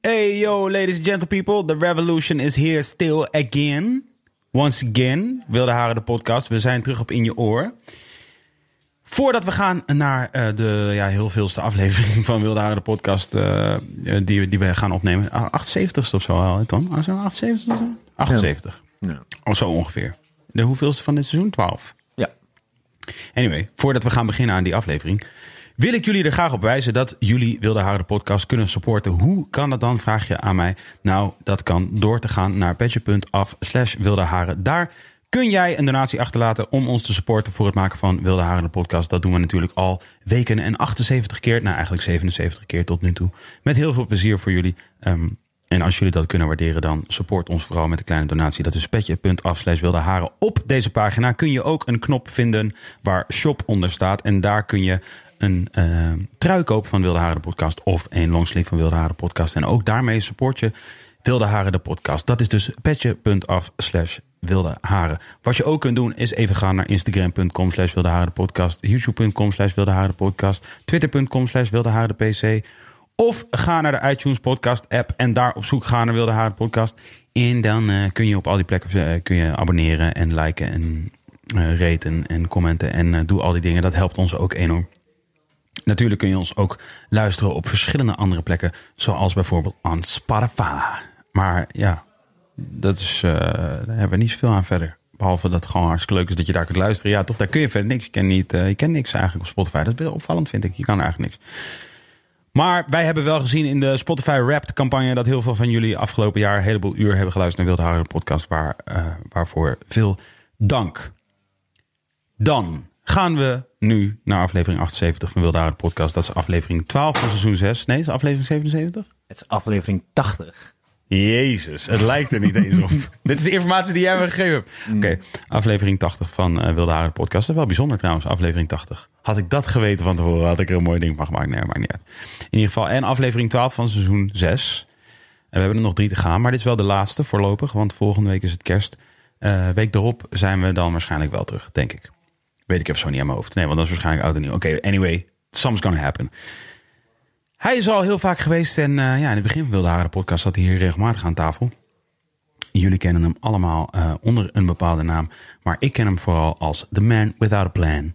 Hey yo, ladies and gentle people. The revolution is here still again. Once again. Wilde Haren de podcast. We zijn terug op In Je Oor. Voordat we gaan naar uh, de ja, heel veelste aflevering van Wilde Haren de podcast... Uh, die, die we gaan opnemen. 78ste of zo, Tom? 78 of zo? 78. Ja. Of zo ongeveer. De hoeveelste van dit seizoen? 12. Ja. Anyway, voordat we gaan beginnen aan die aflevering wil ik jullie er graag op wijzen dat jullie Wilde Haren podcast kunnen supporten. Hoe kan dat dan, vraag je aan mij. Nou, dat kan door te gaan naar petje.af slash Wilde Haren. Daar kun jij een donatie achterlaten om ons te supporten voor het maken van Wilde Haren de podcast. Dat doen we natuurlijk al weken en 78 keer. Nou, eigenlijk 77 keer tot nu toe. Met heel veel plezier voor jullie. Um, en als jullie dat kunnen waarderen, dan support ons vooral met een kleine donatie. Dat is petje.af slash wilde haren. Op deze pagina kun je ook een knop vinden waar shop onder staat. En daar kun je een uh, trui kopen van Wilde Haren podcast of een longsleeve van Wilde Haren podcast. En ook daarmee support je Wilde Haren de podcast. Dat is dus petje.af slash wilde haren. Wat je ook kunt doen is even gaan naar instagram.com slash wilde haren podcast, youtube.com slash wilde haren podcast, twitter.com slash wilde haren pc. Of ga naar de iTunes podcast app en daar op zoek gaan naar Wilde Haren podcast. En dan uh, kun je op al die plekken uh, kun je abonneren en liken en uh, en commenten. En doe al die dingen. Dat helpt ons ook enorm. Natuurlijk kun je ons ook luisteren op verschillende andere plekken. Zoals bijvoorbeeld aan Spotify. Maar ja, dat is, uh, daar hebben we niet zoveel aan verder. Behalve dat het gewoon hartstikke leuk is dat je daar kunt luisteren. Ja, toch, daar kun je verder niks. Je kent, niet, uh, je niks eigenlijk op Spotify. Dat is opvallend, vind ik. Je kan eigenlijk niks. Maar wij hebben wel gezien in de Spotify Wrapped campagne... dat heel veel van jullie afgelopen jaar een heleboel uur hebben geluisterd... naar Wilde Houden podcast, waar, uh, waarvoor veel dank. Dan gaan we nu naar aflevering 78 van Wilde podcast. Dat is aflevering 12 van seizoen 6. Nee, is aflevering 77? Het is aflevering 80. Jezus, het lijkt er niet eens op. Dit is de informatie die jij me gegeven hebt. Mm. Oké, okay, aflevering 80 van uh, Wilde Haren podcast. Dat is wel bijzonder trouwens, aflevering 80. Had ik dat geweten van tevoren, had ik er een mooi ding van gemaakt. Nee, maakt niet uit. In ieder geval, en aflevering 12 van seizoen 6. En we hebben er nog drie te gaan, maar dit is wel de laatste voorlopig. Want volgende week is het kerst. Uh, week erop zijn we dan waarschijnlijk wel terug, denk ik. Weet ik even zo niet aan mijn hoofd. Nee, want dat is waarschijnlijk oud en nieuw. Oké, okay, anyway, something's gonna happen. Hij is al heel vaak geweest en uh, ja, in het begin van Wilde Haren podcast zat hij hier regelmatig aan tafel. Jullie kennen hem allemaal uh, onder een bepaalde naam, maar ik ken hem vooral als The Man Without a Plan.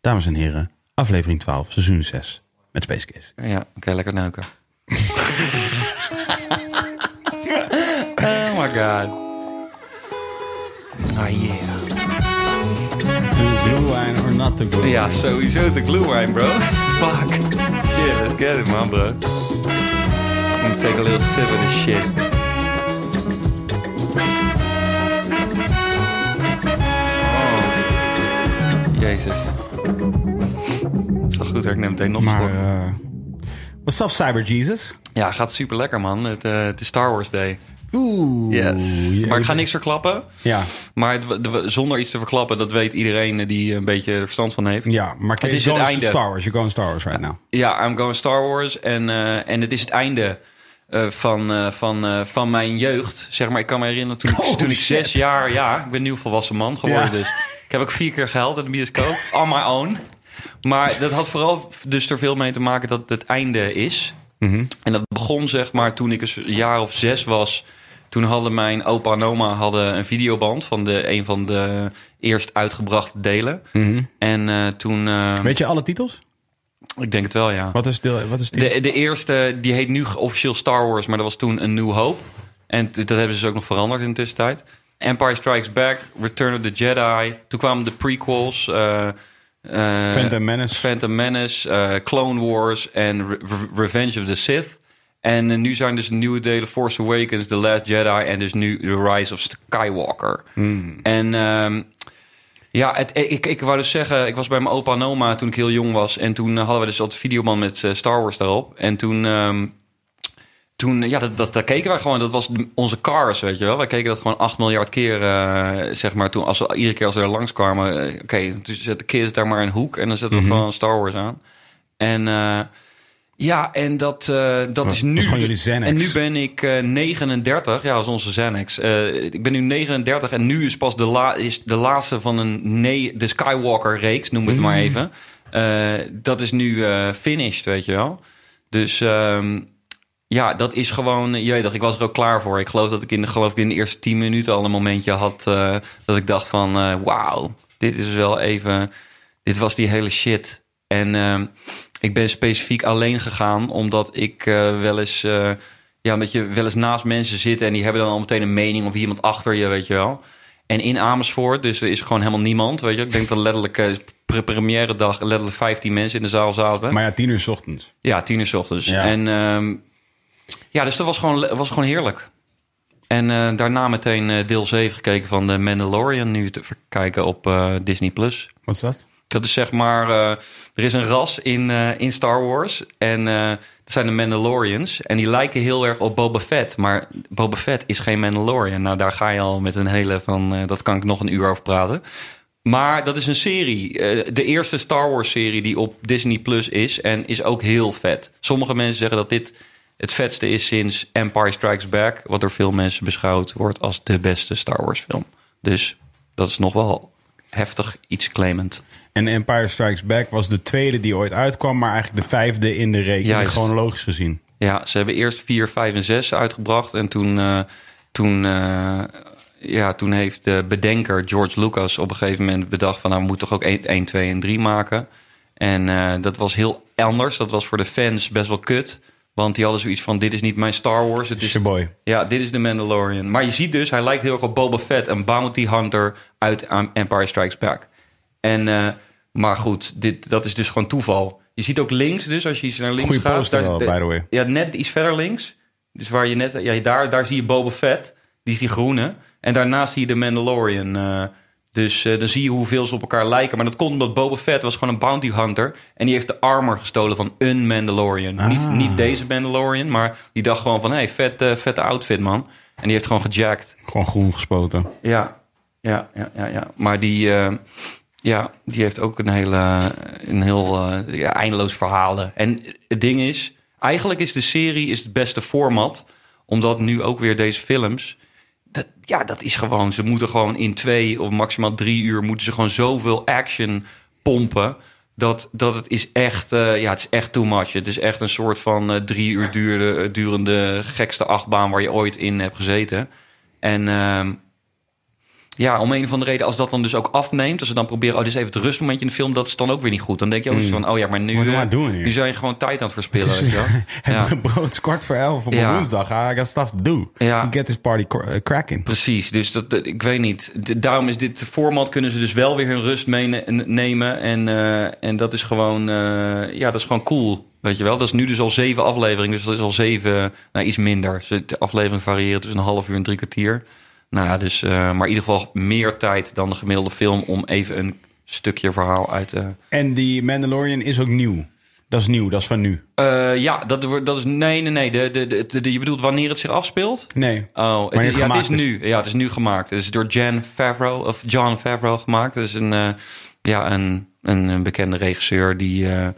Dames en heren, aflevering 12, seizoen 6 met Space Kiss. Ja, oké, okay, lekker neuken. oh my god. Oh yeah. Glue wine or not to glue Ja, sowieso de glue wine, bro. Fuck. Shit, let's get it, man, bro. I'm gonna take a little sip of this shit. Oh. Jezus. Dat is wel goed, ik neem meteen nog maar, uh, What's up, Cyber Jesus? Ja, gaat super lekker, man. Het, uh, het is Star Wars Day. Oeh. Yes. Maar ik ga niks verklappen. Ja. Maar zonder iets te verklappen, dat weet iedereen die een beetje er verstand van heeft. Ja, maar het is het einde. Star Wars. You're going Star Wars right now. Ja, I'm going Star Wars. En, uh, en het is het einde uh, van, uh, van, uh, van mijn jeugd. Zeg maar, ik kan me herinneren toen, oh, toen ik zes jaar... Ja, ik ben nu volwassen man geworden. Ja. Dus ik heb ook vier keer gehaald in de bioscoop. On my own. Maar dat had vooral dus er veel mee te maken dat het het einde is. Mm -hmm. En dat begon zeg maar toen ik een jaar of zes was... Toen hadden mijn opa en oma hadden een videoband van de, een van de eerst uitgebrachte delen. Mm -hmm. En uh, toen. Uh, Weet je alle titels? Ik denk het wel, ja. Wat is, deel, wat is de, de eerste, die heet nu officieel Star Wars, maar dat was toen een New Hope. En dat hebben ze dus ook nog veranderd in de tussentijd. Empire Strikes Back, Return of the Jedi. Toen kwamen de prequels. Uh, uh, Phantom Menace. Phantom Menace, uh, Clone Wars en Re Revenge of the Sith. En uh, nu zijn dus nieuwe delen Force Awakens, The Last Jedi en dus nu The Rise of Skywalker. Mm. En um, ja, het, ik, ik wou dus zeggen, ik was bij mijn opa en oma toen ik heel jong was. En toen hadden we dus dat videoman met Star Wars daarop. En toen, um, toen ja, dat, dat, dat keken wij gewoon. Dat was onze cars, weet je wel. Wij keken dat gewoon 8 miljard keer, uh, zeg maar. Toen, als we, iedere keer als we er langskwamen, uh, oké, okay, toen zet de kids daar maar een hoek. En dan zetten we mm -hmm. gewoon Star Wars aan. En... Uh, ja, en dat, uh, dat is nu. Dat. En nu ben ik uh, 39. Ja, dat is onze Xanax. Uh, ik ben nu 39 en nu is pas de, la is de laatste van een nee, de Skywalker-reeks, noem het mm. maar even. Uh, dat is nu finished, weet je wel. Dus um, ja, dat is gewoon... Je ik was er ook klaar voor. Ik geloof dat ik in de, geloof ik in de eerste tien minuten al een momentje had... eh, dat ik dacht van, eh, wauw, dit is wel even... Dit was die hele shit. En ehm, ik ben specifiek alleen gegaan omdat ik eh, wel eens... eh, ja, dat je wel eens naast mensen zit en die hebben dan al meteen een mening of iemand achter je, weet je wel. En in Amersfoort, dus er is gewoon helemaal niemand, weet je. Ik denk dat letterlijk eh, pre- première dag letterlijk 15 mensen in de zaal zaten. Maar ja, tien uur 's ochtends. Ja, tien uur 's ochtends. Ja. En ehm, ja, dus dat was gewoon, was gewoon heerlijk. En daarna meteen deel 7 gekeken van de Mandalorian nu te kijken op Disney+. Plus. Wat is dat? Dat is zeg maar, eh, er is een ras in, eh, in Star Wars. En eh, dat zijn de Mandalorians. En die lijken heel erg op Boba Fett. Maar Boba Fett is geen Mandalorian. Nou, daar ga je al met een hele van... dat kan ik nog een uur over praten. Maar dat is een serie. de eerste Star Wars serie die op Disney Plus is. En is ook heel vet. Sommige mensen zeggen dat dit het vetste is sinds Empire Strikes Back. Wat door veel mensen beschouwd wordt als de beste Star Wars film. Dus dat is nog wel heftig iets claimend. En Empire Strikes Back was de tweede die ooit uitkwam, maar eigenlijk de vijfde in de rekening, Juist. chronologisch gezien. Ja, ze hebben eerst 4, 5 en 6 uitgebracht. En toen, eh, toen, eh, ja, toen heeft de bedenker George Lucas op een gegeven moment bedacht... van nou, we moeten toch ook 1, 1 2 en 3 maken. En eh, dat was heel anders. Dat was voor de fans best wel kut. Want die hadden zoiets van, dit is niet mijn Star Wars. Het is, Your boy. ja, dit is de Mandalorian. Maar je ziet dus, hij lijkt heel erg op Boba Fett, een bounty hunter uit Empire Strikes Back. En, maar goed, dit, dat is dus gewoon toeval. Je ziet ook links, dus als je iets naar links Goeie gaat. poster daar- wel, de- by the way. Ja, net iets verder links. Dus waar je net, ja, daar, daar zie je Boba Fett, die is die groene. En daarnaast zie je de Mandalorian. eh, dus eh, dan zie je hoeveel ze op elkaar lijken. Maar dat komt omdat Boba Fett was gewoon een bounty hunter. En die heeft de armor gestolen van een Mandalorian. Ah. Niet, niet deze Mandalorian, maar die dacht gewoon van... hé, hey, vet, eh, vette outfit, man. En die heeft gewoon gejacked. Gewoon groen gespoten. Ja, ja, ja, ja. ja. Maar die, ja, die heeft ook een, hele, een heel eh, eindeloos verhalen. En het ding is, eigenlijk is de serie is het beste format. Omdat nu ook weer deze films... Dat, ja, dat is gewoon... Ze moeten gewoon in twee of maximaal drie uur... moeten ze gewoon zoveel action pompen... Dat, dat het is echt, eh, ja, het is echt too much. Het is echt een soort van eh, drie uur durende, durende gekste achtbaan waar je ooit in hebt gezeten. En ehm, ja, om een of andere reden, als dat dan dus ook afneemt, als ze dan proberen, oh, dit is even het rustmomentje in de film, dat is dan ook weer niet goed. Dan denk je ook eens van, oh ja, maar nu, eh, maar doen we hier? nu zijn je gewoon tijd aan het verspillen. weet je wel. Het Ja. brood is kwart voor elf op Ja. woensdag. I got stuff to do. Ja. Get this party uh, cracking. Precies, dus dat, dat- ik weet niet. Daarom is dit format, kunnen ze dus wel weer hun rust meenemen. En, eh, en dat is gewoon, eh, ja, dat is gewoon cool. Weet je wel, dat is nu dus al zeven afleveringen. Dus dat is al zeven, nou iets minder. Dus De aflevering variëren tussen een half uur en drie kwartier. Nou ja, dus, eh, maar in ieder geval meer tijd dan de gemiddelde film om even een stukje verhaal uit te. En die Mandalorian is ook nieuw. Dat is nieuw, dat is van nu. Eh, ja, dat, dat is. Nee, nee, nee. De, de, de, de- je bedoelt wanneer het zich afspeelt? Nee. Oh, het is, het ja, het is nu. Ja, het is nu gemaakt. Het is door Jan Favreau of John Favreau gemaakt. Dat is een, eh, ja, een, een, een bekende regisseur die, eh,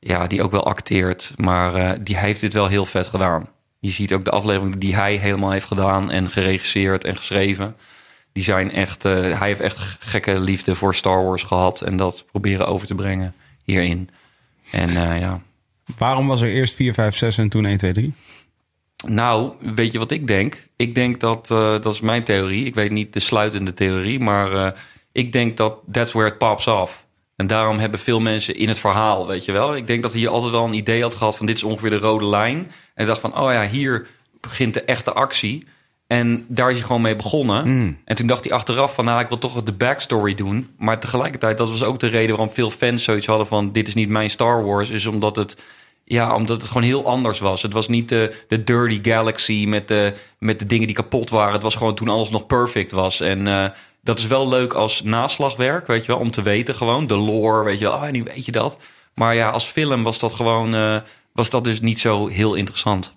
ja, die ook wel acteert. Maar eh, die heeft dit wel heel vet gedaan. Je ziet ook de afleveringen die hij helemaal heeft gedaan en geregisseerd en geschreven. Die zijn echt. eh, hij heeft echt gekke liefde voor Star Wars gehad en dat proberen over te brengen hierin. En eh, ja. Waarom was er eerst 4, 5, 6 en toen 1, 2, 3? Nou, weet je wat ik denk? Ik denk dat, eh, dat is mijn theorie. Ik weet niet de sluitende theorie, maar ik denk dat that's where it pops off. En daarom hebben veel mensen in het verhaal, weet je wel. Ik denk dat hij hier altijd wel een idee had gehad van dit is ongeveer de rode lijn. En dacht van, oh ja, hier begint de echte actie. En daar is hij gewoon mee begonnen. En toen dacht hij achteraf van, nou, ik wil toch de backstory doen. Maar tegelijkertijd, dat was ook de reden waarom veel fans zoiets hadden van... dit is niet mijn Star Wars, is omdat het... Ja, omdat het gewoon heel anders was. Het was niet de, de Dirty Galaxy met de, met de dingen die kapot waren. Het was gewoon toen alles nog perfect was. En eh, dat is wel leuk als naslagwerk, weet je wel. Om te weten gewoon, de lore, weet je wel. Oh, nu weet je dat. Maar ja, als film was dat gewoon... eh, was dat dus niet zo heel interessant.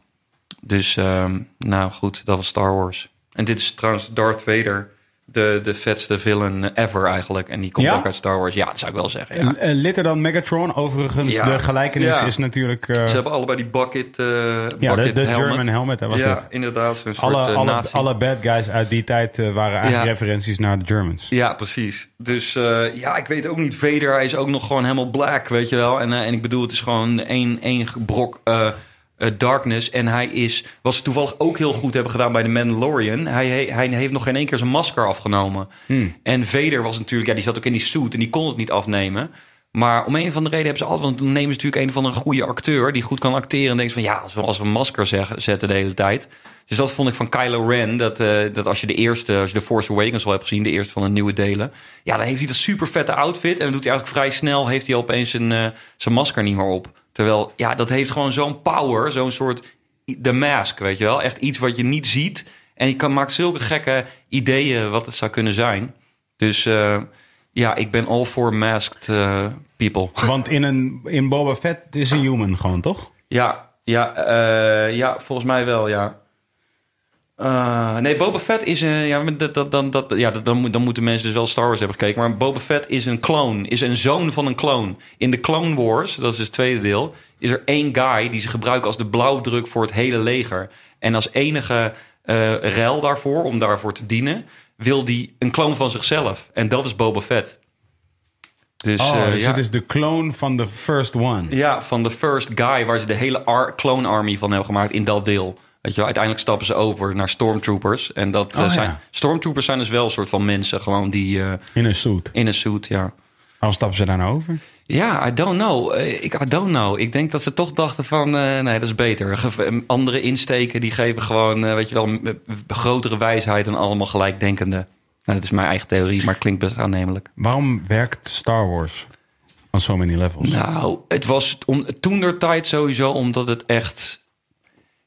Dus, ehm, nou goed, dat was Star Wars. En dit is trouwens Darth Vader, de, de vetste villain ever eigenlijk. En die komt Ja? ook uit Star Wars. Ja, dat zou ik wel zeggen. Ja. En, litter dan Megatron. Overigens, Ja. de gelijkenis is natuurlijk... eh, Ze hebben allebei die bucket, eh ja, de, bucket de helmet. German helmet, hè, was ja, het. inderdaad. Alle, eh, alle, bad guys uit die tijd waren eigenlijk referenties naar de Germans. Ja, precies. Dus ja, ik weet ook niet. Vader, hij is ook nog gewoon helemaal black, weet je wel. En, en ik bedoel, het is gewoon één, één brok Darkness. En hij is, was ze toevallig ook heel goed hebben gedaan bij de Mandalorian. Hij, hij heeft nog geen één keer zijn masker afgenomen. En Vader was natuurlijk, ja, die zat ook in die suit en die kon het niet afnemen. Maar om een of andere reden hebben ze altijd, want dan nemen ze natuurlijk een van een goede acteur die goed kan acteren. En denkt van ja, als we, als we een masker zeggen, zetten de hele tijd. Dus dat vond ik van Kylo Ren. Dat, eh, dat als je de eerste, als je de Force Awakens al hebt gezien, de eerste van de nieuwe delen. Ja, dan heeft hij dat super vette outfit. En dan doet hij eigenlijk vrij snel, heeft hij opeens zijn, eh, zijn masker niet meer op. Terwijl, ja, dat heeft gewoon zo'n power, zo'n soort de mask, weet je wel. Echt iets wat je niet ziet. En je kan maakt zulke gekke ideeën wat het zou kunnen zijn. Dus eh, ja, ik ben all for masked eh, people. Want in, een, in Boba Fett is een human gewoon, toch? Ja, ja, eh, ja, volgens mij wel, ja. Eh, nee, Boba Fett is een. Ja, dat, dat, dan, dat, ja, dat- dan, moet- dan moeten mensen dus wel Star Wars hebben gekeken. Maar Boba Fett is een kloon. Is een zoon van een kloon. In de Clone Wars, dat is dus het tweede deel. Is er één guy die ze gebruiken als de blauwdruk voor het hele leger. En als enige eh rel daarvoor, om daarvoor te dienen. wil die een kloon van zichzelf. En dat is Boba Fett. Dus, Oh, eh, dus ja. het is de clone van de first one. Ja, van de first guy waar ze de hele clone army van hebben gemaakt in dat deel. Weet je wel, uiteindelijk stappen ze over naar stormtroopers. En dat eh, Oh, zijn, ja. stormtroopers zijn dus wel een soort van mensen gewoon die eh, In een suit. in een suit, ja. Waarom stappen ze daar nou over? Ja, I don't know. Eh, Ik I don't know. Ik denk dat ze toch dachten van, nee, dat is beter. Ge- andere insteken die geven gewoon, eh, weet je wel, grotere wijsheid en allemaal gelijkdenkende. Nou, dat is mijn eigen theorie, maar klinkt best aannemelijk. Waarom werkt Star Wars on so many levels? Nou, het was om, toen der tijd sowieso omdat het echt.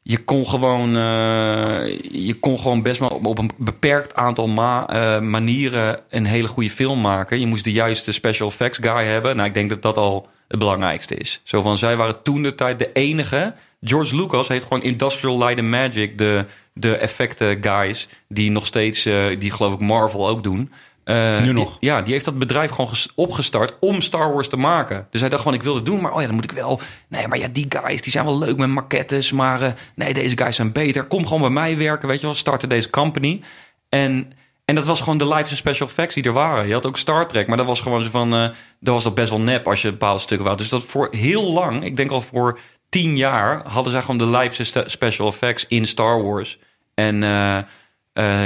Je kon gewoon, eh, je kon gewoon best wel op, een beperkt aantal eh, manieren een hele goede film maken. Je moest de juiste special effects guy hebben. Nou, ik denk dat dat al het belangrijkste is. Zo van, zij waren toen de tijd de enige. George Lucas heeft gewoon Industrial Light and Magic, de, de effecten guys, die nog steeds, eh, die geloof ik Marvel ook doen. Eh, Nu die- nog. ja, die heeft dat bedrijf gewoon ges- opgestart om Star Wars te maken. Dus hij dacht gewoon, ik wil het doen, maar oh ja, dan moet ik wel... Nee, maar ja, die guys, die zijn wel leuk met maquettes, maar eh, nee, deze guys zijn beter. Kom gewoon bij mij werken, weet je wel. Starten deze company. En, en dat was gewoon de lijpste special effects die er waren. Je had ook Star Trek, maar dat was gewoon zo van... eh dat was dat best wel nep als je bepaalde stukken wou. Dus dat voor heel lang, ik denk al voor tien jaar... hadden zij gewoon de ste- special effects in Star Wars. En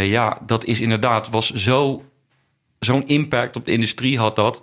ja, dat is inderdaad, was zo zo'n impact op de industrie had dat.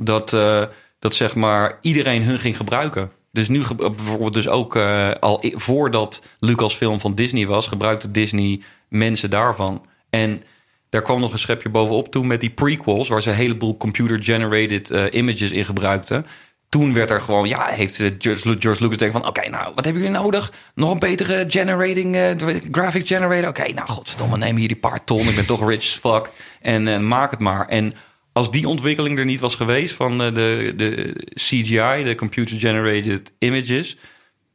Dat, eh, dat zeg maar iedereen hun ging gebruiken. Dus nu bijvoorbeeld dus ook eh, al voordat Lucasfilm van Disney was, gebruikte Disney mensen daarvan. En daar kwam nog een schepje bovenop toen met die prequels, waar ze een heleboel computer-generated eh, images in gebruikten. Toen werd er gewoon, ja, heeft eh, George, George Lucas denk van, oké, nou, wat hebben jullie nodig? Nog een betere generating, eh graphic generator? Oké, nou, godverdomme, neem hier die paar ton. Ik ben toch rich as fuck. En eh, maak het maar. En als die ontwikkeling er niet was geweest van de, de CGI, de computer generated images,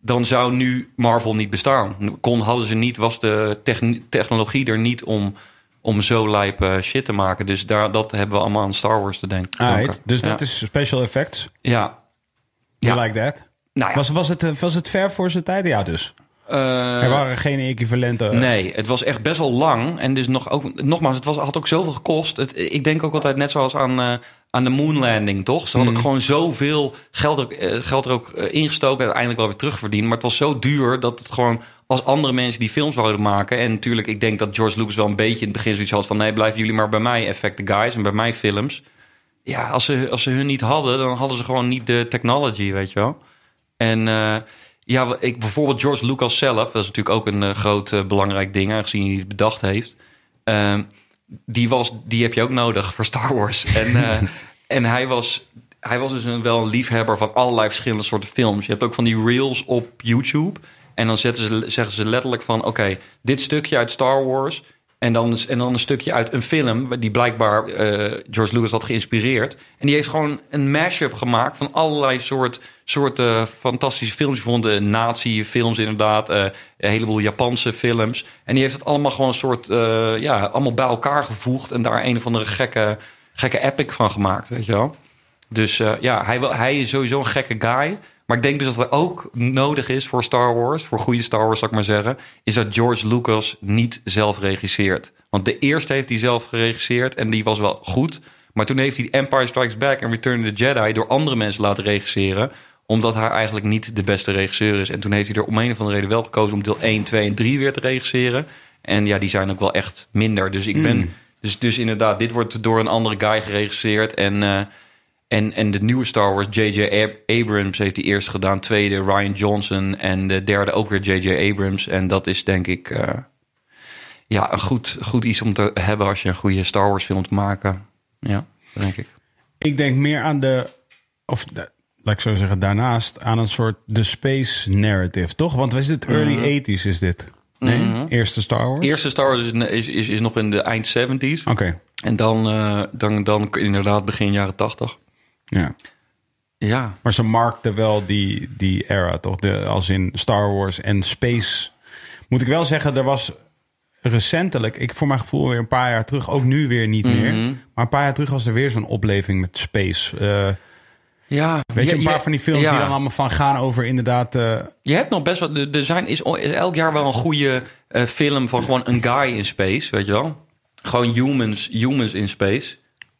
dan zou nu Marvel niet bestaan. Kon hadden ze niet, was de techn- technologie er niet om, om zo lijp shit te maken. Dus daar, dat hebben we allemaal aan Star Wars te denken. Dus dat is special effects. Ja. You Ja. like that? Nou ja. Was, was, het, eh, was het ver voor zijn tijd? Ja, dus. Eh, er waren geen equivalenten. Nee, het was echt best wel lang. En dus nog ook, nogmaals, het was, had ook zoveel gekost. Het, ik denk ook altijd net zoals aan, eh, aan de moonlanding, toch? Ze hadden ook gewoon zoveel geld, eh, geld er ook eh, ingestoken. En uiteindelijk wel weer terugverdiend. Maar het was zo duur dat het gewoon... Als andere mensen die films wouden maken... En natuurlijk, ik denk dat George Lucas wel een beetje in het begin zoiets had van... Nee, blijven jullie maar bij mij, effecten guys. En bij mij films. Ja, als ze, als ze hun niet hadden, dan hadden ze gewoon niet de technology, weet je wel. En eh, ja, ik, bijvoorbeeld George Lucas zelf, dat is natuurlijk ook een eh, groot eh, belangrijk ding, aangezien hij het bedacht heeft. Ehm, die, was, die heb je ook nodig voor Star Wars. En, en hij was, hij was dus een, wel een liefhebber van allerlei verschillende soorten films. Je hebt ook van die reels op YouTube. En dan zetten ze, zeggen ze letterlijk van... oké, dit stukje uit Star Wars... En dan, en dan een stukje uit een film die blijkbaar eh, George Lucas had geïnspireerd. En die heeft gewoon een mashup gemaakt van allerlei soort, soorten fantastische films. Je vond de nazi-films inderdaad, eh, een heleboel Japanse films. En die heeft het allemaal gewoon een soort, eh, ja, allemaal bij elkaar gevoegd. En daar een of andere gekke, gekke epic van gemaakt, weet je wel. Dus ja, hij, wil, hij is sowieso een gekke guy. Maar ik denk dus dat er ook nodig is voor Star Wars, voor goede Star Wars, zou ik maar zeggen, is dat George Lucas niet zelf regisseert. Want de eerste heeft hij zelf geregisseerd en die was wel goed. Maar toen heeft hij Empire Strikes Back en Return of the Jedi door andere mensen laten regisseren. Omdat hij eigenlijk niet de beste regisseur is. En toen heeft hij er om een of andere reden wel gekozen om deel 1, 2 en 3 weer te regisseren. En ja, die zijn ook wel echt minder. Dus ik ben. Mm. Dus, dus inderdaad, dit wordt door een andere guy geregisseerd. En, eh, en, en de nieuwe Star Wars, J.J. Ab- Abrams heeft die eerst gedaan. Tweede Ryan Johnson. En de derde ook weer J.J. Abrams. En dat is denk ik eh, ja, een goed, goed iets om te hebben als je een goede Star Wars film te maken. Ja, denk ik. Ik denk meer aan de, of de- laat ik zo zeggen, daarnaast aan een soort de space narrative, toch? Want is dit early 80s is dit? Nee, eerste Star Wars? Eerste Star Wars is, is, is, is nog in de eind 70s. Oké, En dan, eh, dan, dan inderdaad begin jaren 80. Ja. Ja, Maar ze markten wel die, die era, toch? De, als in Star Wars en space. Moet ik wel zeggen, er was recentelijk, ik voor mijn gevoel weer een paar jaar terug, ook nu weer niet meer. Maar een paar jaar terug was er weer zo'n opleving met space. Eh, ja weet je, een paar van die films ja. die dan allemaal van gaan over inderdaad... eh, Je hebt nog best wel. Er zijn is, is elk jaar wel een goede eh, film van gewoon een guy in space, weet je wel? Gewoon humans, humans in space.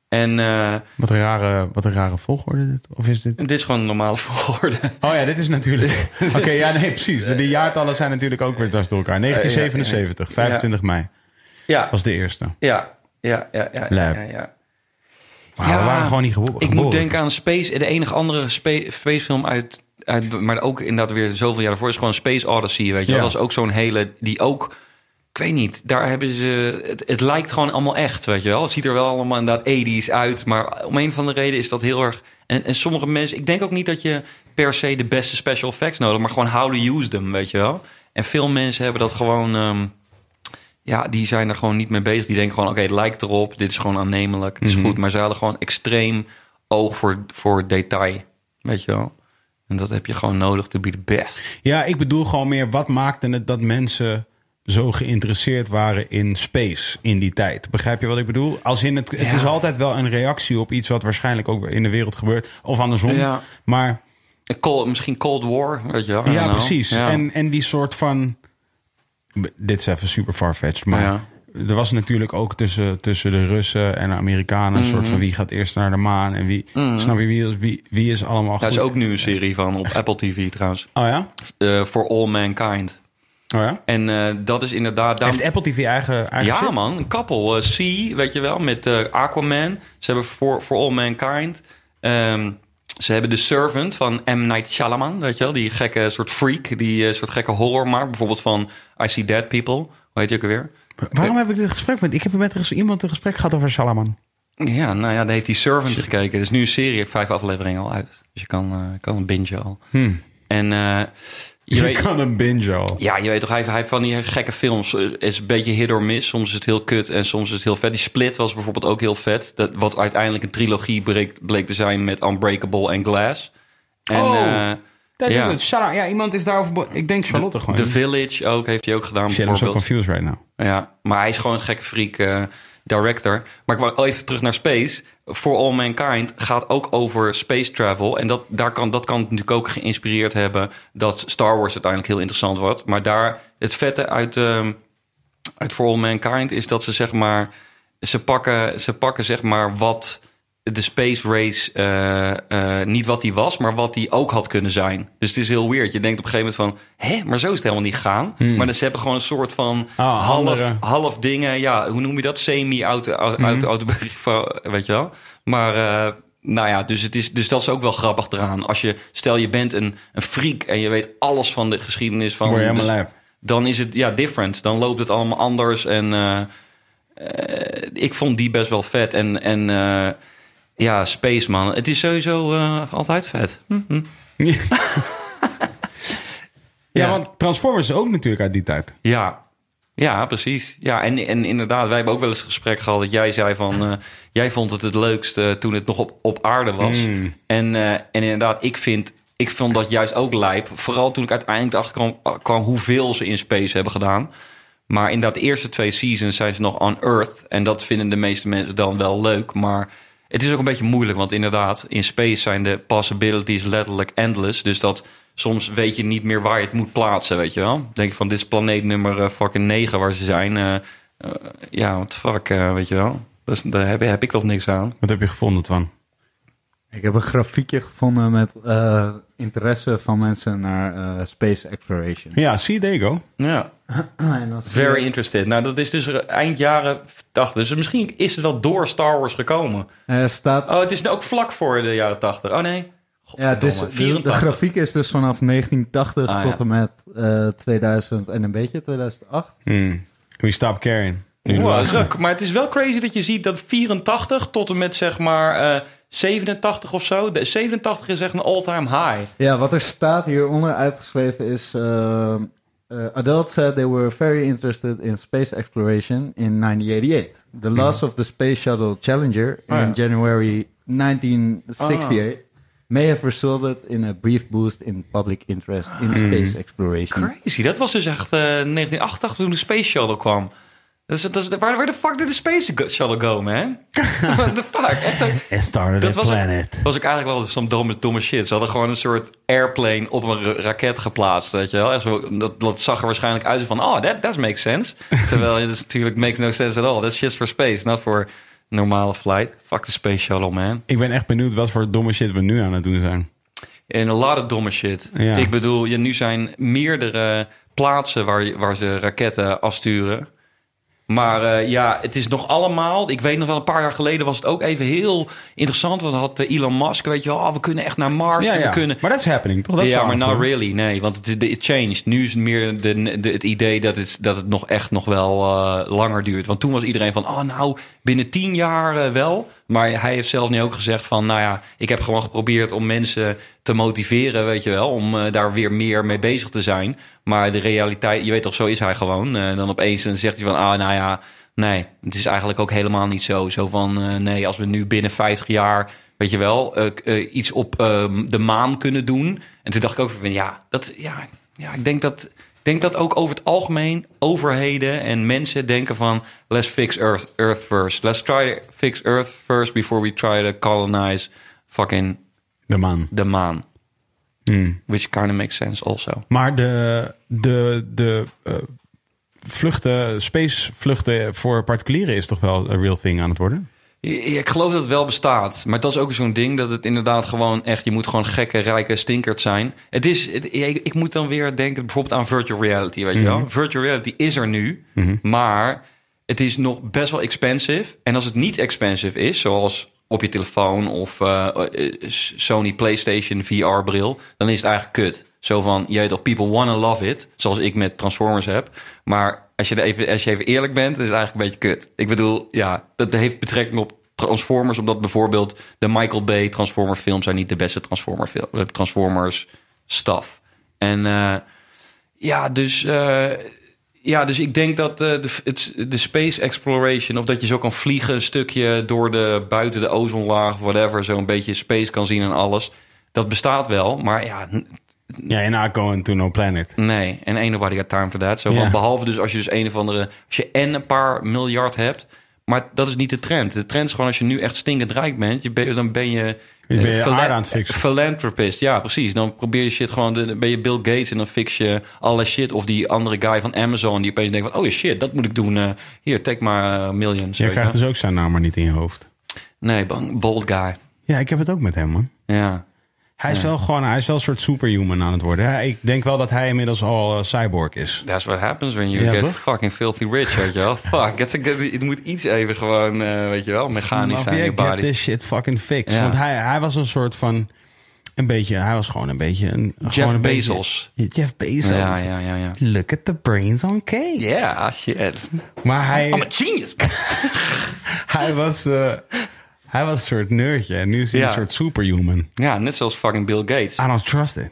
En eh, wat, een rare, wat een rare volgorde dit. Of is dit... dit is gewoon een normale volgorde. Oh ja, dit is natuurlijk... Oké, ja, nee, precies. De jaartallen zijn natuurlijk ook weer dwars door elkaar. 1977, 25 mei Ja, was de eerste. ja, ja, ja, ja. Ja, ja. We waren gewoon niet gebo- geboren. Ik moet denken aan Space. De enige andere spa- spacefilm uit, uit... Maar ook inderdaad weer zoveel jaar daarvoor... is gewoon Space Odyssey, weet je. Dat is ook zo'n hele... Die ook... Weet niet, daar hebben ze... Het, het lijkt gewoon allemaal echt, weet je wel. Het ziet er wel allemaal inderdaad 80s uit. Maar om een van de reden is dat heel erg... En, en sommige mensen... Ik denk ook niet dat je per se de beste special effects nodig... maar gewoon how to use them, weet je wel. En veel mensen hebben dat gewoon... ehm, ja, die zijn er gewoon niet mee bezig. Die denken gewoon, oké, het lijkt erop. Dit is gewoon aannemelijk. Het is goed. Maar ze hadden gewoon extreem oog voor, voor detail. Weet je wel? En dat heb je gewoon nodig to be the best. Ja, ik bedoel gewoon meer... wat maakte het dat mensen zo geïnteresseerd waren in space in die tijd? Begrijp je wat ik bedoel? Als in het, het is altijd wel een reactie op iets... wat waarschijnlijk ook in de wereld gebeurt. Of andersom. Ja. Maar Cold, misschien Cold War, weet je wel? Ja, precies. Ja. En, en die soort van... Dit is even super farfetched, maar... Ja. Er was natuurlijk ook tussen, tussen de Russen en de Amerikanen... een soort Mhm. van wie gaat eerst naar de maan... en wie, snap je, wie, is- wie, wie is allemaal Daar goed? is ook nu een serie van op Apple TV trouwens. Oh ja? Eh, For All Mankind. Oh ja? En eh, dat is inderdaad... daarom- Heeft Apple TV eigen, eigen Ja, man, een koppel. Eh, Sea, weet je wel, met eh, Aquaman. Ze hebben For, For All Mankind. Ehm, ze hebben The Servant van M. Night Shyamalan, weet je wel. Die gekke soort freak, die soort gekke horror maakt. Bijvoorbeeld van I See Dead People. Hoe heet je ook alweer? Waarom heb ik dit gesprek met... Ik heb met iemand een gesprek gehad over Salaman. Ja, nou ja, daar heeft die Servant gekeken. Er is nu een serie, vijf afleveringen al uit. Dus je kan, eh, kan een binge al. En eh, je, Je, weet, kan een binge al. Ja, je weet toch, hij, hij heeft van die gekke films. eh, is een beetje hit or miss. Soms is het heel kut en soms is het heel vet. Die Split was bijvoorbeeld ook heel vet. Dat, wat uiteindelijk een trilogie bleek, bleek te zijn met Unbreakable en Glass. En, Oh, eh, Dat ja. is het. Ja, iemand is daarover... Ik denk Charlotte gewoon. The Village ook, heeft hij ook gedaan Shit, bijvoorbeeld. confused right now. Ja, maar hij is gewoon een gekke freak eh, director. Maar ik wou even terug naar Space. For All Mankind gaat ook over space travel. En dat, daar kan, dat kan natuurlijk ook geïnspireerd hebben... dat Star Wars uiteindelijk heel interessant wordt. Maar daar, het vette uit, ehm, uit For All Mankind is dat ze zeg maar... ze pakken, ze pakken zeg maar wat de space race... eh, niet wat die was, maar wat die ook had kunnen zijn. Dus het is heel weird. Je denkt op een gegeven moment van... hè, maar zo is het helemaal niet gegaan. Maar dan, ze hebben gewoon een soort van Ah, half, andere. half dingen, ja, hoe noem je dat? Semi-autobiografie, weet je wel. Maar, eh, nou ja, dus, het is, dus dat is ook wel grappig eraan. Als je, stel je bent een, een freak en je weet alles van de geschiedenis van... Word je helemaal dus- lijp. Dan is het, ja, different. Dan loopt het allemaal anders en... ik vond die best wel vet. En, en ja, Spaceman. Het is sowieso eh, altijd vet. Hm, hm. Ja, Ja. want Transformers is ook natuurlijk uit die tijd. Ja, ja precies. Ja, en, en inderdaad, wij hebben ook wel eens een gesprek gehad dat jij zei van... eh, jij vond het het leukste toen het nog op, op aarde was. En, eh, en inderdaad, ik vind... Ik vond dat juist ook lijp. Vooral toen ik uiteindelijk achterkwam kwam hoeveel ze in space hebben gedaan. Maar inderdaad, de eerste twee seasons zijn ze nog on Earth. En dat vinden de meeste mensen dan wel leuk. Maar het is ook een beetje moeilijk. Want inderdaad, in space zijn de possibilities letterlijk endless. Dus dat soms weet je niet meer waar je het moet plaatsen, weet je wel. Denk van, dit is planeet nummer eh, fucking 9 waar ze zijn. Eh, eh, ja, what the fuck, weet je wel. Dus daar heb, heb ik toch niks aan. Wat heb je gevonden, Twan? Ik heb een grafiekje gevonden met eh, interesse van mensen naar eh, space exploration. Ja, zie, there you go. Ja, en very interested. Nou, dat is dus eind jaren 80. Dus misschien is het wel door Star Wars gekomen. Er staat... Oh, het is ook vlak voor de jaren 80. Oh nee. ja, het is, Godverdomme, de, de 84. grafiek is dus vanaf 1980 Ah, tot ja. en met eh, 2000 en een beetje 2008. Hmm. We stop caring. Wow, is wel- maar het is wel crazy dat je ziet dat 84 tot en met zeg maar eh, 87 of zo. De 87 is echt een all-time high. Ja, wat er staat hieronder uitgeschreven is... eh, eh, adults said they were very interested in space exploration in 1988. The loss of the Space Shuttle Challenger Oh, in. January 1968 may have resulted in a brief boost in public interest in space exploration. Crazy. Dat was dus echt eh 1988 toen de Space Shuttle kwam. Dat is, dat is, waar, waar de fuck did de Space Shuttle go, man? What the fuck? Echt It started dat a was ook, planet. was ook eigenlijk wel zo'n domme, domme shit. Ze hadden gewoon een soort airplane op een ra- raket geplaatst, weet je wel. Echt zo, dat, dat zag er waarschijnlijk uit van, oh, that, that makes sense. Terwijl het is natuurlijk makes no sense at all. That's shit for space, not for normale flight. Fuck the Space Shuttle, man. Ik ben echt benieuwd wat voor domme shit we nu aan het doen zijn. En een lot of domme shit. Ja. Ik bedoel, je, nu zijn meerdere plaatsen waar, je- waar ze raketten afsturen. Maar eh, ja, het is nog allemaal. Ik weet nog wel, een paar jaar geleden was het ook even heel interessant. Want had eh, Elon Musk, weet je wel, oh, we kunnen echt naar Mars. Ja, en ja. we kunnen. Maar dat is happening, toch? Dat ja, maar not really. Nee, want het, it changed. Nu is het meer de, de, het idee dat het, dat het nog echt nog wel eh, langer duurt. Want toen was iedereen van, oh nou, binnen tien jaar wel. Maar hij heeft zelf nu ook gezegd van, nou ja, ik heb gewoon geprobeerd om mensen te motiveren, weet je wel. Om eh, daar weer meer mee bezig te zijn. Maar de realiteit, je weet toch, zo is hij gewoon. Eh, dan opeens zegt hij van, ah nou ja, nee, het is eigenlijk ook helemaal niet zo. Zo van, eh, nee, als we nu binnen 50 jaar weet je wel, iets op ehm, de maan kunnen doen. En toen dacht ik ook van, ja, dat, ja, ja ik denk dat, denk dat ook over het algemeen overheden en mensen denken van, let's fix Earth, Earth first. Let's try to fix Earth first before we try to colonize fucking De maan. de maan. Hmm. Which kind of makes sense also. Maar de, de, de eh, vluchten, space vluchten voor particulieren is toch wel een real thing aan het worden? Ik geloof dat het wel bestaat. Maar dat is ook zo'n ding dat het inderdaad gewoon echt... je moet gewoon gekke, rijke stinkert zijn. Het is, het, ik, ik moet dan weer denken bijvoorbeeld aan virtual reality, weet je wel. Virtual reality is er nu, maar het is nog best wel expensive. En als het niet expensive is, zoals op je telefoon of eh, eh, Sony PlayStation VR-bril... dan is het eigenlijk kut. Zo van, je weet toch, people wanna love it. Zoals ik met Transformers heb. Maar als je, er even, als je even eerlijk bent, is het eigenlijk een beetje kut. Ik bedoel, ja, dat heeft betrekking op Transformers. Omdat bijvoorbeeld de Michael Bay Transformer films zijn niet de beste Transformer film, Transformers stuff. En eh, ja, dus... eh, ja, dus ik denk dat eh, de, de space exploration... of dat je zo kan vliegen een stukje door de... buiten de ozonlaag whatever... zo een beetje space kan zien en alles... dat bestaat wel, maar ja, Ja, en not going to no planet. Nee, en ain't nobody got time for that. Zo Ja. Behalve dus als je dus een of andere... Als je en een paar miljard hebt... Maar dat is niet de trend. De trend is gewoon als je nu echt stinkend rijk bent... Je ben, dan ben je... Je ben eh, je phila- aarde aan het fixen. Philanthropist, ja precies. Dan probeer je shit gewoon... Dan ben je Bill Gates en dan fix je alle shit. Of die andere guy van Amazon die opeens denkt van... Oh shit, dat moet ik doen. Eh, hier, take maar uh, millions. Jij je krijgt dus ook zijn naam maar niet in je hoofd. Nee, bang, bold guy. Ja, ik heb het ook met hem, man. Ja. Hij is wel gewoon, hij is wel een soort superhuman aan het worden. Hij- Ik denk wel dat hij inmiddels al eh, cyborg is. That's what happens when you Ja, get toch? fucking filthy rich, weet je wel. Fuck, het, het moet iets even gewoon, eh, weet je wel, mechanisch zijn je Get body. this shit fucking fixed. Ja. Want hij, hij was een soort van, een beetje, hij was gewoon een beetje een... gewoon Jeff een Bezos. Ja, Jeff Bezos. Ja, ja, ja, ja. Look at the brains on cake. Yeah, shit. Maar hij, I'm a genius. hij, was, eh, hij was een soort nerdje. En nu is hij Ja. een soort superhuman. Ja, net zoals fucking Bill Gates. I don't trust it.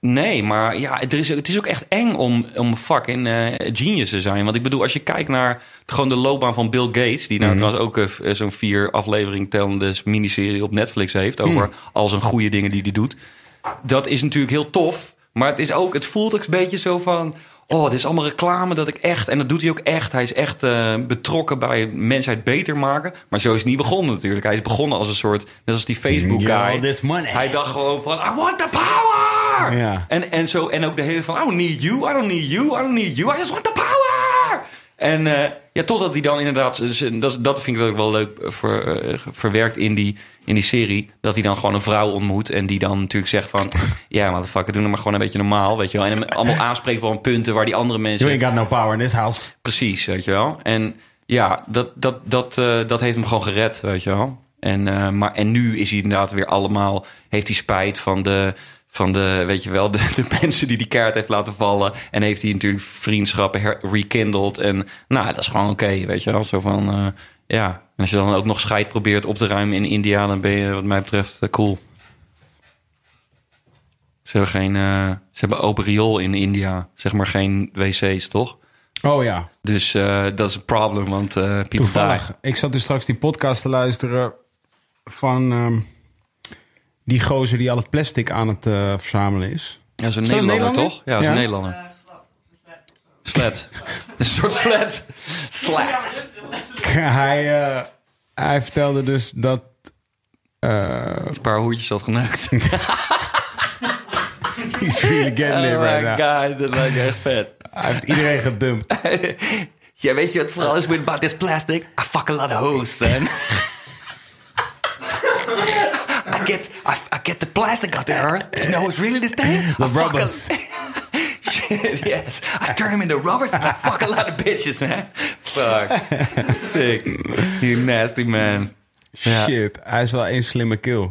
Nee, maar ja, er is, het is ook echt eng om, om fucking eh, genius te zijn. Want ik bedoel, als je kijkt naar gewoon de loopbaan van Bill Gates... die nou trouwens ook eh, zo'n vier aflevering tellende miniserie op Netflix heeft... over al zijn goede dingen die hij doet. Dat is natuurlijk heel tof. Maar het, is ook, het voelt ook een beetje zo van... Oh, dit is allemaal reclame dat ik echt... En dat doet hij ook echt. Hij is echt eh, betrokken bij mensheid beter maken. Maar zo is het niet begonnen natuurlijk. Hij is begonnen als een soort... Net als die Facebook guy. this money. Hij dacht gewoon van... I want the power! Ja. En, en, zo, en ook de hele van, I don't need you, I don't need you, I don't need you, I just want the power! En eh, ja, totdat hij dan inderdaad... dus, eh, Dat, dat vind ik ook wel leuk eh, ver, verwerkt in die, in die serie. Dat hij dan gewoon een vrouw ontmoet. En die dan natuurlijk zegt van... Ja, motherfucker, doe nou maar gewoon een beetje normaal, weet je wel. En hem allemaal aanspreekt op punten waar die andere mensen... You ain't got no power in this house. Precies, weet je wel. En ja, dat, dat, dat, dat heeft hem gewoon gered, weet je wel. En, maar, en nu is hij inderdaad weer allemaal... Heeft hij spijt van de, van de weet je wel, de, de mensen die die kaart heeft laten vallen. En heeft hij natuurlijk vriendschappen her- rekindeld. En nou, dat is gewoon oké, weet je wel. Zo van, eh, ja. En als je dan ook nog scheid probeert op te ruimen in India... dan ben je wat mij betreft eh, cool. Ze hebben geen... eh, ze hebben open riool in India. Zeg maar geen wc's, toch? Oh ja, Dus dat is een probleem, want people die. toevallig. Ik zat dus straks die podcast te luisteren van ehm, die gozer die al het plastic aan het eh, verzamelen is. Ja, zo'n Is dat een Nederlander, Nederlander? toch? Ja, zo'n Ja. Nederlander. Slet. een soort slet. Slet. hij, eh, hij vertelde dus dat... eh Een paar hoertjes had geneukt. he's really getting it Oh right my now. god, dat lijkt echt vet. Hij heeft iedereen gedumpt. ja, weet je wat vooral is with about this plastic? I fuck a lot of hoes, get, I, I get the plastic out the earth. You know what's really the thing? The I rubbers. Shit, yes. I turn them into rubbers and I fuck a lot of bitches, man. Fuck. Sick. You nasty man. Ja. Shit, hij is wel één slimme kill.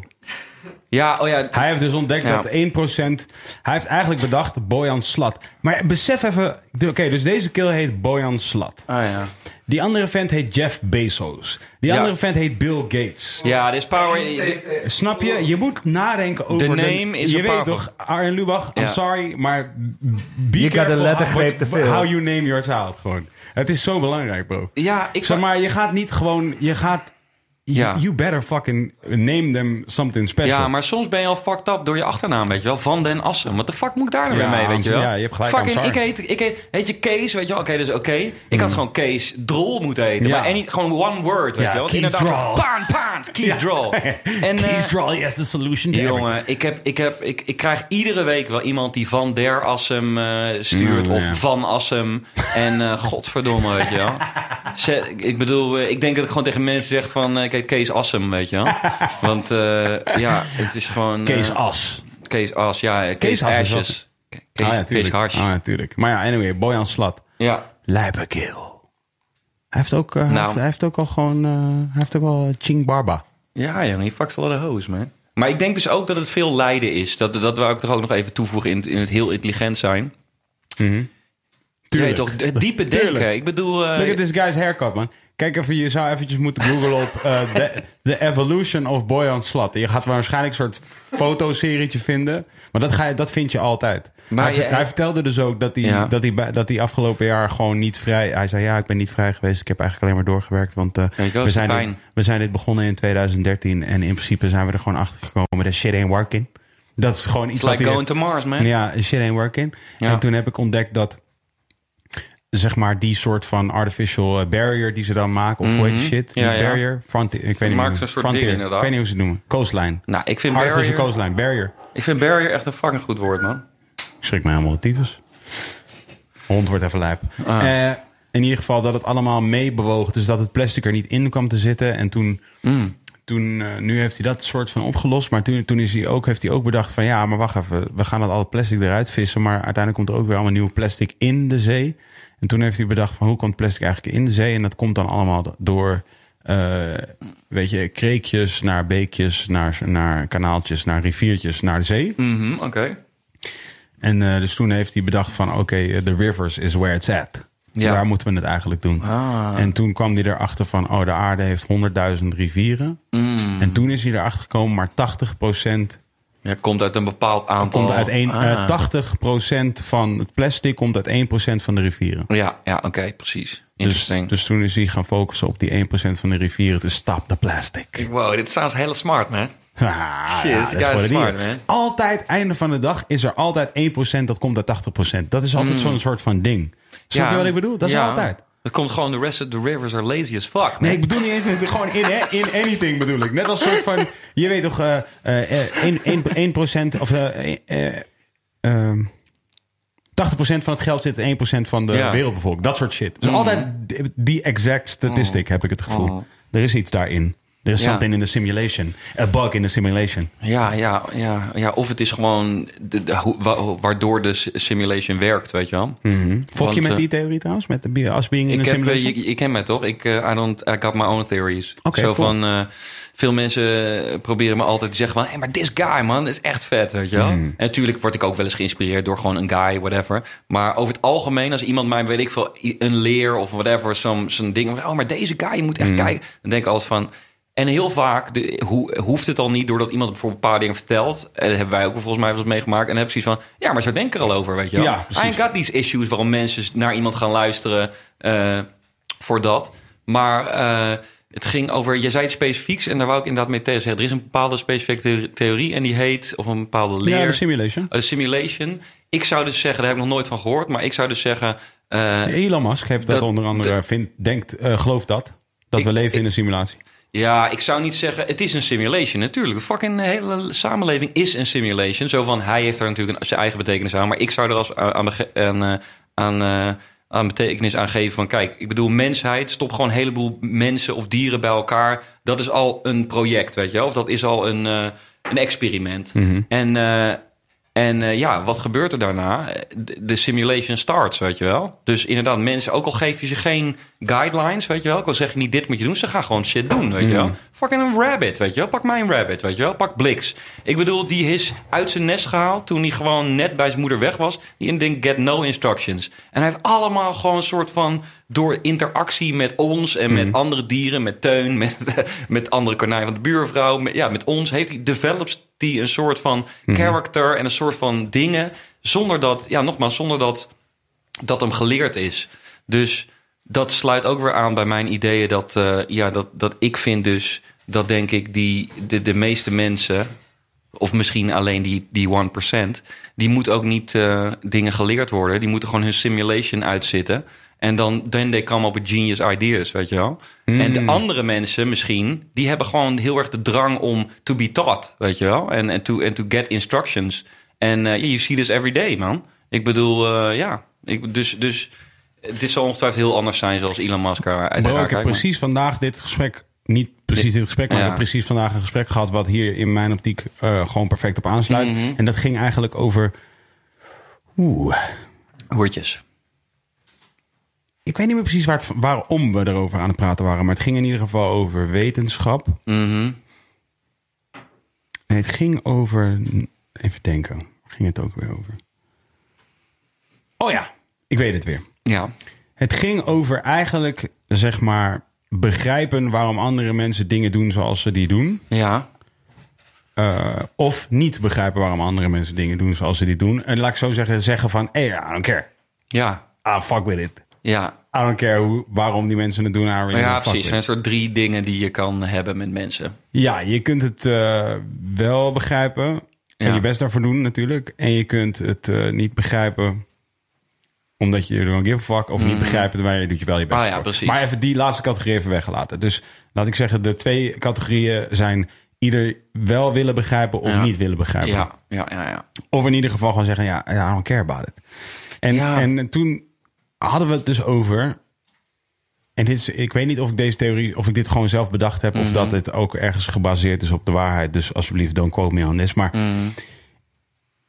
Ja, oh ja. Hij heeft dus ontdekt Ja. dat 1%... Hij heeft eigenlijk bedacht Bojan Slat. Maar besef even... Oké, dus deze kill heet Bojan Slat. Ah ja. Die andere vent heet Jeff Bezos. Die Ja. andere vent heet Bill Gates. Ja, dit is power. Snap je? Je moet nadenken over... The name is Je weet powerful. toch, Arjen Lubach, I'm sorry, maar... Be Je gaat careful een lettergreep how- te veel. How you name your child, gewoon. Het is zo belangrijk, bro. Ja, ik Zeg maar, je gaat niet gewoon... Je gaat... Ja. You better fucking name them something special. Ja, maar soms ben je al fucked up door je achternaam, weet je wel. Van den Assen. Wat de fuck moet ik daar nou Ja, weer mee, weet je wel? ja, je hebt gelijk, Fucking, ik heet, ik heet, heet je Kees, weet je wel. Oké, dus oké. Ik had gewoon Kees Drol moeten heten. Ja. Maar any, gewoon one word, weet Ja, je wel. Kees Drol. Paan, paan, Kees Drol. En, eh, Draw, yes, the solution to everything. Jongen, ik, heb, ik, heb, ik, ik krijg iedere week wel iemand die van der Assem eh, stuurt. Mm, of van Assem. En eh godverdomme, weet je wel. Ik bedoel, ik denk dat ik gewoon tegen mensen zeg van... Kees Assem, weet je wel. Want eh, ja, het is gewoon... eh, Kees As. Kees As, ja. eh, Kees, Kees Ashes. Kees, ah, ja, Kees tuurlijk. Hars. Ah, ja, tuurlijk. Maar ja, anyway, Bojan Slat. Ja. Lijpe kill. Hij heeft ook, eh, Nou. heeft, hij heeft ook al gewoon... eh, hij heeft ook al Ching Barba. Ja, jongen, je fucks a lot of hoes, man. Maar ik denk dus ook dat het veel lijden is. Dat, dat wou ik toch ook nog even toevoegen in, het- in het heel intelligent zijn. Ja, toch, het diepe denken. Tuurlijk. Ik bedoel... eh, Look at this guy's haircut, man. Kijk even, je zou eventjes moeten googlen op eh, the, the Evolution of Boyan Slat. Je gaat waarschijnlijk een soort fotoserietje vinden. Maar dat, ga je, dat vind je altijd. Maar hij, ver- je- hij vertelde dus ook dat hij, Ja. dat, hij, dat hij afgelopen jaar gewoon niet vrij... Hij zei, ja, ik ben niet vrij geweest. Ik heb eigenlijk alleen maar doorgewerkt. Want eh, Ja, we, zijn dit, we zijn dit begonnen in 2013. En in principe zijn we er gewoon achter gekomen. That shit ain't working. Dat is gewoon iets It's wat like going to Mars, man. ja, shit ain't working. Ja. En toen heb ik ontdekt dat, zeg maar, die soort van artificial eh, barrier die ze dan maken, of hoe heet die shit? Die. Ja, ja. barrier? Frontier, ik weet niet maken meer. ze een soort Frontier. ding inderdaad. Ik weet niet hoe ze het noemen. Coastline. Nou, ik vind Artificial barrier, coastline, barrier. ik vind barrier echt een fucking goed woord, man. Ik schrik mij helemaal de tyfus. Hond wordt even lijp. Ah. Eh, in ieder geval dat het allemaal meebewoog. Dus dat het plastic er niet in kwam te zitten. En toen, Mm. toen eh, nu heeft hij dat soort van opgelost. Maar toen, toen is hij ook, heeft hij ook bedacht van... ja, maar wacht even, we gaan dat alle plastic eruit vissen. Maar uiteindelijk komt er ook weer allemaal nieuw plastic in de zee. En toen heeft hij bedacht van hoe komt plastic eigenlijk in de zee? En dat komt dan allemaal door... eh, weet je, kreekjes naar beekjes, naar, naar kanaaltjes, naar riviertjes, naar de zee. Mhm, Oké. En eh, dus toen heeft hij bedacht van oké, eh, the rivers is where it's at. Ja. Waar moeten we het eigenlijk doen? Ah. En toen kwam hij erachter van, oh, de aarde heeft 100.000 rivieren. Mm. En toen is hij erachter gekomen, maar 80% Ja, komt uit een bepaald aantal... komt uit één, Ah. eh, 80% van het plastic komt uit 1% van de rivieren. Ja, ja oké, precies. Dus, Interesting. dus toen is hij gaan focussen op die 1% van de rivieren te stop the plastic. wow, dit sounds heel smart, man. Ah, Shit, ja, dat is smart, man. Altijd, einde van de dag, is er altijd 1% dat komt uit 80%. Dat is altijd zo'n soort van ding. Snap je wat ik bedoel? Dat is Mm. ja. altijd. Het komt gewoon, the rest of the rivers are lazy as fuck, man. Nee, ik bedoel niet eens, gewoon in, in anything bedoel ik. Net als soort van, je weet toch, eh, eh, eh, 1, 1, 1% of eh, eh, ehm, 80% van het geld zit in 1% van de Ja. wereldbevolking. Dat soort shit. Dus altijd die- exact statistic, heb ik het gevoel. Oh. Er is iets daarin. Er is something in the simulation. A bug in the simulation. Ja, ja, ja, ja, of het is gewoon de, de- waardoor de simulation werkt, weet je wel. Volg je met eh, die theorie trouwens? Met de us being in Ik, heb, eh, simulation? je kent mij toch? Ik, eh, I, don't, I got my own theories. Oké, Zo cool. van, veel mensen proberen me altijd te zeggen van... Hey, maar this guy, man, is echt vet, weet je wel? Hmm. En natuurlijk word ik ook wel eens geïnspireerd door gewoon een guy, whatever. Maar over het algemeen, als iemand mij, weet ik veel, een leer of whatever... zo'n ding oh, maar deze guy, je moet echt kijken. Dan denk ik altijd van... En heel vaak de, hoe, hoeft het al niet doordat iemand bijvoorbeeld een paar dingen vertelt. En dat hebben wij ook volgens mij wel eens meegemaakt. En dan heb ik zoiets van, ja, maar zo denk ik er al over, weet je wel. Ja, precies. I got these issues waarom mensen naar iemand gaan luisteren eh, voor dat. Maar eh, het ging over, je zei het specifieks en daar wou ik inderdaad mee tegen zeggen. Er is een bepaalde specifieke the- theorie en die heet, of een bepaalde leer. Ja, de simulation. Oh, de simulation. Ik zou dus zeggen, daar heb ik nog nooit van gehoord, maar ik zou dus zeggen... eh, Elon Musk heeft dat, dat- onder andere, vindt, denkt, eh, gelooft dat. Dat Ik- we leven ik- in een simulatie. Ja, ik zou niet zeggen, het is een simulation. Natuurlijk, de fucking hele samenleving is een simulation. Zo van, hij heeft daar natuurlijk een, zijn eigen betekenis aan. Maar ik zou er als aan, bege- aan, eh, aan, eh, aan betekenis aan geven van... kijk, ik bedoel, mensheid, stop gewoon een heleboel mensen of dieren bij elkaar. Dat is al een project, weet je wel? Of dat is al een, eh, een experiment. En... eh, en eh, ja, wat gebeurt er daarna? De, simulation starts, weet je wel. Dus inderdaad, mensen, ook al geef je ze geen guidelines, weet je wel. Ik al zeg je niet dit moet je doen, ze gaan gewoon shit doen, weet je wel. Fucking een rabbit, weet je wel. Pak mijn rabbit, weet je wel. Pak Blix. Ik bedoel, die is uit zijn nest gehaald toen hij gewoon net bij zijn moeder weg was. Die ding get no instructions. En hij heeft allemaal gewoon een soort van, door interactie met ons en met andere dieren, met Teun, met, met andere konijn van de buurvrouw, met, ja, met ons, heeft hij develops die een soort van character en een soort van dingen, zonder dat, ja, nogmaals, zonder dat dat hem geleerd is. Dus dat sluit ook weer aan bij mijn ideeën dat, eh, ja, dat, dat ik vind dus dat denk ik die, de, de meeste mensen, of misschien alleen die, die 1%, die moeten ook niet eh, dingen geleerd worden. Die moeten gewoon hun simulation uitzitten. En dan then they come up with genius ideas, weet je wel. En de andere mensen misschien, die hebben gewoon heel erg de drang om to be taught, weet je wel. En en to, and to get instructions. En eh, yeah, you see this every day, man. Ik bedoel, eh, ja. Ik, dus, dus dit zal ongetwijfeld heel anders zijn zoals Elon Musk uit Bro, ik heb maar- precies vandaag dit gesprek, niet precies dit gesprek, maar Ja. ik heb precies vandaag een gesprek gehad wat hier in mijn optiek eh, gewoon perfect op aansluit. Mhm. En dat ging eigenlijk over, oeh, Hoertjes. Ik weet niet meer precies waar het, waarom we erover aan het praten waren, maar het ging in ieder geval over wetenschap. Mhm. Nee, het ging over, even denken, waar ging het ook weer over? Oh ja, ik weet het weer. Ja. Het ging over eigenlijk, zeg maar, begrijpen waarom andere mensen dingen doen zoals ze die doen. Ja. Eh, of niet begrijpen waarom andere mensen dingen doen zoals ze die doen. En laat ik zo zeggen, zeggen van, hey, I don't care. Ja. Ah, fuck with it. Ja. I don't care hoe, waarom die mensen het doen. Maar ja, fuck precies. Er zijn een soort drie dingen die je kan hebben met mensen. Ja, je kunt het eh, wel begrijpen. En Ja. je best daarvoor doen natuurlijk. En je kunt het eh, niet begrijpen omdat je er don't give a fuck. Of niet begrijpen, waar je doet je wel je best Ah, ja, voor. precies. Maar even die laatste categorie even weggelaten. Dus laat ik zeggen, de twee categorieën zijn... ieder wel willen begrijpen of Ja. niet willen begrijpen. Ja, ja, ja, ja. Of in ieder geval gewoon zeggen, ja, I don't care about it. En, Ja. en toen hadden we het dus over... En dit is, ik weet niet of ik deze theorie, of ik dit gewoon zelf bedacht heb... Mhm. of dat het ook ergens gebaseerd is op de waarheid. Dus alsjeblieft, don't quote me on this. Maar Mhm.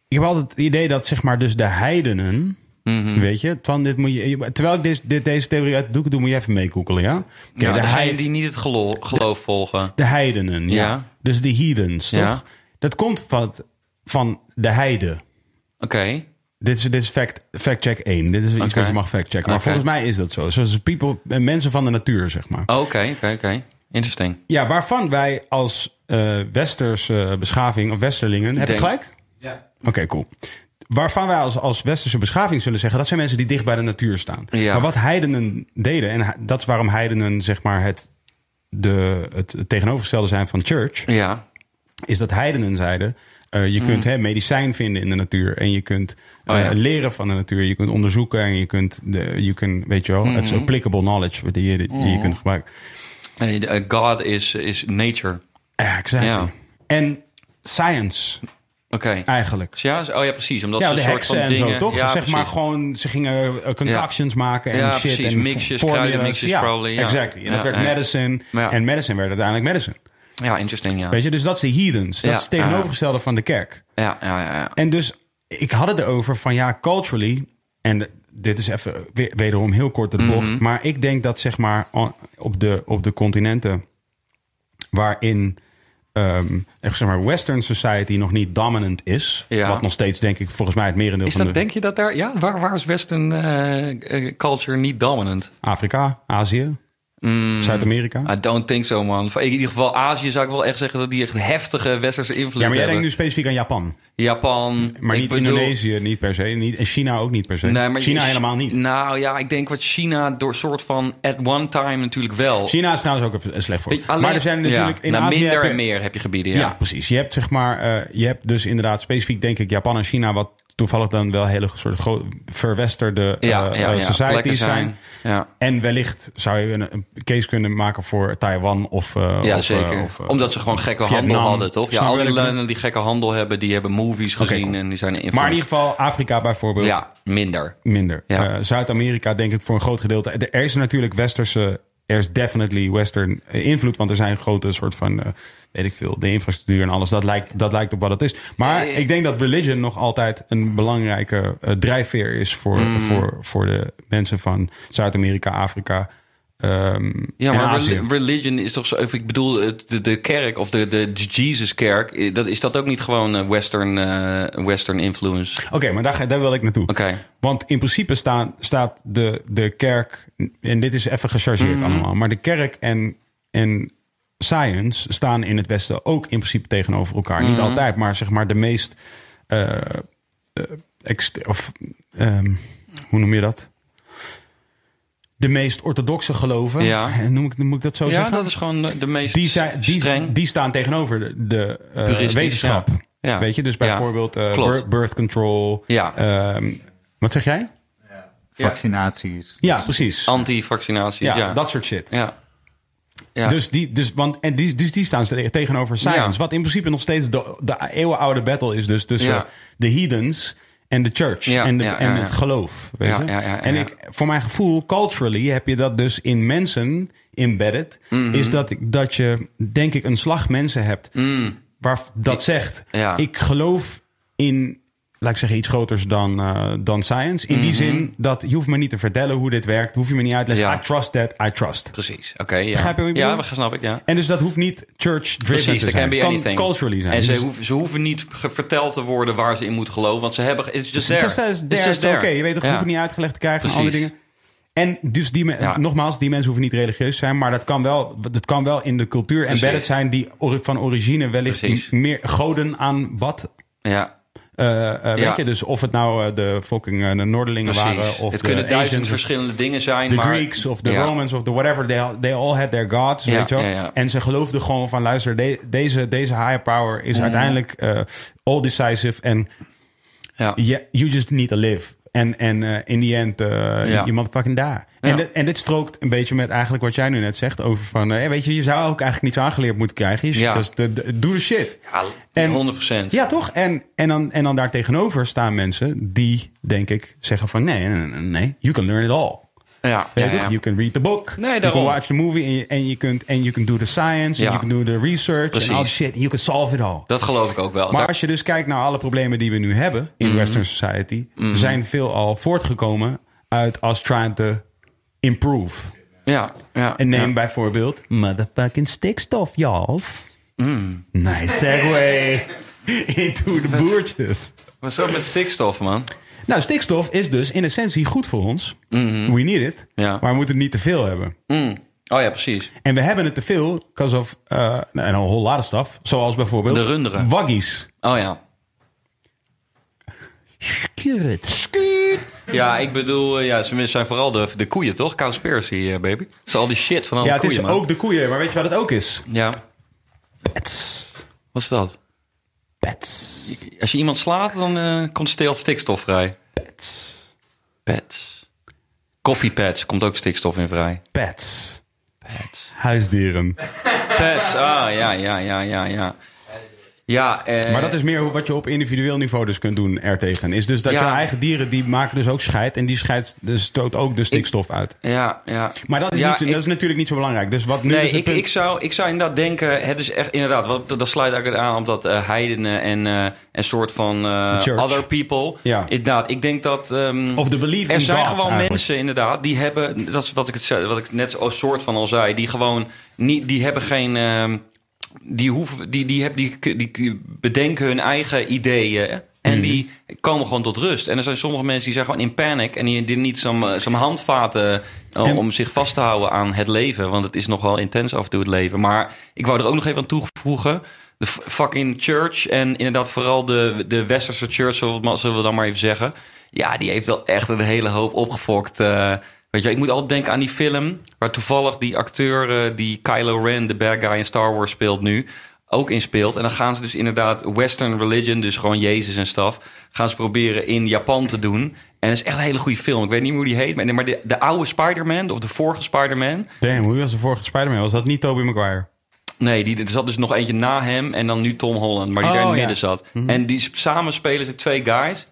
ik heb altijd het idee dat zeg maar dus de heidenen... Mhm. Weet je, Twan, dit moet je, terwijl ik deze, dit, deze theorie uit de doeken doe, moet je even meekoekelen, ja? Ja de, degene hei- die niet het geloof, geloof volgen. de heidenen, ja. Ja. Dus de heathens, toch? Ja. Dat komt van, het, van de heide. Oké. Dit is, dit is fact, fact check 1. Dit is iets Oké. wat je mag fact checken. Maar volgens mij is dat zo. Zoals people, eh, mensen van de natuur, zeg maar. Oké, oké, oké. Interesting. Ja, waarvan wij als eh westerse beschaving, of westerlingen... Heb ik Denk- gelijk? Ja. Oké, cool. Waarvan wij als, als westerse beschaving zullen zeggen... dat zijn mensen die dicht bij de natuur staan. Ja. Maar wat heidenen deden... en dat is waarom heidenen zeg maar het, de, het, het tegenovergestelde zijn van church... Ja. is dat heidenen zeiden... eh, je kunt hè, medicijn vinden in de natuur en je kunt Mm. Oh, eh, ja. leren van de natuur. Je kunt onderzoeken en je kunt, de, je kunt weet je wel, het Mm. is applicable knowledge die je, die je kunt gebruiken. Eh, God is, is nature. Ja, exactly. En science Oké. eigenlijk. Ja, oh ja, precies. Omdat Ja, ze de een soort heksen van en dingen... zo, toch? Ja, zeg maar gewoon, ze gingen concoctions maken en Ja, shit. precies. En Mixjes, formulas. kruidenmixjes ja, probably, ja. Exactly. En dat werd medicine. En medicine werd uiteindelijk medicine. Ja, interesting, ja. Weet je, dus dat is de heathens. Dat is het tegenovergestelde van de kerk. Ja, ja, ja. ja. En dus, ik had het erover van ja, culturally... En dit is even we- wederom heel kort de bocht. Mhm. Maar ik denk dat zeg maar op de, op de continenten... waarin echt, zeg maar, western society nog niet dominant is... Ja. wat nog steeds denk ik volgens mij het merendeel Is van dat, de... denk je dat daar... Ja, waar, waar is Western eh, eh, culture niet dominant? Afrika, Azië, Mm. Zuid-Amerika. I don't think so, man. In ieder geval Azië zou ik wel echt zeggen dat die echt heftige westerse invloed Ja, maar jij hebben. denkt nu specifiek aan Japan. Japan. Maar niet bedoel- Indonesië, niet per se. Niet, en China ook niet per se. Nee, maar China je- helemaal niet. Nou ja, ik denk wat China door soort van at one time natuurlijk wel. China is trouwens ook een- een slecht voor. Alleen- maar er zijn natuurlijk ja, in nou, Azië... minder je- en meer heb je gebieden, Ja. ja. precies. Je hebt zeg maar, eh, je hebt dus inderdaad specifiek denk ik Japan en China, wat toevallig dan wel hele soort verwesterde Ja, ja, eh, ja, societies zijn. En wellicht zou je een, een case kunnen maken voor Taiwan of. eh, Ja, of, eh, zeker. of, Omdat ze gewoon gekke Vietnam. handel hadden, toch? Ja, Snap al je die wat ik landen die gekke handel hebben, die hebben movies gezien cool. en die zijn invloed. Maar in ieder geval Afrika bijvoorbeeld. Ja, minder. Minder. Zuid-Amerika denk ik voor een groot gedeelte. Er is natuurlijk westerse, er is definitely western eh, invloed, want er zijn grote soort van, eh, weet ik veel, de infrastructuur en alles. Dat lijkt, dat lijkt op wat het is. Maar ik denk dat religion nog altijd een belangrijke eh, drijfveer is voor, Mm. voor, voor de mensen van Zuid-Amerika, Afrika. Ehm, Ja, maar religion is toch zo... Ik bedoel, het- de, de kerk of de, de Jesus-kerk... eh, Dat, is dat ook niet gewoon eh, western, eh, western influence? Oké, maar daar, daar wil ik naartoe. Oké. Want in principe staan, staat de, de kerk, en dit is even gechargeerd Mhm. allemaal, maar de kerk en, en science staan in het Westen ook in principe tegenover elkaar. Mhm. Niet altijd, maar zeg maar de meest, eh, eh, ext- of ehm, hoe noem je dat? De meest orthodoxe geloven, Ja. En noem ik, moet ik dat zo Ja, zeggen? dat is gewoon de meest die, zijn, die, streng. die staan tegenover de, de eh, wetenschap. ja. Ja. Weet je, dus Ja, bijvoorbeeld eh, birth, control. Ja. ehm, wat zeg jij? Vaccinaties. Ja, precies. Anti-vaccinaties, Ja, ja. dat soort shit. ja. Ja. Dus, die, dus, want, en die, dus die staan te- tegenover science. Ja. Wat in principe nog steeds de, de eeuwenoude battle is. Dus tussen Ja. de heathens en de church. Ja, en de, ja, en ja, het geloof. Weet je? en ik, voor mijn gevoel, culturally heb je dat dus in mensen embedded. Mhm. Is dat, dat je, denk ik, een slag mensen hebt. Waar dat zegt. Ik geloof in, laat ik zeggen, iets groters dan, eh, dan science. In die zin dat je hoeft me niet te vertellen hoe dit werkt. Hoef je me niet uit te leggen. Mhm. Ja. I trust that, I trust. Precies, oké. ja. Begrijp je wat ik Ja, dat snap ik, ja. En dus dat hoeft niet church-driven Precies, te zijn. can be kan anything. culturally zijn. En ze, Dus- hoeven, ze hoeven niet verteld te worden waar ze in moeten geloven. Want ze hebben... It's just It's there. just It's there, just it's there. Oké, je weet toch, Ja. niet uitgelegd te krijgen en al die Precies. dingen. En dus die, Ja. nogmaals, die mensen hoeven niet religieus te zijn, maar dat kan wel, dat kan wel in de cultuur Precies. embedded zijn die van origine wellicht Precies. meer goden aanbad. Ja, Eh, eh, weet je, dus of het nou eh, de fucking de Noorderlingen precies. waren of het de kunnen duizend verschillende dingen zijn, de maar... Greeks of de. Romans of de whatever, they, all- they all had their gods, weet je. En ze geloofden gewoon van, luister, de- deze, deze higher power is uiteindelijk all decisive en Ja. Yeah, you just need to live. En en in the end, eh Ja. je motherfucking daar. En, Ja. dit, en dit strookt een beetje met eigenlijk wat jij nu net zegt. Over van, eh, weet je, je zou ook eigenlijk niet zo aangeleerd moeten krijgen. Je Ja. just de, de- do the shit. Ja, En- 100%. Ja, toch? En, en, dan, en dan daar tegenover staan mensen die, denk ik, zeggen van... Nee, nee, nee. You can learn it all. Ja, Weet ja, je. You can read the book. Nee, you can watch the movie. En je, en je kunt en you can do the science. Ja. En you can do the research. Precies. En all the shit. You can solve it all. Dat geloof ik ook wel. Maar Daar- als je dus kijkt naar alle problemen die we nu hebben in Mhm. Western society, zijn veel al voortgekomen uit us trying to improve. ja, ja, En neem ja. bijvoorbeeld motherfucking stikstof, y'alls. Mm. Nice segue into de boertjes. Wat zo met stikstof, man? Nou, stikstof is dus in essentie goed voor ons. We need it. Mhm. Ja. Maar we moeten het niet te veel hebben. Mm. Oh ja, precies. En we hebben het te veel because of uh, nou, een whole lot of stuff. Zoals bijvoorbeeld De runderen. waggies. Oh ja. Ja, ik bedoel, eh, ja, ze zijn vooral de, de koeien, toch? Cowspiracy, eh, baby. Het is al die shit van alle Ja, het koeien, is man. ook de koeien. Maar weet je wat het ook is? Ja, Pets. wat is dat? Pets. Als je iemand slaat, dan eh, komt stil stikstof vrij. Pets. Pets. Koffiepads komt ook stikstof in vrij. Pets. Pets. Huisdieren. Pets, ah, ja, ja, ja, ja, ja. Ja, eh, Maar dat is meer wat je op individueel niveau dus kunt doen ertegen. Is dus dat Ja. je eigen dieren, die maken dus ook scheid. En die scheid dus stoot ook de stikstof uit. Ja, ja. Maar dat is, Ja, niet, ik- dat is natuurlijk niet zo belangrijk. Dus wat nu Nee, ik, punt- ik, zou, ik zou inderdaad denken, het is echt inderdaad, wat, dat sluit eigenlijk aan omdat eh heidenen en eh, een soort van other people. Ja. Inderdaad, ik denk dat. ehm, Of de belief er zijn God gewoon eigenlijk. mensen inderdaad die hebben, dat is wat ik, het, wat ik net zo soort van al zei, die gewoon niet, die hebben geen. ehm, die, hoeven, die, die, hebben, die, die bedenken hun eigen ideeën. En Mhm. die komen gewoon tot rust. En er zijn sommige mensen die zijn gewoon in panic. En die, die niet zo'n zo'n handvaten eh, om zich vast te houden aan het leven. Want het is nog wel intens af en toe het leven. Maar ik wou er ook nog even aan toevoegen. De fucking church. En inderdaad vooral de, de westerse church, we, zullen we dan maar even zeggen. Ja, die heeft wel echt een hele hoop opgefokt. eh. Weet je, ik moet altijd denken aan die film... waar toevallig die acteur eh, die Kylo Ren, de bad guy in Star Wars speelt nu... ook in speelt. En dan gaan ze dus inderdaad western religion, dus gewoon Jezus en staf... gaan ze proberen in Japan te doen. En het is echt een hele goede film. Ik weet niet meer hoe die heet, maar, maar de, de oude Spider-Man... of de vorige Spider-Man... Damn, hoe was de vorige Spider-Man? Was dat niet Tobey Maguire? Nee, die, er zat dus nog eentje na hem en dan nu Tom Holland, maar die Oh, daar in het ja. midden zat. En die samen spelen ze twee guys.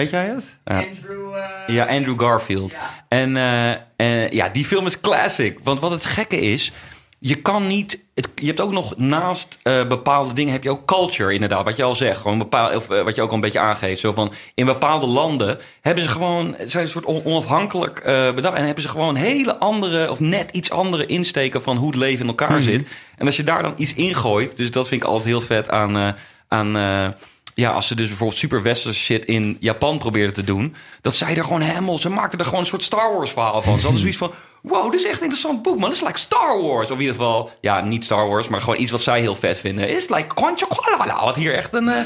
Weet jij het? Ja. Andrew... eh, Ja, Andrew Garfield. Ja. En eh, eh, ja, die film is classic. Want wat het gekke is, je kan niet. Het, je hebt ook nog naast eh, bepaalde dingen heb je ook culture, inderdaad. Wat je al zegt, gewoon bepaal, of wat je ook al een beetje aangeeft. Zo van in bepaalde landen hebben ze gewoon zijn een soort on- onafhankelijk eh, bedacht en hebben ze gewoon hele andere of net iets andere insteken van hoe het leven in elkaar zit. En als je daar dan iets ingooit, dus dat vind ik altijd heel vet aan. eh, aan eh, ja, als ze dus bijvoorbeeld super westerse shit in Japan probeerden te doen, dat zij er gewoon helemaal, ze maakten er gewoon een soort Star Wars verhaal van. Ze hadden zoiets van, wow, dit is echt een interessant boek, man. Dat is like Star Wars. Of in ieder geval, ja, niet Star Wars, maar gewoon iets wat zij heel vet vinden. Is like Kwanchakwalala, wat hier echt een, eh,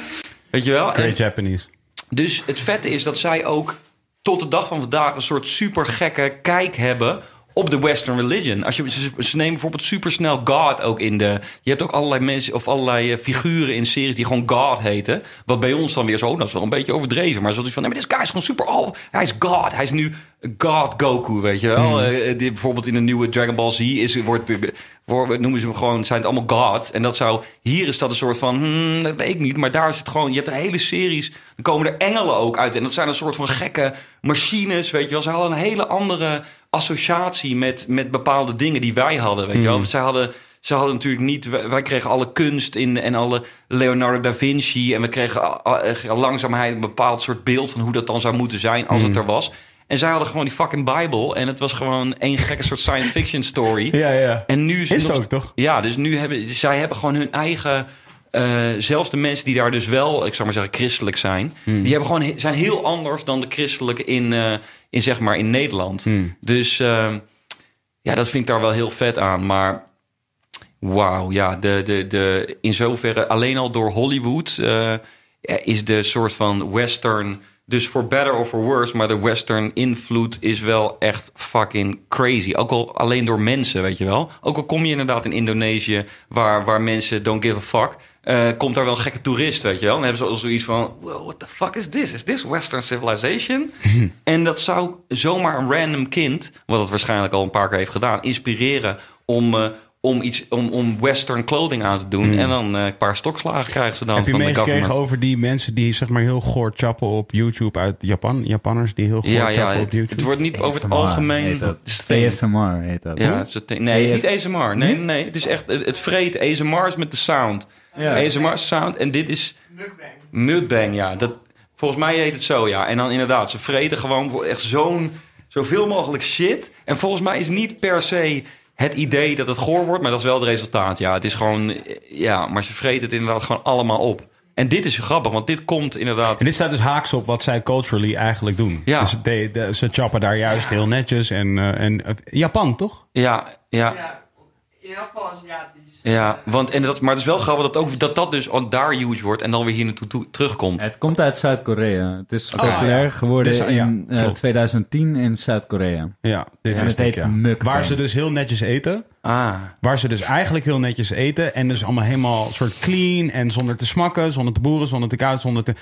weet je wel. En- Great Japanese. dus het vette is dat zij ook tot de dag van vandaag een soort super gekke kijk hebben op de Western religion. Als je, ze, ze nemen bijvoorbeeld supersnel God ook in de. Je hebt ook allerlei mensen of allerlei eh, figuren in series die gewoon God heten. Wat bij ons dan weer zo, dat is wel een beetje overdreven. Maar zoals van, nee, maar dit guy is gewoon super. Oh, hij is God. Hij is nu God Goku, weet je wel. Eh, die, bijvoorbeeld in de nieuwe Dragon Ball Z is, wordt, wordt, noemen ze hem gewoon, zijn het allemaal gods. En dat zou, hier is dat een soort van, hmm, dat weet ik niet. Maar daar is het gewoon, je hebt een hele series, dan komen er engelen ook uit. En dat zijn een soort van gekke machines, weet je wel. Ze hadden een hele andere associatie met, met bepaalde dingen die wij hadden, weet je wel. Zij hadden... Ze hadden natuurlijk niet. Wij kregen alle kunst in en alle Leonardo da Vinci. En we kregen eh, langzaamheid een bepaald soort beeld van hoe dat dan zou moeten zijn als het er was. En zij hadden gewoon die fucking Bijbel. En het was gewoon één gekke soort science fiction story. Ja, ja. En nu is, Is nog- ook, toch? Ja, dus nu hebben zij hebben gewoon hun eigen. Eh, zelfs de mensen die daar dus wel, ik zou maar zeggen, christelijk zijn, Hmm. die hebben gewoon zijn heel anders dan de christelijke in, eh, in zeg maar in Nederland. Hmm. Dus eh, ja, dat vind ik daar wel heel vet aan. Maar wauw, ja, de, de, de, in zoverre alleen al door Hollywood eh, is de soort van western. Dus for better or for worse, maar de western invloed is wel echt fucking crazy. Ook al alleen door mensen, weet je wel. Ook al kom je inderdaad in Indonesië, waar, waar mensen don't give a fuck. Eh, komt daar wel een gekke toerist, weet je wel. Dan hebben ze al zoiets van, wow, what the fuck is this? Is this western civilization? en dat zou zomaar een random kind, wat het waarschijnlijk al een paar keer heeft gedaan, inspireren om... eh, om, iets, om, om western clothing aan te doen. En dan eh, een paar stokslagen krijgen ze dan Heb je van de meegekregen over die mensen die zeg maar heel goor chappen op YouTube uit Japan? Japanners die heel goor Ja, ja chappen op het, YouTube? het wordt niet over het algemeen... heet dat. ASMR heet dat. Ja, het is nee, het is niet ASMR. Nee, nee, het is echt het, het vreet. ASMR is met de sound. Ja. ASMR sound en dit is Mukbang. mukbang, ja. Dat, volgens mij heet het zo, ja. En dan inderdaad, ze vreten gewoon voor echt zo'n... zoveel mogelijk shit. En volgens mij is niet per se het idee dat het goor wordt... maar dat is wel het resultaat, ja. Het is gewoon... Ja, maar ze vreten het inderdaad gewoon allemaal op. En dit is grappig, want dit komt inderdaad... En dit staat dus haaks op wat zij culturally eigenlijk doen. Ja. Dus de, de- ze chappen daar juist heel netjes. En, eh, en eh, Japan, toch? Ja, ja. Ja, in elk geval Aziatisch. Ja, want, en dat, maar het is wel grappig dat, ook, dat dat dus al daar huge wordt en dan weer hier naartoe toe- terugkomt. Het komt uit Zuid-Korea. Het is Oh, populair geworden Dus, ja, in eh, klopt. 2010 in Zuid-Korea. Ja, dit wist het ja. Waar ze dus heel netjes eten. Ah, Waar ze dus eigenlijk heel netjes eten. En dus allemaal helemaal soort clean. En zonder te smakken, zonder te boeren, zonder te koud, zonder te...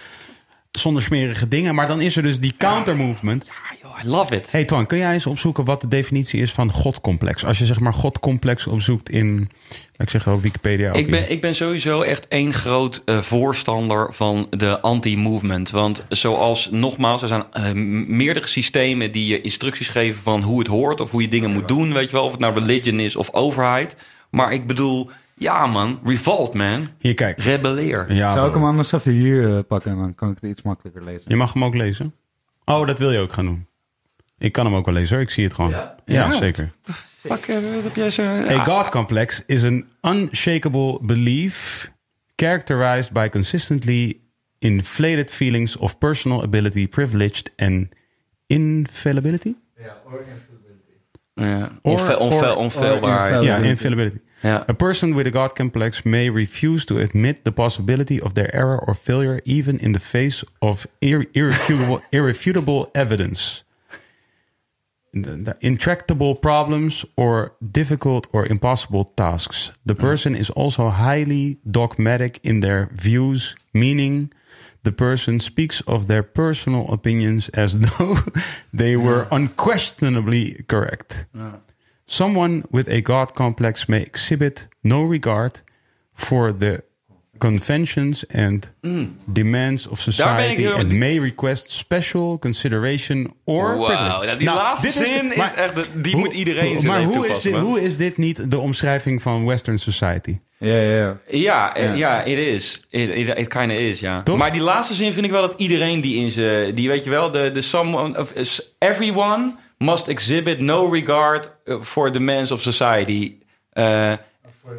zonder smerige dingen. Maar dan is er dus die counter-movement. Ah, joh, I love it. Hey Twan, kun jij eens opzoeken wat de definitie is van godcomplex? Als je zeg maar godcomplex opzoekt in, ik zeggen, op Wikipedia. Ik ben, ik ben sowieso echt één groot eh, voorstander van de anti-movement. Want zoals, nogmaals, er zijn eh, meerdere systemen die je instructies geven van hoe het hoort of hoe je dingen moet doen. Weet je wel, of het nou religion is of overheid. Maar ik bedoel, ja man, revolt man. Hier, kijk. Rebelleer. Ja, Zou ik hem anders even hier eh, pakken en dan kan ik het iets makkelijker lezen. Je mag hem ook lezen. Oh, dat wil je ook gaan doen. Ik kan hem ook wel lezen hoor. Ik zie het gewoon. Ja, Ja. zeker. Pak, eh, wat heb jij zo? A God complex is an unshakable belief characterized by consistently inflated feelings of personal ability, privileged and infallibility. Ja, Or- onfe- or- onfeilbaarheid. Ja, Infallibility. Ja. A person with a God complex may refuse to admit the possibility of their error or failure, even in the face of ir- irrefutable, irrefutable evidence. Intractable problems or difficult or impossible tasks. The mm. person is also highly dogmatic in their views, meaning the person speaks of their personal opinions as though they were unquestionably correct. Someone with a God complex may exhibit no regard for the conventions and demands of society and may request special consideration or Wauw, privilege. ja, die Nou, laatste dit zin is maar echt de- die moet iedereen hoe- zijn Maar leven hoe is, dit, hoe is dit niet de omschrijving van Western society? Ja, ja, ja. Ja, eh, ja, it is. It, it, it kinda is, ja. Toch? Maar die laatste zin vind ik wel dat iedereen die in zijn... Die weet je wel, de, de someone of... is- Everyone must exhibit no regard uh, for the demands of society. Eh,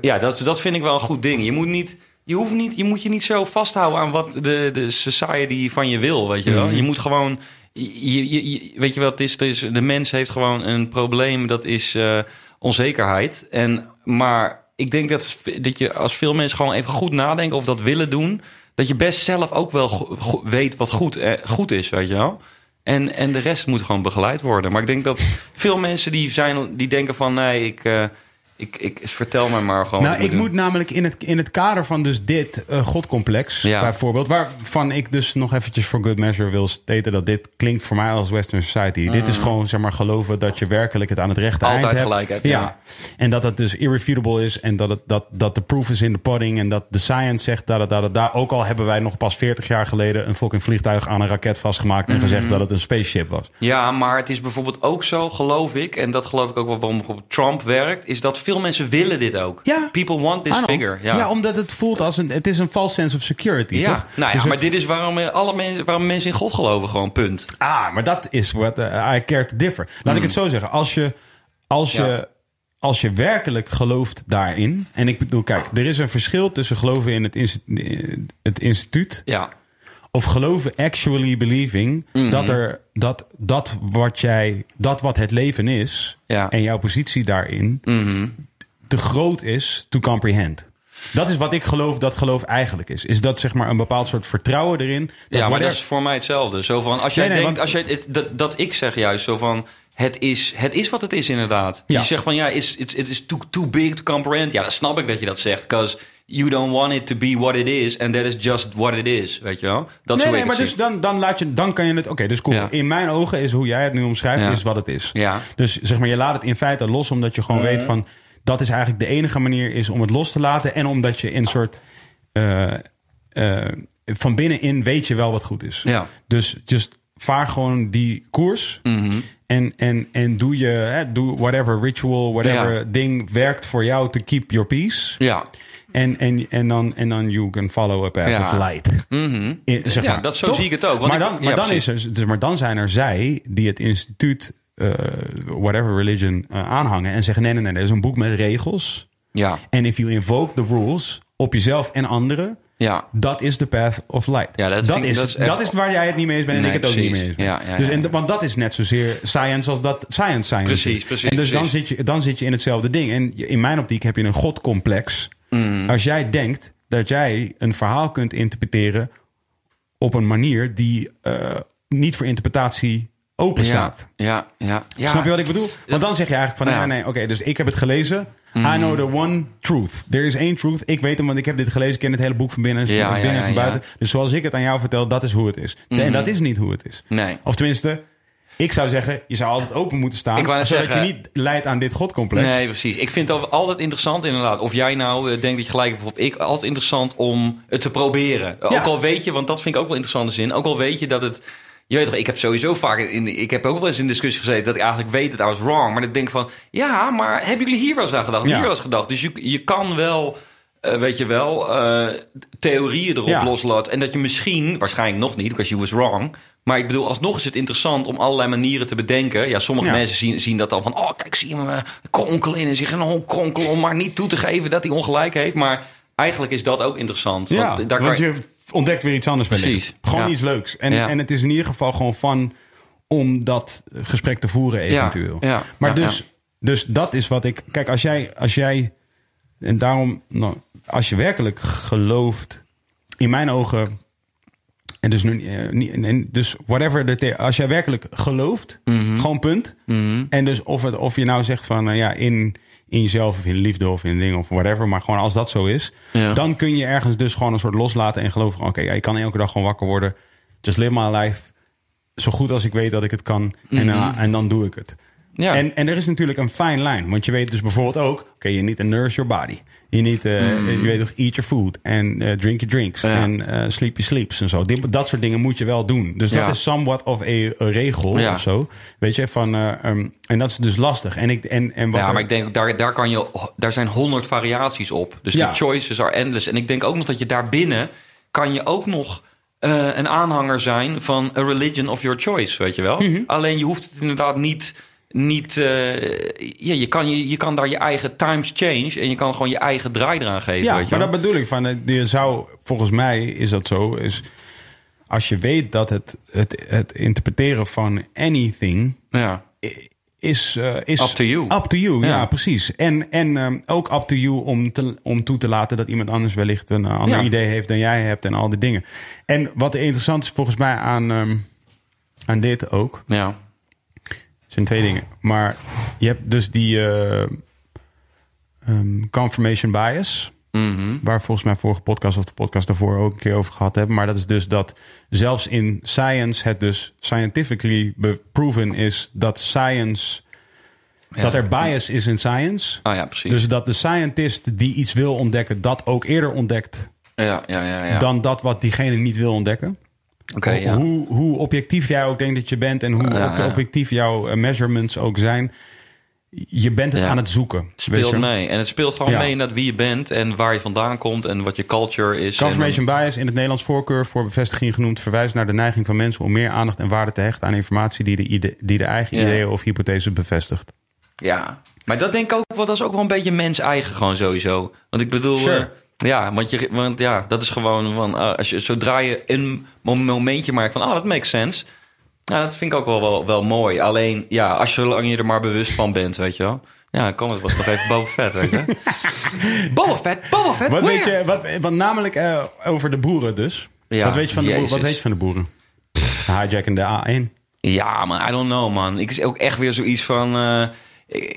ja, dat, dat vind ik wel een goed ding. Je moet niet... Je, hoeft niet, je moet je niet zo vasthouden aan wat de, de society van je wil, weet je wel. Je moet gewoon... Je, je, je- weet je wat het is? Het is? De mens heeft gewoon een probleem, dat is eh, onzekerheid. En, maar ik denk dat, dat je als veel mensen gewoon even goed nadenken of dat willen doen... dat je best zelf ook wel weet wat goed, eh, goed is, weet je wel. En, en de rest moet gewoon begeleid worden. Maar ik denk dat veel mensen die, zijn, die denken van... nee, ik, eh, ik, ik vertel mij maar gewoon Nou, ik doen. moet namelijk in het, in het kader van dus dit eh, godcomplex, Ja. bijvoorbeeld, waarvan ik dus nog eventjes voor good measure wil staten dat dit klinkt voor mij als Western society. Dit is gewoon, zeg maar, geloven dat je werkelijk het aan het rechte Altijd eind hebt. gelijk hebt, ja. ja. En dat het dus irrefutable is en dat, het, dat, dat de proof is in the pudding en dat de science zegt dat het daar. Ook al hebben wij nog pas 40 jaar geleden een fucking vliegtuig aan een raket vastgemaakt en Mhm. gezegd dat het een spaceship was. Ja, maar het is bijvoorbeeld ook zo, geloof ik... en dat geloof ik ook wel waarom bijvoorbeeld Trump werkt... is dat veel mensen willen dit ook. Ja. People want this figure. Ja, Ja. omdat het voelt als een, het is een false sense of security. Ja, toch? nou ja, Dus maar dit is waarom, eh, alle mensen, waarom mensen in God geloven, gewoon punt. Ah, maar dat is wat I care to differ. Laat ik het zo zeggen. Als je, als, je, Hmm. Ja. als je werkelijk gelooft daarin. En ik bedoel, kijk, er is een verschil tussen geloven in het, het instituut. Ja, Of geloven actually believing Mhm. dat, er, dat, dat, wat jij, dat wat het leven is. Ja. En jouw positie daarin. Mhm. te groot is to comprehend. Dat is wat ik geloof dat geloof eigenlijk is. Is dat zeg maar een bepaald soort vertrouwen erin. Dat ja maar dat is voor mij hetzelfde. Zo van, als jij Nee, nee, denkt, want- als jij, het- dat, dat ik zeg juist zo van... Het is, het is wat het is, inderdaad. Ja. Je zegt van ja, it's, it is too, too big to comprehend. Ja, dan snap ik dat je dat zegt. Because you don't want it to be what it is. And that is just what it is. Weet je wel? Dat is nee, nee, maar dus dan, dan, laat je, dan kan je het. Oké, dus cool. Ja. In mijn ogen is hoe jij het nu omschrijft, Ja. is wat het is. Ja. Dus zeg maar, je laat het in feite los, omdat je gewoon weet van. Dat is eigenlijk de enige manier is om het los te laten. En omdat je in soort. eh, eh, van binnenin weet je wel wat goed is. Ja. Dus just vaar gewoon die koers. Mhm. En, en, en doe je, hè, doe whatever ritual, whatever Ja. ding werkt voor jou to keep your peace. Ja. En, en, en, dan, en dan you can follow a path Ja. of light. Mhm. In- zeg Ja, maar. dat, zo Toch? zie ik het ook. Want Maar dan, maar, dan is er, dus- maar dan zijn er zij die het instituut, eh, whatever religion, eh, aanhangen. En zeggen: nee, nee, nee, er is een boek met regels. Ja, En if you invoke the rules op jezelf en anderen, ja. dat is de path of light. Ja, dat ik- is, dat is echt- dat is waar jij het niet mee eens bent en Nee, ik het ook niet mee eens ben. Ja, ja, dus, en. Want dat is net zozeer science als dat science science Precies, is. precies, En dus dan zit, je, dan zit je in hetzelfde ding. En in mijn optiek heb je een godcomplex. Mm. Als jij denkt dat jij een verhaal kunt interpreteren op een manier die eh, niet voor interpretatie open staat. ja, ja, ja. Snap je wat ik bedoel? Want dan zeg je eigenlijk van, Ja. nee, nee, oké, dus ik heb het gelezen. I know the one truth. There is één truth. Ik weet hem, want ik heb dit gelezen. Ik ken het hele boek van binnen, Ja, van ja, binnen ja, en van buiten. Dus zoals ik het aan jou vertel, dat is hoe het is. En dat is niet hoe het is. Nee. Of tenminste, ik zou zeggen, je zou altijd open moeten staan. Ik zodat zeggen- je niet leidt aan dit godcomplex. Nee, precies. Ik vind het altijd interessant inderdaad. Of jij nou eh, denkt dat je gelijk hebt of ik. Altijd interessant om het te proberen. Ook al weet je, want dat vind ik ook wel interessante zin. Ook al weet je dat het... Je weet toch, ik heb sowieso vaak... In, ik heb ook wel eens in discussie gezeten dat ik eigenlijk weet dat I was wrong. Maar dan denk ik van... Ja, maar hebben jullie hier wel eens aan gedacht? Ja. Hier wel eens gedacht. Dus je, je kan wel... eh, weet je wel, eh, theorieën erop Ja. loslaten. En dat je misschien, waarschijnlijk nog niet, because you was wrong. Maar ik bedoel, alsnog is het interessant om allerlei manieren te bedenken. Ja, sommige Ja. mensen zien, zien dat dan van... oh, kijk, zie je hem kronkelen en zich een hol kronkelen... om maar niet toe te geven dat hij ongelijk heeft. Maar eigenlijk is dat ook interessant. Ja, want daar want kan je ontdekt weer iets anders wellicht. Precies, Gewoon ja. iets leuks. En, en het is in ieder geval gewoon fun om dat gesprek te voeren eventueel. ja, maar dus, dus dat is wat ik... Kijk, als jij... Als jij en daarom, nou, als je werkelijk gelooft... In mijn ogen... En dus, nu, eh, niet, en dus whatever, the- als jij werkelijk gelooft, Mhm. gewoon punt. En dus of, het, of je nou zegt van eh, ja, in, in jezelf of in liefde of in een ding of whatever, maar gewoon als dat zo is, Ja. dan kun je ergens dus gewoon een soort loslaten en geloven van oké, ja, ik kan elke dag gewoon wakker worden. Just live my life zo goed als ik weet dat ik het kan en, eh, en dan doe ik het. Ja. En, en er is natuurlijk een fine line. Want je weet dus bijvoorbeeld ook... Oké, je niet nurse your body. Je niet... eh, Je weet toch, eat your food. En eh, drink your drinks. Ja. En eh, sleep your sleeps en zo. Dat soort dingen moet je wel doen. Dus dat Ja. is somewhat of a, a regel Ja. of zo. Weet je, van... eh, ehm, en dat is dus lastig. En, ik, en, en wat Ja, er- maar ik denk daar, daar kan je, daar zijn honderd variaties op. Dus de choices are endless. En ik denk ook nog dat je daarbinnen kan je ook nog een aanhanger zijn van a religion of your choice, weet je wel. Mhm. Alleen je hoeft het inderdaad niet. Niet, eh, ja, je, kan, je, je kan daar je eigen times change en je kan gewoon je eigen draai eraan geven. Ja, weet je maar dat bedoel ik. Van, eh, je zou, volgens mij is dat zo. Is, als je weet dat het, het, het interpreteren van anything ja. is, eh, is Up to you. Up to you, ja, Ja. precies. En, en ook up to you om, te, om toe te laten dat iemand anders wellicht een eh, ander Ja. idee heeft dan jij hebt en al die dingen. En wat interessant is volgens mij aan, ehm, aan dit ook, ja. Zijn twee dingen. Maar je hebt dus die eh, ehm, confirmation bias. Mhm. Waar volgens mij vorige podcast of de podcast daarvoor ook een keer over gehad hebben. Maar dat is dus dat zelfs in science het dus scientifically proven is dat science. Dat er bias is in science. Ah ja, precies. Dus dat de scientist die iets wil ontdekken, dat ook eerder ontdekt ja, ja, ja, ja. dan dat wat diegene niet wil ontdekken. Ja. hoe, hoe objectief jij ook denkt dat je bent en hoe Ja, objectief jouw eh, measurements ook zijn. Je bent het Ja. aan het zoeken. weet speelt mee. En het speelt gewoon mee naar wie je bent en waar je vandaan komt en wat je culture is. Confirmation bias, in het Nederlands voorkeur voor bevestiging genoemd, verwijst naar de neiging van mensen om meer aandacht en waarde te hechten aan informatie die de, ide- die de eigen ideeën of hypotheses bevestigt. Ja, maar dat denk ik ook wel, dat is ook wel een beetje mens-eigen gewoon sowieso. Want ik bedoel, Sure. Ja, want, je, want ja, dat is gewoon van, eh, als je, zodra je een mo- momentje maakt van, oh, dat makes sense. Ja, dat vind ik ook wel, wel, wel mooi. Alleen, ja, als je, zolang je er maar bewust van bent, weet je wel. Ja, het was nog even Boba Fett, weet je. Boba Fett, Boba Fett, Wat where? weet je, wat, wat namelijk eh, over de boeren dus. Ja, wat weet je van de boeren? Wat weet je van de boeren? De hijacken de A1. Ja, man, I don't know, man. Ik is ook echt weer zoiets van... eh,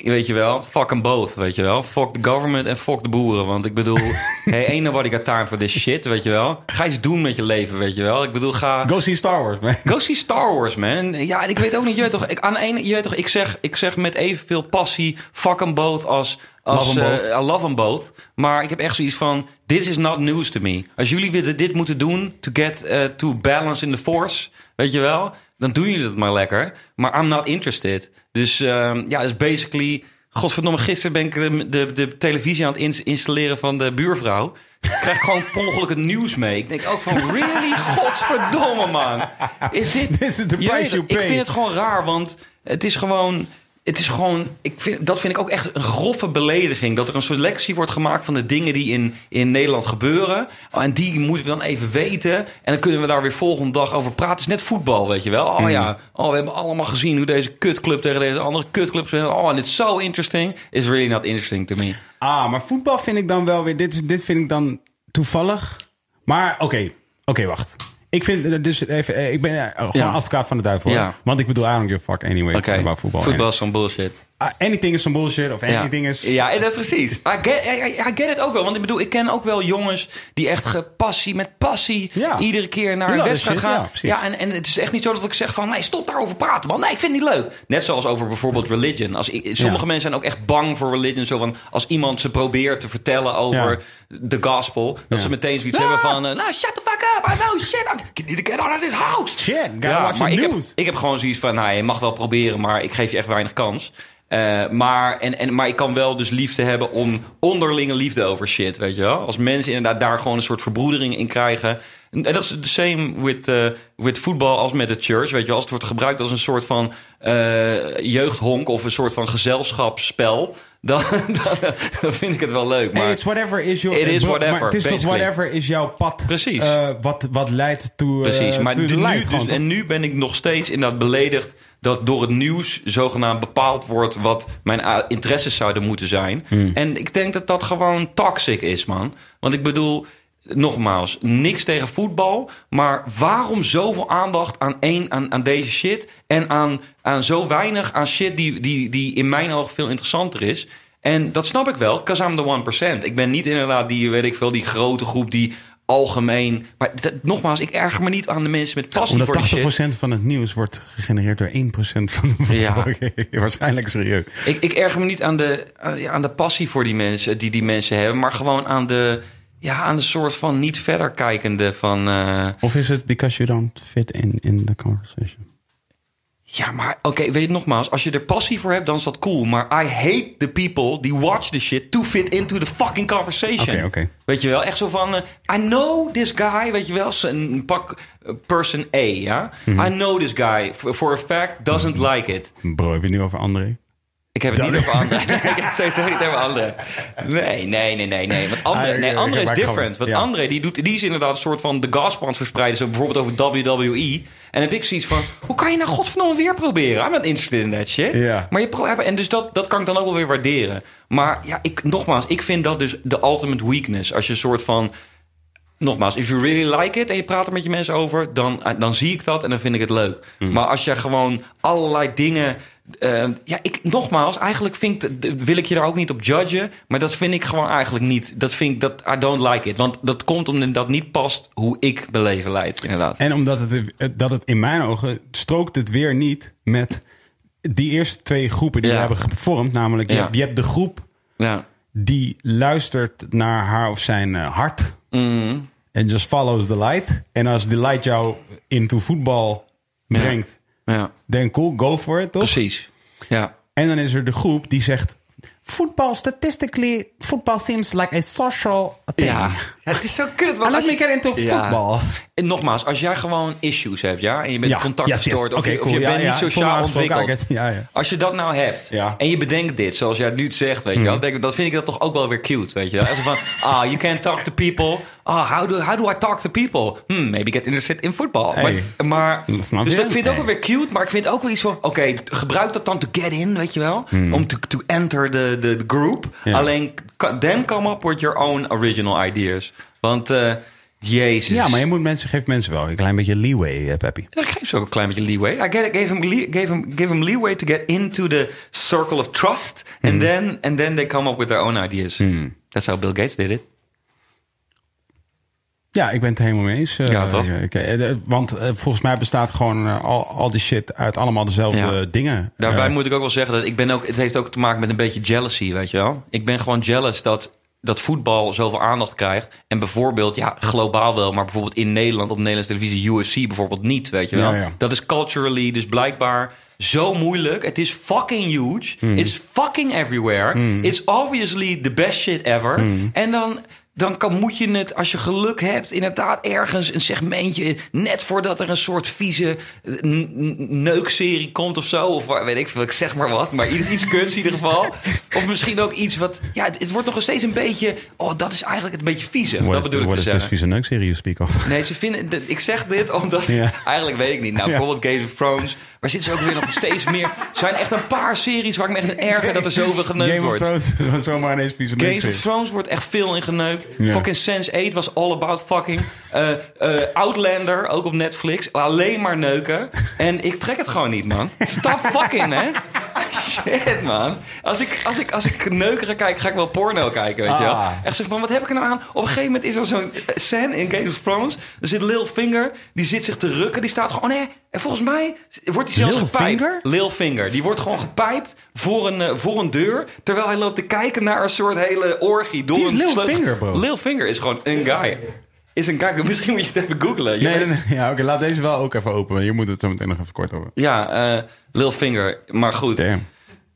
weet je wel, fuck them both, weet je wel. Fuck the government en fuck de boeren. Want ik bedoel, hey, ain't nobody got time for this shit, weet je wel. Ga iets doen met je leven, weet je wel. Ik bedoel, ga... Go see Star Wars, man. Go see Star Wars, man. Ja, en ik weet ook niet, je weet toch, ik, aan de ene, je weet toch, ik zeg, ik zeg met evenveel passie, fuck them both als, als Love 'em both. eh, I love them both. Maar ik heb echt zoiets van, this is not news to me. Als jullie willen dit moeten doen to get eh, to balance in the force, weet je wel, dan doen jullie dat maar lekker. Maar I'm not interested. Dus ehm, ja, dus basically, godverdomme, gisteren ben ik de, de, de televisie aan het ins- installeren van de buurvrouw. Ik krijg gewoon per ongeluk het nieuws mee. Ik denk ook van, really? Godverdomme, man. Is dit... This is the price you het, ik pay. vind het gewoon raar, want het is gewoon... Het is gewoon, ik vind, dat vind ik ook echt een grove belediging. Dat er een selectie wordt gemaakt van de dingen die in, in Nederland gebeuren. En die moeten we dan even weten. En dan kunnen we daar weer volgende dag over praten. Het is net voetbal, weet je wel. Hmm. Oh ja, oh, we hebben allemaal gezien hoe deze kutclub tegen deze andere kutclub speelt. Oh, en it's so interesting. It's really not interesting to me. Ah, maar voetbal vind ik dan wel weer... Dit, dit vind ik dan toevallig. Maar oké, oké, wacht. Ik vind eh, dus even, eh, ik ben eh, gewoon advocaat van de duivel. hoor. Want ik bedoel, I don't give a fuck anyway Oké, about voetbal. voetbal is zo'n bullshit. Ah, anything is some bullshit of Ja. anything is... Ja, en dat precies. I get, I, I get it ook wel. Want ik bedoel, ik ken ook wel jongens die echt gepassie, met passie Ja. iedere keer naar een wedstrijd shit, gaan. Ja, en, en het is echt niet zo dat ik zeg van, nee, stop daarover praten, man. Nee, ik vind het niet leuk. Net zoals over bijvoorbeeld religion. Als, sommige mensen zijn ook echt bang voor religion. Zo van, als iemand ze probeert te vertellen over de gospel, dat ze meteen zoiets hebben van, eh, nou, shut the fuck up. I know shit. I need to get out of this house. Shit, Ja, maar ik heb, ik heb gewoon zoiets van, nou, je mag wel proberen, maar ik geef je echt weinig kans. Eh, maar, en, en, maar ik kan wel dus liefde hebben om onderlinge liefde over shit, weet je wel? Als mensen inderdaad daar gewoon een soort verbroedering in krijgen. En dat is the same with, eh with voetbal als met de church, weet je wel? Als het wordt gebruikt als een soort van eh, jeugdhonk of een soort van gezelschapsspel... Dan, dan, dan vind ik het wel leuk. Maar Hey, it's whatever is your... It is maar whatever, het is toch whatever is jouw pad. Precies. wat, wat leidt to, eh, Precies, maar to nu, dus, en nu ben ik nog steeds inderdaad beledigd dat door het nieuws zogenaamd bepaald wordt wat mijn interesses zouden moeten zijn. Hmm. En ik denk dat dat gewoon toxic is, man. Want ik bedoel, nogmaals, niks tegen voetbal, maar waarom zoveel aandacht aan één aan, aan deze shit en aan, aan zo weinig aan shit die, die, die in mijn ogen veel interessanter is? En dat snap ik wel, because I'm the 1%. Ik ben niet inderdaad die, weet ik veel, die grote groep die algemeen... Maar nogmaals, ik erger me niet aan de mensen met passie Omdat voor die 80% shit. van het nieuws wordt gegenereerd door 1% van de Ja. Waarschijnlijk serieus. Ik, ik erger me niet aan de, aan- ja, aan de passie voor die mensen, die die mensen hebben... maar gewoon aan de, ja, aan de soort van niet verder kijkende van... eh, Of is het because you don't fit in, in the conversation? Ja, maar oké, weet je nogmaals, als je er passie voor hebt, dan is dat cool. Maar I hate the people die watch the shit to fit into the fucking conversation. Oké, oké. Weet je wel, echt zo van, eh, I know this guy, weet je wel, een pak eh, person A, ja. Mhm. I know this guy for, for a fact doesn't like it. Bro, heb je nu over André? Ik heb het niet over André. Nee, ik heb het sowieso niet over. Nee, nee, nee, nee, nee. Want Ah, nee, ik is different. Want ja. André, die, doet, die is inderdaad een soort van de het verspreiden. Zo bijvoorbeeld over WWE. En dan heb ik zoiets van, hoe kan je nou godverdomme weer proberen? I'm not interested in that shit. Ja. Maar je pro- en dus dat, dat kan ik dan ook wel weer waarderen. Maar ja, ik, nogmaals, ik vind dat dus de ultimate weakness. Als je een soort van... Nogmaals, if you really like it en je praat er met je mensen over, dan, dan zie ik dat en dan vind ik het leuk. Mm. Maar als je gewoon allerlei dingen. Eh, ja, ik, nogmaals, eigenlijk vind ik, wil ik je daar ook niet op judgen. Maar dat vind ik gewoon eigenlijk niet. Dat vind ik dat I don't like it. Want dat komt omdat dat niet past hoe ik mijn leven leid, inderdaad. En omdat het, dat het in mijn ogen strookt het weer niet met die eerste twee groepen die Ja. we hebben gevormd. Namelijk, je, Ja. hebt, je hebt de groep Ja. die luistert naar haar of zijn eh, hart. Mhm. En just follows the light. En als die light jou into voetbal brengt, ja, dan cool, go for it, toch? precies. Ja. En dan is er de groep die zegt... Football, statistically, football seems like a social thing. Ja. Het is zo kut. Want als je- get into Ja. football. En nogmaals, als jij gewoon issues hebt, ja, en je bent contact verstoord, of, je, bent niet sociaal ontwikkeld. Als je dat nou hebt. Mhm. en je bedenkt dit, zoals jij het nu zegt, weet je wel, denk ik, dan vind ik dat toch ook wel weer cute, weet je. Als van, ah, you can't talk to people. Ah, how do, how do I talk to people? Hmm, maybe get interested in football. Maar, Dat dus dat vind ik ook wel weer cute, maar ik vind ook wel iets van, oké, gebruik dat dan to get in, weet je wel, om to, to enter the, the, group. Mhm. Alleen, then come up with your own original ideas. Want, eh, jezus. Ja, maar je moet mensen, geeft mensen wel een klein beetje leeway, eh, Peppy. Ja, geef ze ook een klein beetje leeway. I get gave him, gave him, gave him leeway to get into the circle of trust. And, then, and then they come up with their own ideas. That's how Bill Gates did it. Ja, ik ben het helemaal mee eens. eh, Ja, toch? want volgens mij bestaat gewoon al, al die shit uit allemaal dezelfde Ja. dingen. Daarbij moet ik ook wel zeggen dat ik ben ook. Het heeft ook te maken met een beetje jealousy, weet je wel. Ik ben gewoon jealous dat dat voetbal zoveel aandacht krijgt. En bijvoorbeeld, ja, globaal wel, maar bijvoorbeeld in Nederland op Nederlandse televisie, UFC bijvoorbeeld niet, weet je wel. Ja, ja. Dat is culturally dus blijkbaar zo moeilijk. Het is fucking huge. It's fucking everywhere. It's obviously the best shit ever. En dan. Dan kan, moet je het, als je geluk hebt, inderdaad ergens een segmentje. net voordat er een soort vieze eh, neukserie komt of zo. Of weet ik veel, ik zeg maar wat. Maar iets, iets kunst in ieder geval. Of misschien ook iets wat... Ja, het, het wordt nog steeds een beetje... Oh, dat is eigenlijk een beetje. What dat is, bedoel ik te is this zeggen. vieze neukserie you speak of? Nee, ze vinden... de- Ik zeg dit omdat... Eigenlijk weet ik niet. Nou, bijvoorbeeld Game of Thrones. Maar zitten ze ook weer nog steeds meer... Er zijn echt een paar series waar ik me echt erger dat er zoveel geneukt Game of wordt. Thrones zomaar ineens Games of. Thrones wordt echt veel in geneukt. Ja. Fucking Sense8 was all about fucking. Eh, eh, Outlander, ook op Netflix. Alleen maar neuken. En ik trek het gewoon niet, man. Stop fucking, hè. Shit, man. Als ik, als ik, als ik neuken kijk, ga ik wel porno kijken, weet je wel. Ah. Echt zo van, wat heb ik er nou aan? Op een gegeven moment is er zo'n eh, scène in Games of Thrones. Er zit Lil Finger, die zit zich te rukken. Die staat gewoon, oh nee. En volgens mij wordt hij zelfs Lil gepijpt. Finger? Lil Finger. Die wordt gewoon gepijpt voor een, eh, voor een deur. Terwijl hij loopt te kijken naar een soort hele orgie. Door Wie is een Lil sleutel- Finger, bro? Lil Finger is gewoon een guy. Is een guy. Misschien moet je het even googlen. Nee, nee, nee. Ja, oké, laat deze wel ook even open. Je moet het zo meteen nog even kort over. Ja, eh, Lil Finger. Maar goed. Damn.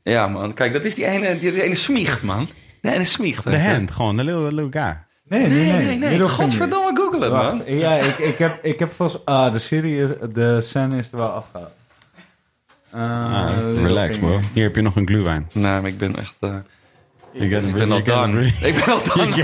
Ja, man. Kijk, dat is die ene, die, die ene smiecht, man. Die ene smiecht. De hand, gewoon. De little, little guy. Nee, nee, Nee, nee. nee, Godverdomme, Wacht, man. Ja, ik, ik, heb, ik heb volgens... Ah, de serie, is, de scène is er wel afgehaald. Ah, Uh, Little relax, bro. Hier heb je nog een glühwein. Nou, maar ik ben echt... eh, Ik ben, ik ben al done. Ik ben al done.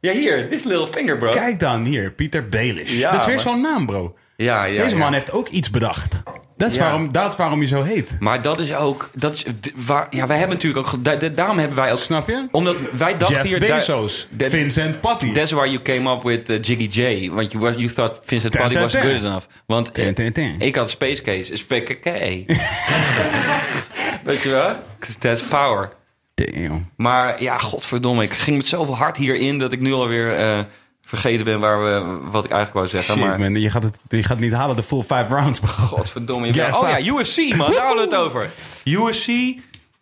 Ja, hier. Dit is Lil Finger, bro. Kijk dan, hier. Pieter Baelish. Ja, dat is weer zo'n naam, bro. Ja, ja, Deze ja. man heeft ook iets bedacht. Dat is, Ja. waarom, dat waarom je zo heet. Maar dat is ook... Dat is, d- waar, ja, wij hebben natuurlijk ook... ge- da- da- daarom hebben wij ook... Snap je? Omdat wij dachten Jeff hier... Bezos. Vincent Patty. That's why you came up with uh, Jiggy J. Want you, was- you thought Vincent Ten, ten, was ten. good enough. Want Ten, eh, ten, ten. ik had Space Case. Space Case. Weet je wel? that's power. Damn. Maar ja, godverdomme. Ik ging met zoveel hart hierin... dat ik nu alweer eh, vergeten ben waar we, wat ik eigenlijk wou zeggen. Shit, maar man. Je gaat, het, je gaat het niet halen, de full five rounds, godverdomme. je bent- oh ja, USC man. Daar hadden we het over. USC,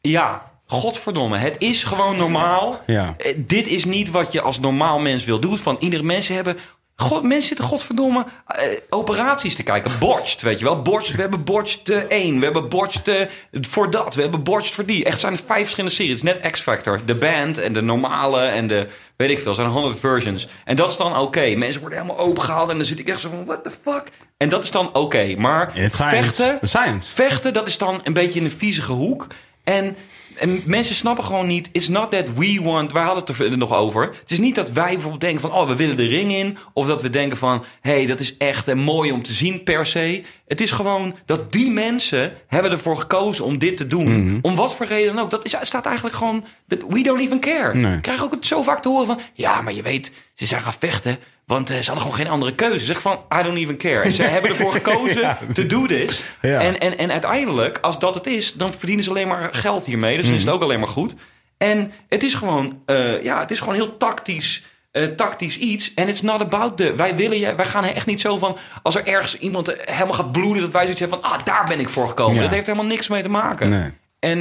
ja... Godverdomme, het is gewoon normaal. Ja. Eh, dit is niet wat je als normaal mens wil doen. Van iedere mensen hebben. God, mensen zitten godverdomme eh, operaties te kijken. Botched, weet je wel. Botched, we hebben eh, 1. We hebben Botched eh, voor dat. We hebben Botched voor die. Echt zijn er vijf verschillende series. Net X-Factor. De band en de normale en de... Weet ik veel. Er zijn honderd versions. En dat is dan oké. Mensen worden helemaal opengehaald. En dan zit ik echt zo van... What the fuck? En dat is dan oké. Maar It's vechten... Science. Vechten, dat is dan een beetje in een viezige hoek. En, en mensen snappen gewoon niet... It's not that we want... Wij hadden het er nog over. Het is niet dat wij bijvoorbeeld denken van... Oh, we willen de ring in. Of dat we denken van... hey, dat is echt eh, mooi om te zien per se. Het is gewoon dat die mensen... hebben ervoor gekozen om dit te doen. Mhm. Om wat voor reden dan ook. Dat is, staat eigenlijk gewoon... that We don't even care. Nee. Ik krijg ook het zo vaak te horen van... Ja, maar je weet, ze zijn gaan vechten... Want eh, ze hadden gewoon geen andere keuze. Zeg van, I don't even care. En ze hebben ervoor gekozen Ja. to do this. Ja. En, en, en uiteindelijk, als dat het is, dan verdienen ze alleen maar geld hiermee. Dus dan is Mhm. het ook alleen maar goed. En het is gewoon, eh, ja, het is gewoon heel tactisch. eh, tactisch iets. En it's not about the. Wij willen je. Wij gaan echt niet zo van. Als er ergens iemand helemaal gaat bloeden. Dat wij zoiets hebben van. Ah, daar ben ik voor gekomen. Ja. Dat heeft helemaal niks mee te maken. Nee. En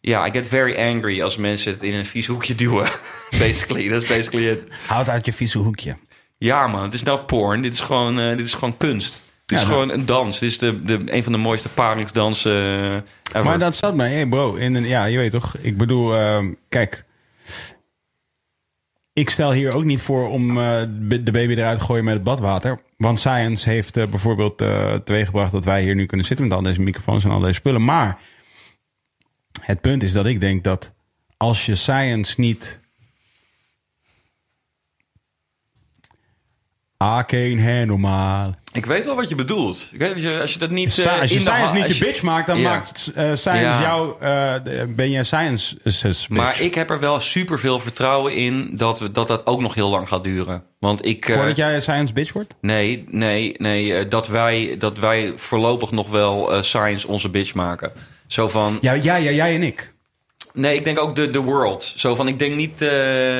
ja, I get very angry als mensen het in een vies hoekje duwen. basically. Dat is basically het. Houd uit je vieze hoekje. Ja, man. Het is nou porn. Dit is gewoon, eh, dit is gewoon kunst. Dit Ja, is gewoon een dans. Dit is de, de, een van de mooiste paringsdansen eh, ever. Maar dat staat mij, hey bro. In een, ja, je weet toch. Ik bedoel, ehm, kijk. Ik stel hier ook niet voor om eh, de baby eruit te gooien met het badwater. Want science heeft eh, bijvoorbeeld teweeggebracht dat wij hier nu kunnen zitten met al deze microfoons en al deze spullen. Maar het punt is dat ik denk dat als je science niet. Geen normaal. Ik weet wel wat je bedoelt. Ik weet, als, je, als je dat niet... Eh, als je in science niet je bitch maakt, dan Ja. maakt eh, science Ja. jou... eh, ben je science bitch. Maar ik heb er wel super veel vertrouwen in dat, we, dat dat ook nog heel lang gaat duren. Want ik... Voordat jij science bitch wordt? Nee, nee, nee. dat, wij, dat wij voorlopig nog wel science onze bitch maken. Zo van... Ja, ja, ja, jij en ik. Nee, ik denk ook de, de world. Zo van, ik denk niet...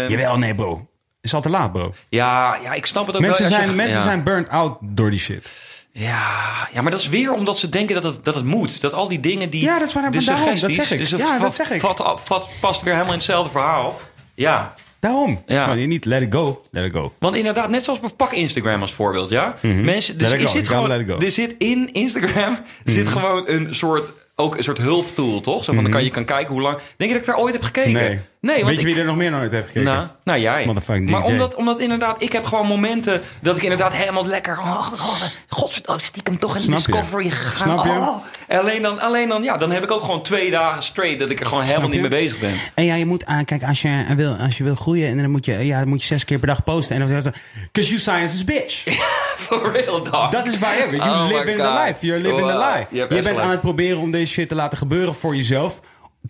Jawel, nee bro. Is al te laat bro. ja, ja, ik snap het ook Mensen, wel. zijn, je- mensen ja. zijn burnt out door die shit. Ja, ja, maar dat is weer omdat ze denken dat het, dat het moet. Dat al die dingen die. Ja, dat is waar, de daarom, dat zeg ik. Dus Ja, dat zeg ik. vat- vat- past weer helemaal in hetzelfde verhaal. Ja, Daarom. Ja. Je niet let it go. Let it go. want inderdaad, net zoals pak Instagram als voorbeeld, ja. Mensen, dus Mhm. Let it er go, zit you gotta gewoon, let it go. er zit in Instagram zit gewoon een soort ook een soort hulptool, toch? Zo van dan kan je kan kijken hoe lang. Denk je dat ik daar ooit heb gekeken? Mhm. Nee. Nee, Weet je ik- wie er nog meer nooit heeft gekeken? Nou, nou jij. Maar omdat, omdat inderdaad, ik heb gewoon momenten dat ik inderdaad helemaal lekker. Oh, oh, godverdomme, stiekem toch in Snap je? Discovery gegaan. Snap je? Oh. En alleen dan, alleen dan, ja, dan heb ik ook gewoon twee dagen straight dat ik er gewoon helemaal niet mee bezig ben. En ja, je moet aan, kijk, als je wil, als je wil groeien, en dan moet je, ja, dan moet je zes keer per dag posten. En dan Cause you science is bitch. For real, dog. Dat is waar je You Oh live my in the life. You're living the life. Je bent gelijk. aan het proberen om deze shit te laten gebeuren voor jezelf.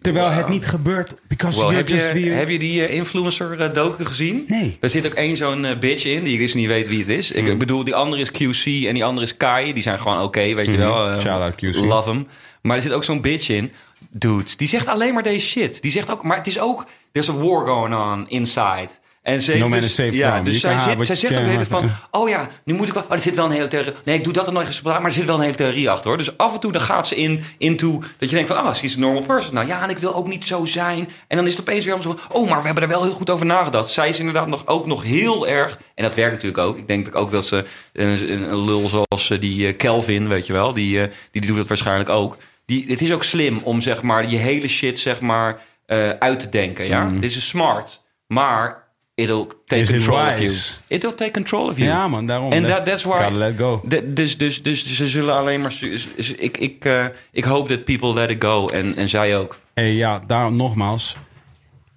Terwijl het niet gebeurt. Because Well, heb, je, weer- heb je die eh, influencer eh, docu gezien? Nee. Er zit ook één zo'n eh, bitch in, die ik dus niet weet wie het is. Hmm. Ik bedoel, die andere is QC en die andere is Kai. Die zijn gewoon oké, weet je wel. Hmm. Shout out QC. Love hem. Maar er zit ook zo'n bitch in. Dude, die zegt alleen maar deze shit. Die zegt ook, maar het is ook, there's a war going on inside. En ze No dus, ja, dus zij, zit, zij zegt ook de hele van... Oh ja, nu moet ik wel... Oh, er zit wel een hele theorie... Nee, ik doe dat er nooit eens maar er zit wel een hele theorie achter, hoor. Dus af en toe dan gaat ze in, into... Dat je denkt van, ah, ze is een normal person. Nou ja, en ik wil ook niet zo zijn. En dan is het opeens weer allemaal zo van... Oh, maar we hebben er wel heel goed over nagedacht. Zij is inderdaad nog, ook nog heel erg... En dat werkt natuurlijk ook. Ik denk ook dat ze... Een, een lul zoals eh, die eh, Kelvin, weet je wel... Die, eh, die, die doet het waarschijnlijk ook. Die, het is ook slim om, zeg maar, je hele shit, zeg maar... uit te denken, ja? Dit is smart. Maar... It'll take Is it control of you. It'll take control of you. Ja, man, daarom. En that, that's why. gotta let go. Dus, dus, dus ze zullen alleen maar. Ik, ik, eh, ik hoop dat people let it go. En, en zij ook. Hey, ja, daarom nogmaals.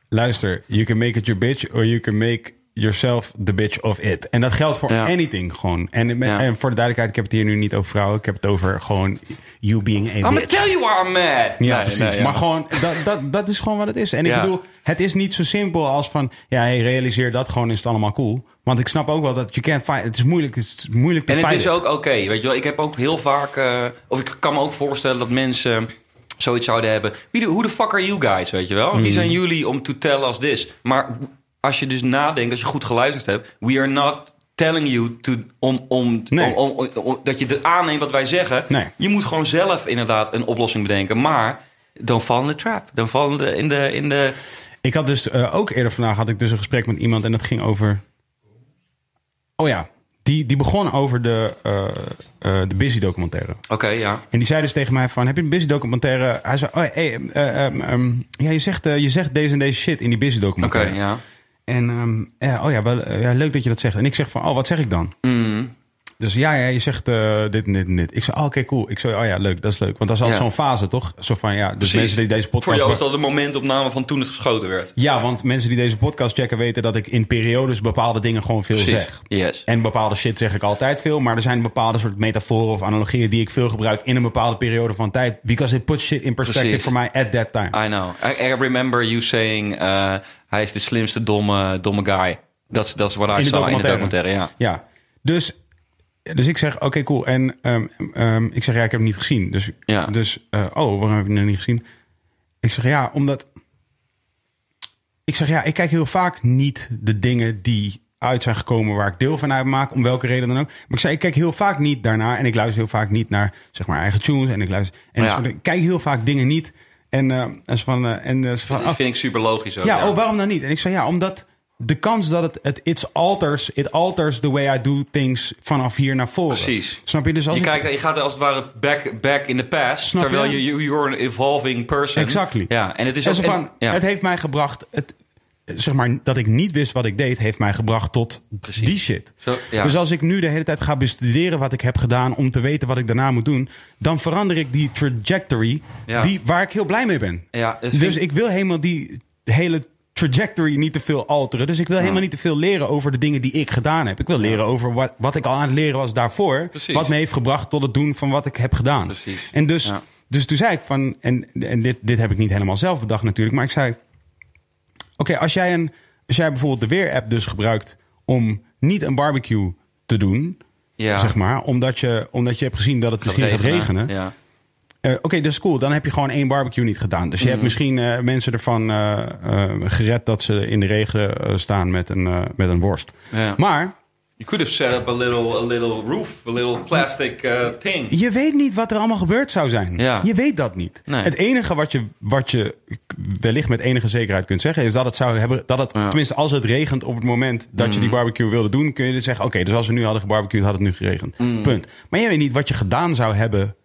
Luister, you can make it your bitch or you can make yourself the bitch of it. En dat geldt voor Ja. anything gewoon. En, Ja. en voor de duidelijkheid, ik heb het hier nu niet over vrouwen. Ik heb het over gewoon you being a I'm gonna bitch. tell you why I'm mad. Ja, Nee, precies. nee. Maar gewoon, dat, dat, dat is gewoon wat het is. En ik bedoel, het is niet zo simpel als van... Ja, hey, realiseer dat gewoon, is het allemaal cool. Want ik snap ook wel dat je can't fight. Het is moeilijk, het is moeilijk te En het is it. ook oké. weet je wel, ik heb ook heel vaak. eh, of ik kan me ook voorstellen dat mensen zoiets zouden hebben. Wie de, who the fuck are you guys? Weet je wel? Wie zijn jullie om to tell us this? Maar als je dus nadenkt, als je goed geluisterd hebt. We are not telling you to, om, om, Nee. om, om- om- dat je het aanneemt wat wij zeggen. Nee. Je moet gewoon zelf inderdaad een oplossing bedenken. Maar don't fall in the trap. Don't fall in de, in de, in de Ik had dus eh, ook eerder vandaag had ik dus een gesprek met iemand en dat ging over. Oh ja, die, die begon over de, eh, eh, de Busy documentaire. Oké, ja. En die zei dus tegen mij van, heb je een Busy documentaire? Hij zei, oh, hey, ehm, ja, je zegt, je zegt deze en deze shit in die Busy Oké, documentaire. ja. En ja, oh ja, wel, eh, ja, leuk dat je dat zegt. En ik zeg van, oh, wat zeg ik dan? Mm. Dus ja, ja je zegt eh, dit en dit en dit. Ik zei, oh, oké, cool. Ik zei, oh ja, leuk, dat is leuk. Want dat is altijd Ja. zo'n fase, toch? Zo van, ja, dus Precies. mensen die deze podcast... Voor jou is dat een momentopname van toen het geschoten werd. Ja, want mensen die deze podcast checken weten dat ik in periodes bepaalde dingen gewoon veel Precies. zeg. Yes. En bepaalde shit zeg ik altijd veel. Maar er zijn bepaalde soort metaforen of analogieën die ik veel gebruik in een bepaalde periode van tijd. Because it puts shit in perspective for mij at that time. I know. I, I remember you saying uh, hij is de slimste domme, domme guy. Dat is what I In saw in de documentaire, ja. Ja, dus, dus ik zeg, oké, cool. En ehm, ehm, ik zeg, ja, ik heb hem niet gezien. Dus, Ja. dus eh, oh, waarom heb je hem niet gezien? Ik zeg, ja, omdat... Ik zeg, ja, ik kijk heel vaak niet de dingen die uit zijn gekomen waar ik deel van uitmaak, om welke reden dan ook. Maar ik zei, ik kijk heel vaak niet daarnaar en ik luister heel vaak niet naar, zeg maar, eigen tunes. En ik luister, en Ja. zo, ik kijk heel vaak dingen niet. En, eh, en van, eh, en van, Dat oh, vind ik super logisch ook. ja, oh, waarom dan niet? En ik zei ja, omdat de kans dat het, het it's alters, it alters the way I do things vanaf hier naar voren. Precies. Snap je? Dus als je, ik, kijkt, je gaat als het ware back, back in the past. Snap terwijl je? you, you're an evolving person. Exactly. Ja, en het is ook... van, ja. het heeft mij gebracht, het, zeg maar, dat ik niet wist wat ik deed, heeft mij gebracht tot Precies. die shit. Zo, ja. Dus als ik nu de hele tijd ga bestuderen wat ik heb gedaan om te weten wat ik daarna moet doen, dan verander ik die trajectory Ja. die, waar ik heel blij mee ben. Ja, Dus ik- ik wil helemaal die hele trajectory niet te veel alteren. Dus ik wil helemaal niet te veel leren over de dingen die ik gedaan heb. Ik wil leren over wat, wat ik al aan het leren was daarvoor. Precies. Wat me heeft gebracht tot het doen van wat ik heb gedaan. Precies. En dus, Ja. dus toen zei ik van... En, en dit, dit heb ik niet helemaal zelf bedacht natuurlijk. Maar ik zei... Oké, als jij een... Als jij bijvoorbeeld de Weer-app dus gebruikt... om niet een barbecue te doen... Ja. Zeg maar, omdat je, omdat je hebt gezien dat het misschien gaat regenen. Ja. Eh, Oké, dat is cool. Dan heb je gewoon één barbecue niet gedaan. Dus je Mhm. hebt misschien eh, mensen ervan eh, gered dat ze in de regen staan met een, met een worst. Maar You could have set up a little, a little roof, a little plastic uh, thing. je weet niet wat er allemaal gebeurd zou zijn. Je weet dat niet. Nee. Het enige wat je, wat je wellicht met enige zekerheid kunt zeggen... is dat het zou hebben... Dat het, Ja. Mhm. Tenminste, als het regent op het moment dat je die barbecue wilde doen... kun je dus zeggen, oké, dus als we nu hadden gebarbecued... had het nu geregend. Mhm. Punt. Maar je weet niet wat je gedaan zou hebben...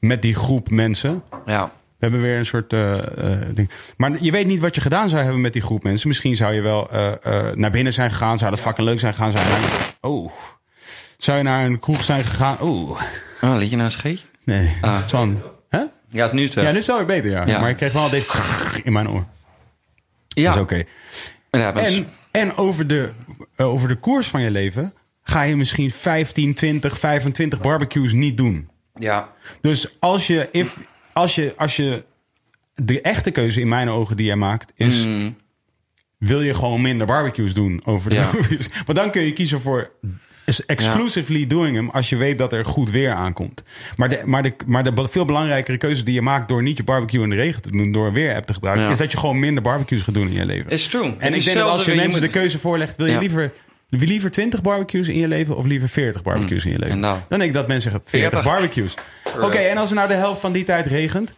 met die groep mensen... Ja. We hebben weer een soort eh, eh, ding. Maar je weet niet wat je gedaan zou hebben met die groep mensen. Misschien zou je wel eh, naar binnen zijn gegaan. Zou dat fucking leuk zijn gegaan. Zou je naar, oh. Zou je naar een kroeg zijn gegaan? Oh, liet je nou een scheetje? Nee. Ah. Is het van, hè? Ja, het is nu het wel. Ja, nu is het wel weer beter, ja. Ja. Maar ik kreeg wel dit in mijn oor. ja. Dat is oké. Ja, En, en over, de, over de koers van je leven ga je misschien 15, 20, 25 barbecues niet doen. Ja. Dus als je, if, als je, als je de echte keuze in mijn ogen die jij maakt is... wil je gewoon minder barbecues doen over de Ja. Want dan kun je kiezen voor exclusively doing them als je weet dat er goed weer aankomt. Maar de, maar, de, maar de veel belangrijkere keuze die je maakt door niet je barbecue in de regen te doen, door een weerapp te gebruiken, Ja. is dat je gewoon minder barbecues gaat doen in je leven. Is true. En ik denk dat als je mensen de keuze voorlegt, wil je Ja. liever, wil je liever 20 barbecues in je leven of liever 40 barbecues in je leven? en nou? Dan denk ik dat mensen zeggen 40, 40. barbecues. Oké, en als er nou de helft van die tijd regent,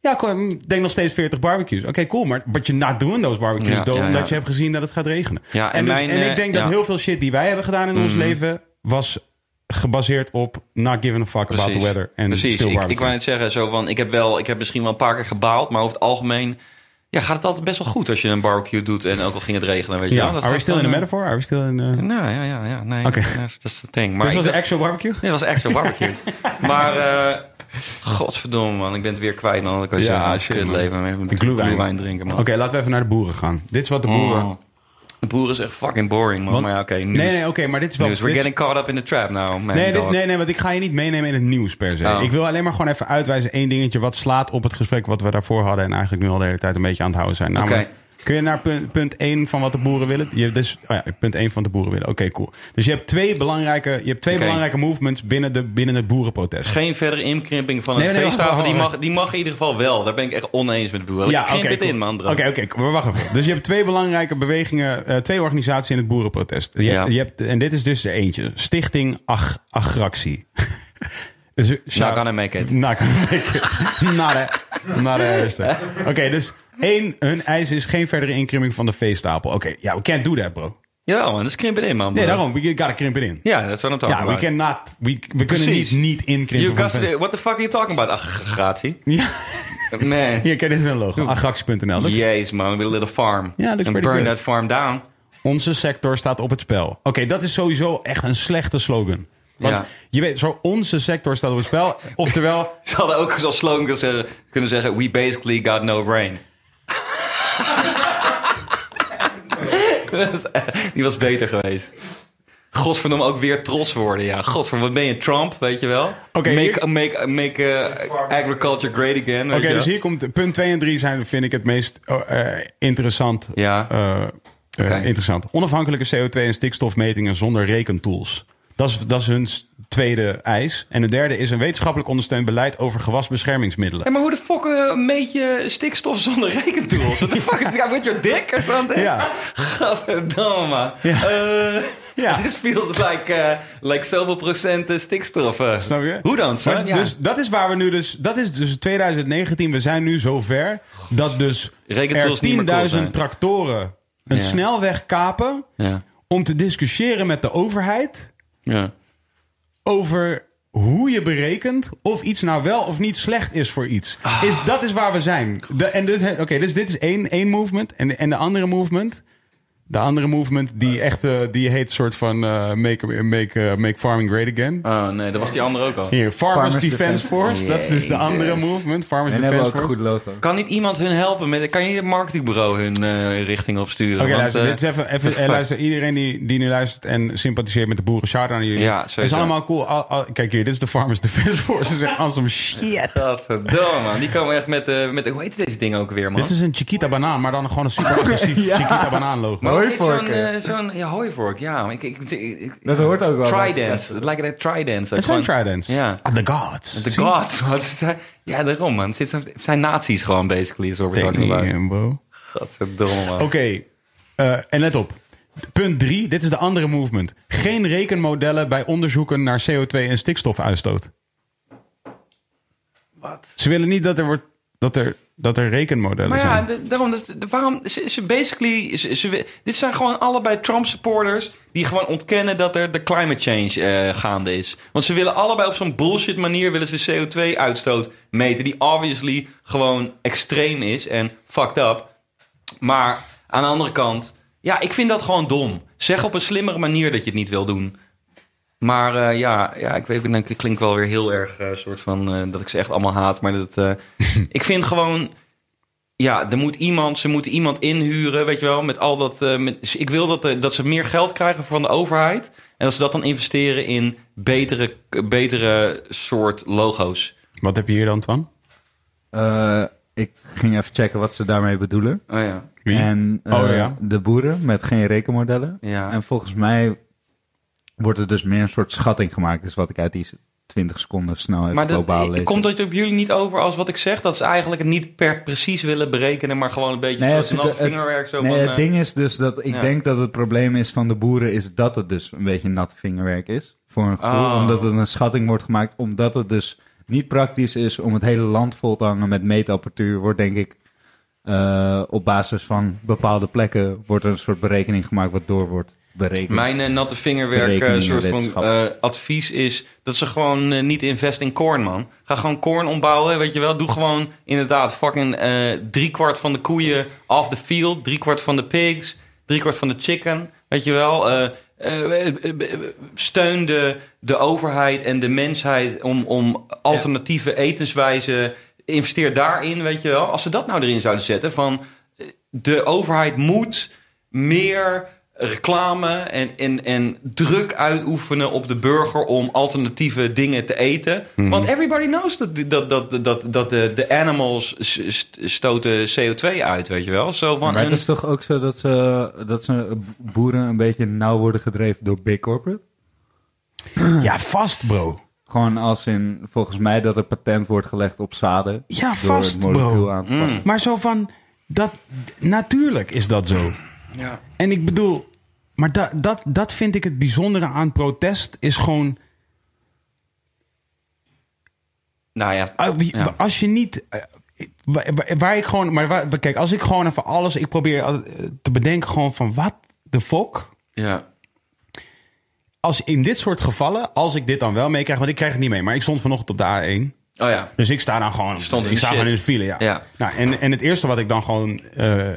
ja, ik denk nog steeds 40 barbecues. Oké, cool, maar but you're not doing those barbecues Ja, though, ja, ja. omdat je hebt gezien dat het gaat regenen. Ja, en, en dus, mijn, en ik eh, denk dat heel veel shit die wij hebben gedaan in ons Mhm. leven was gebaseerd op not giving a fuck about the weather en Precies. still Ik, barbecue. ik wou net zeggen, zo van, ik heb wel, ik heb misschien wel een paar keer gebaald, maar over het algemeen ja, gaat het altijd best wel goed als je een barbecue doet en ook al ging het regenen, weet je ja, wel. Dat are we still in the dan, metaphor? Are we still in the... eh, Nou, ja, ja, ja. Nee, Oké. dat is- het ding. Maar ik was dacht- actual barbecue? Nee, dat was extra barbecue. maar, eh godverdomme man, ik ben het weer kwijt dan. Ik was Ja, ja, shit, leven. De moet glühwein. drinken man. Oké, laten we even naar de boeren gaan. Dit is wat de boeren... Oh. De boer is echt fucking boring man. Want- maar ja, oké. nee, nieuws. nee, oké, maar dit is wel... Nieuws. We're getting caught up in the trap now, man. Nee, dit, nee, nee, want ik ga je niet meenemen in het nieuws per se. Oh. Ik wil alleen maar gewoon even uitwijzen één dingetje wat slaat op het gesprek wat we daarvoor hadden en eigenlijk nu al de hele tijd een beetje aan het houden zijn. Namelijk, Oké. Kun je naar punt, punt 1 van wat de boeren willen? Je, dus, oh ja, punt 1 van wat de boeren willen. Oké, cool. Dus je hebt twee belangrijke, je hebt twee belangrijke movements binnen, de, binnen het boerenprotest. Geen verdere inkrimping van Nee, het nee, feesthaven. Die mag, die mag in ieder geval wel. Daar ben ik echt oneens met de boer. Ja, oké, het cool. in, man. Oké, oké, maar wacht even. Dus je hebt twee belangrijke bewegingen, eh, twee organisaties in het boerenprotest. Je hebt, je hebt, en dit is dus er eentje. Stichting Ag Agractie. dus, Not gonna make it. Not gonna make it. Not a, not a. Oké, dus één, hun eis is geen verdere inkrimping van de veestapel. Oké, ja, we can't do that, bro. Ja, man. Dat is krimp het in, man. Nee, daarom, we gotta krimpen in. Ja, dat is wat I'm talking Ja, we about. cannot, we, we kunnen niet, niet inkrimpen You got what the fuck are you talking about? Aggregatie. Ja, Man. hier, kijk, dit is een logo. Agractie.nl. Jeez, man. A little farm. Ja, And burn good. that farm down. Onze sector staat op het spel. Oké, dat is sowieso echt een slechte slogan. Want Ja. je weet, zo onze sector staat op het spel. Oftewel, Ze hadden ook zo'n slogan kunnen zeggen, kunnen zeggen... We basically got no brain. Die was beter geweest. Godverdomme, ook weer trots worden. Ja, godverdomme, wat ben je, Trump, weet je wel? Make hier- make, make eh, agriculture great again, Oké, dus hier komt punt 2 en 3 zijn, vind ik het meest eh, interessant. Ja. Eh, eh, interessant. Onafhankelijke CO2 en stikstofmetingen zonder rekentools. Dat is, dat is hun tweede eis. En de derde is een wetenschappelijk ondersteund beleid over gewasbeschermingsmiddelen. Hey, maar hoe de fuck eh, meet je stikstof zonder rekentools? What the fuck? Ja, With your dick or something? Ja. Godverdomme, man. Ja. Eh, Ja. This feels like, eh, like zoveel procent stikstof. Snap je? Hoe dan? Maar Ja. Dus dat is waar we nu dus. Dat is dus 2019. We zijn nu zover dat dus er niet meer cool 10.000 zijn. tractoren een Ja. snelweg kapen Ja. om te discussiëren met de overheid Ja. over hoe je berekent of iets nou wel of niet slecht is voor iets. Ah. Is, dat is waar we zijn. De, en dus, oké, dus dit is één, één movement. En, en de andere movement. De andere movement die echt, eh, die heet soort van eh, make, make, eh, make farming great again. Oh nee, dat was die andere ook al. Hier, Farmers, Farmers Defense, Defense Force. Dat is dus de andere movement. Farmers En Defense Force. goed logo. Kan niet iemand hun helpen? Met, kan je het marketingbureau hun eh, richting opsturen? Oké, Want, luister, eh, dit is even, even eh, luister, iedereen die, die nu luistert en sympathiseert met de boeren, shout aan jullie. Ja, Het is allemaal cool. Al- al- kijk hier, dit is de Farmers Defense Force. Dat is echt awesome shit. Godverdomme, man. Die komen echt met, eh met... Hoe heet deze ding ook weer, man? Dit is een Chiquita banaan, maar dan gewoon een super agressief Ja. Chiquita banaan logo. Maar Hooivork, Zo'n, eh, zo'n ja, hooivork, ja. maar Ik, ik, ik, ik- Dat hoort ook wel. Tridents. Het lijkt een tridents. Het zijn Gewoon- tridents. Ja. Ah, the gods. The gods. Wat is hij- Ja, daarom, man. Het zijn- nazi's gewoon, basically. Is what we're talking about. Damn, bro. Godverdomme, man. Oké, eh, en let op. Punt 3, dit is de andere movement. Geen rekenmodellen bij onderzoeken naar CO2 en stikstofuitstoot. Wat? Ze willen niet dat er wordt dat er, dat er rekenmodellen Maar ja, zijn. de- daarom, de- waarom, ze, ze basically, ze, ze- dit zijn gewoon allebei Trump-supporters die gewoon ontkennen dat er de climate change eh, gaande is. Want ze willen allebei op zo'n bullshit manier willen ze CO2-uitstoot meten, die obviously gewoon extreem is en fucked up. Maar aan de andere kant, ja, ik vind dat gewoon dom. Zeg op een slimmere manier dat je het niet wil doen. Maar eh, ja, ja, ik weet, ik klink wel weer heel erg eh, soort van eh, dat ik ze echt allemaal haat. Maar dat, eh, ik vind gewoon, ja, er moet iemand, ze moeten iemand inhuren, weet je wel, met al dat. eh, met, ik wil dat, dat ze meer geld krijgen van de overheid en dat ze dat dan investeren in betere, betere soort logo's. Wat heb je hier dan van? Eh, ik ging even checken wat ze daarmee bedoelen. Oh ja, Wie? En eh, Oh, ja. de boeren met geen rekenmodellen. ja. En volgens mij wordt er dus meer een soort schatting gemaakt. Dus wat ik uit die 20 seconden snel Maar globaal lees. komt dat op jullie niet over als wat ik zeg? Dat ze eigenlijk het niet per precies willen berekenen, maar gewoon een beetje Nee, zoals vingerwerk. Zo nee, van, het eh, ding is dus dat ik ja. denk dat het probleem is van de boeren is dat het dus een beetje nat vingerwerk is. Voor een gevoel, Oh. omdat het een schatting wordt gemaakt, omdat het dus niet praktisch is om het hele land vol te hangen met meetapparatuur, wordt denk ik eh, op basis van bepaalde plekken wordt er een soort berekening gemaakt wat door wordt Mijn eh, natte vingerwerk eh, soort van eh, advies is dat ze gewoon niet invest in corn, man. Ga gewoon corn ombouwen, weet je wel. Doe gewoon inderdaad fucking eh driekwart van de koeien off the field. Driekwart van de pigs. Driekwart van de chicken, weet je wel. Steun de, de overheid en de mensheid om, om alternatieve etenswijzen. Investeer daarin, weet je wel. Als ze dat nou erin zouden zetten van de overheid moet meer reclame en, en, en druk uitoefenen op de burger om alternatieve dingen te eten. Want everybody knows dat, dat, dat, dat, dat de, de animals stoten CO2 uit, weet je wel. Zo van maar het een- is toch ook zo dat ze, dat ze boeren een beetje nauw worden gedreven door big corporate? Ja, vast, bro. Gewoon als in, volgens mij, dat er patent wordt gelegd op zaden. Ja, vast, bro. pakken. Maar zo van, dat, natuurlijk is dat zo. ja. En ik bedoel, maar dat, dat, dat vind ik het bijzondere aan protest, is gewoon, Nou ja, ah, Ja. als je niet, eh, waar, ik gewoon, maar waar, kijk, als ik gewoon even alles, ik probeer eh, te bedenken gewoon van, wat de fuck? ja. Als in dit soort gevallen, als ik dit dan wel meekrijg, want ik krijg het niet mee, maar ik stond vanochtend op de A1. Oh ja. Dus ik sta dan gewoon. stond ik sta gewoon in de file, ja. Ja. Nou, en, en het eerste wat ik dan gewoon. eh,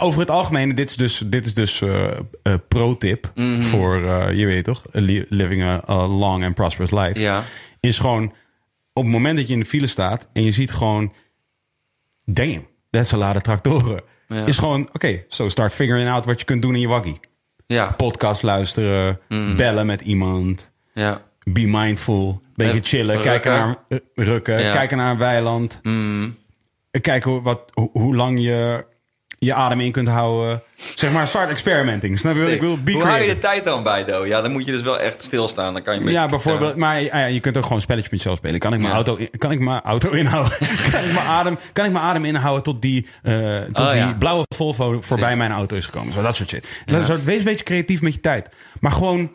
over het algemeen, dit is dus, dit is dus eh, eh, pro-tip Mhm. voor, eh, je weet toch, li- living a, a long and prosperous life. Ja. Is gewoon op het moment dat je in de file staat en je ziet gewoon, damn, dat is een lade tractoren. Ja. Is gewoon, oké, so start figuring out wat je kunt doen in je waggie. Ja. Podcast luisteren, Mhm. bellen met iemand, Ja. be mindful, beetje chillen, rukken. kijken naar rukken, kijken naar een weiland. Mm. Kijken hoe, wat, hoe lang je je adem in kunt houden. Zeg maar, start experimenting. Snap je? wat Ik wil be Hoe hou je de tijd dan bij, Do? Ja, dan moet je dus wel echt stilstaan. Dan kan je een Ja, bijvoorbeeld. Maar ja, je kunt ook gewoon een spelletje met jezelf spelen. Kan ik mijn, Ja. auto, in- kan ik mijn auto inhouden? kan, ik mijn adem, kan ik mijn adem inhouden tot die, eh, tot Oh, die ja. blauwe Volvo voorbij mijn auto is gekomen? Zo, dat soort shit. Dat soort- wees een beetje creatief met je tijd. Maar gewoon,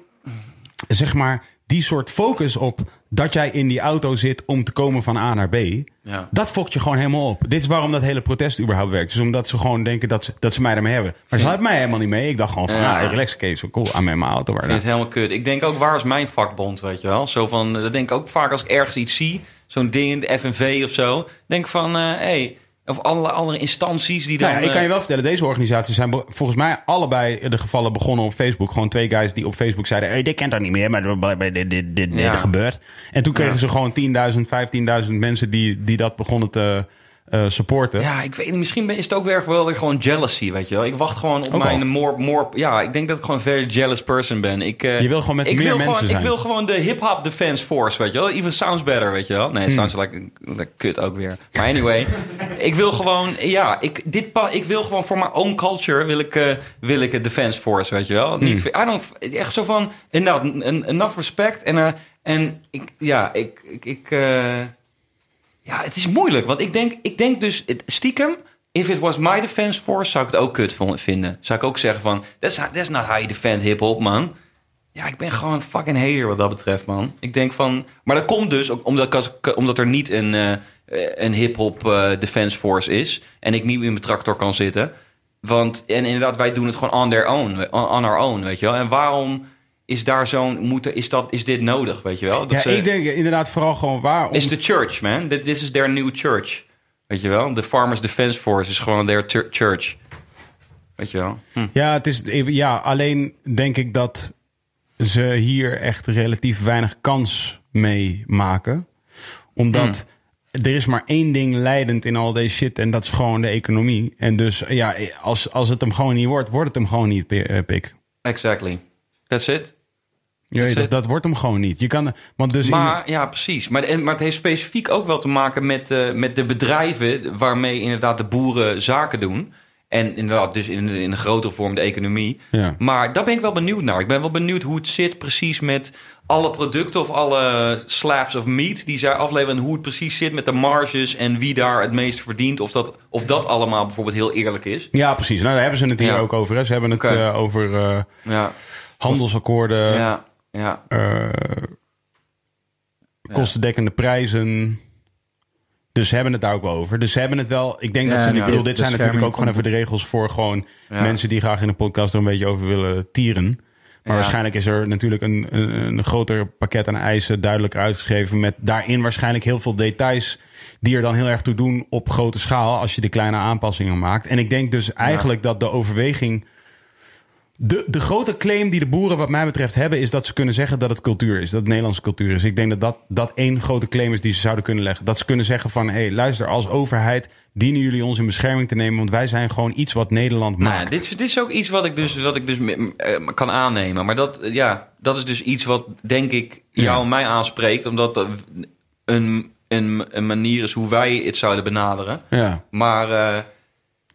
zeg maar, die soort focus op dat jij in die auto zit om te komen van A naar B. Ja. Dat fokt je gewoon helemaal op. Dit is waarom dat hele protest überhaupt werkt. Dus omdat ze gewoon denken dat ze, dat ze mij ermee hebben. Maar ze hadden mij helemaal niet mee. Ik dacht gewoon van, Ja. ah, relax, Kees, cool, aan met mijn auto. Ik vind het helemaal kut. Ik denk ook, waar is mijn vakbond, weet je wel? Zo van, dat denk ik ook vaak als ik ergens iets zie. Zo'n ding in de FNV of zo. Denk van, hé... hey, of alle andere instanties die. Nou ja, ik kan je eh, wel vertellen, deze organisaties zijn volgens mij allebei de gevallen begonnen op Facebook. Gewoon twee guys die op Facebook zeiden: hey, dit kent dat niet meer, maar dit, dit, dit, dit, dit Ja. gebeurt. En toen kregen Ja. ze gewoon 10.000, 15.000 mensen die, die dat begonnen te eh, supporten. Ja, ik weet niet. Misschien ben- is het ook weer wel weer gewoon jealousy, weet je wel. Ik wacht gewoon op Ook mijn al. more, more... Ja, ik denk dat ik gewoon een very jealous person ben. Ik, eh, Je wil gewoon met meer mensen gewoon, zijn. Ik wil gewoon de hip-hop defense force, weet je wel. Even sounds better, weet je wel. Hmm. Nee, sounds like, like kut ook weer. Maar anyway, ik wil gewoon... Ja, ik, dit pa, ik wil gewoon voor mijn own culture wil ik, eh, wil ik een defense force, weet je wel. Hmm. Niet, I don't, echt zo van... Nou, enough respect. En, en ik, ja, ik... ik, ik ja, het is moeilijk. Want ik denk, ik denk dus stiekem... If it was my defense force, zou ik het ook kut vinden. Zou ik ook zeggen van... That's that's not how you defend hip-hop, man. Ja, ik ben gewoon een fucking hater wat dat betreft, man. Ik denk van... Maar dat komt dus omdat, omdat er niet een, eh, een hip-hop eh, defense force is. En ik niet in mijn tractor kan zitten. Want, en inderdaad, wij doen het gewoon on their own, on, on our own, weet je wel. En waarom is daar zo'n, moet, is, dat, is dit nodig, weet je wel? Dat Ja, ze- ik denk inderdaad vooral gewoon waarom... is de church, man. This is their new church. Weet je wel? De Farmers Defense Force is gewoon their church. Weet je wel? Hm. Ja, het is, ja, alleen denk ik dat ze hier echt relatief weinig kans mee maken. Omdat er is maar één ding leidend in al deze shit en dat is gewoon de economie. En dus ja, als, als het hem gewoon niet wordt, wordt het hem gewoon niet, eh, Pik. Exactly. That's it. That's dat, dat wordt hem gewoon niet. Je kan, want dus in- Maar ja, precies. Maar, en, maar het heeft specifiek ook wel te maken met, eh, met de bedrijven waarmee inderdaad de boeren zaken doen. En inderdaad, dus in, in een grotere vorm de economie. Ja. Maar daar ben ik wel benieuwd naar. Ik ben wel benieuwd hoe het zit precies met alle producten of alle slabs of meat die zij afleveren. En hoe het precies zit met de marges en wie daar het meest verdient. Of dat, of dat allemaal bijvoorbeeld heel eerlijk is. ja, precies. Nou, daar hebben ze het hier Ja. ook over. Hè. Ze hebben het eh, over eh, Ja, handelsakkoorden, ja, ja. eh, kostendekkende prijzen. Dus ze hebben het daar ook wel over. Dus ze hebben het wel. Ik denk Ja, dat ze. ja, ik bedoel, dit zijn natuurlijk ook gewoon even de regels voor gewoon Ja. mensen die graag in een podcast er een beetje over willen tieren. Maar Ja. waarschijnlijk is er natuurlijk een, een, een groter pakket aan eisen duidelijk uitgeschreven. Met daarin waarschijnlijk heel veel details. Die er dan heel erg toe doen op grote schaal. Als je de kleine aanpassingen maakt. En ik denk dus eigenlijk dat de overweging. De, de grote claim die de boeren, wat mij betreft, hebben, is dat ze kunnen zeggen dat het cultuur is. Dat het Nederlandse cultuur is. Ik denk dat dat, dat één grote claim is die ze zouden kunnen leggen. Dat ze kunnen zeggen van, hé, hey, luister, als overheid dienen jullie ons in bescherming te nemen, want wij zijn gewoon iets wat Nederland Nou, maakt. dit, is- dit is ook iets wat ik dus, wat ik dus eh, kan aannemen. Maar dat, ja, dat is dus iets wat, denk ik, jou Ja. en mij aanspreekt. Omdat dat een, een, een manier is hoe wij het zouden benaderen. Ja. Maar eh,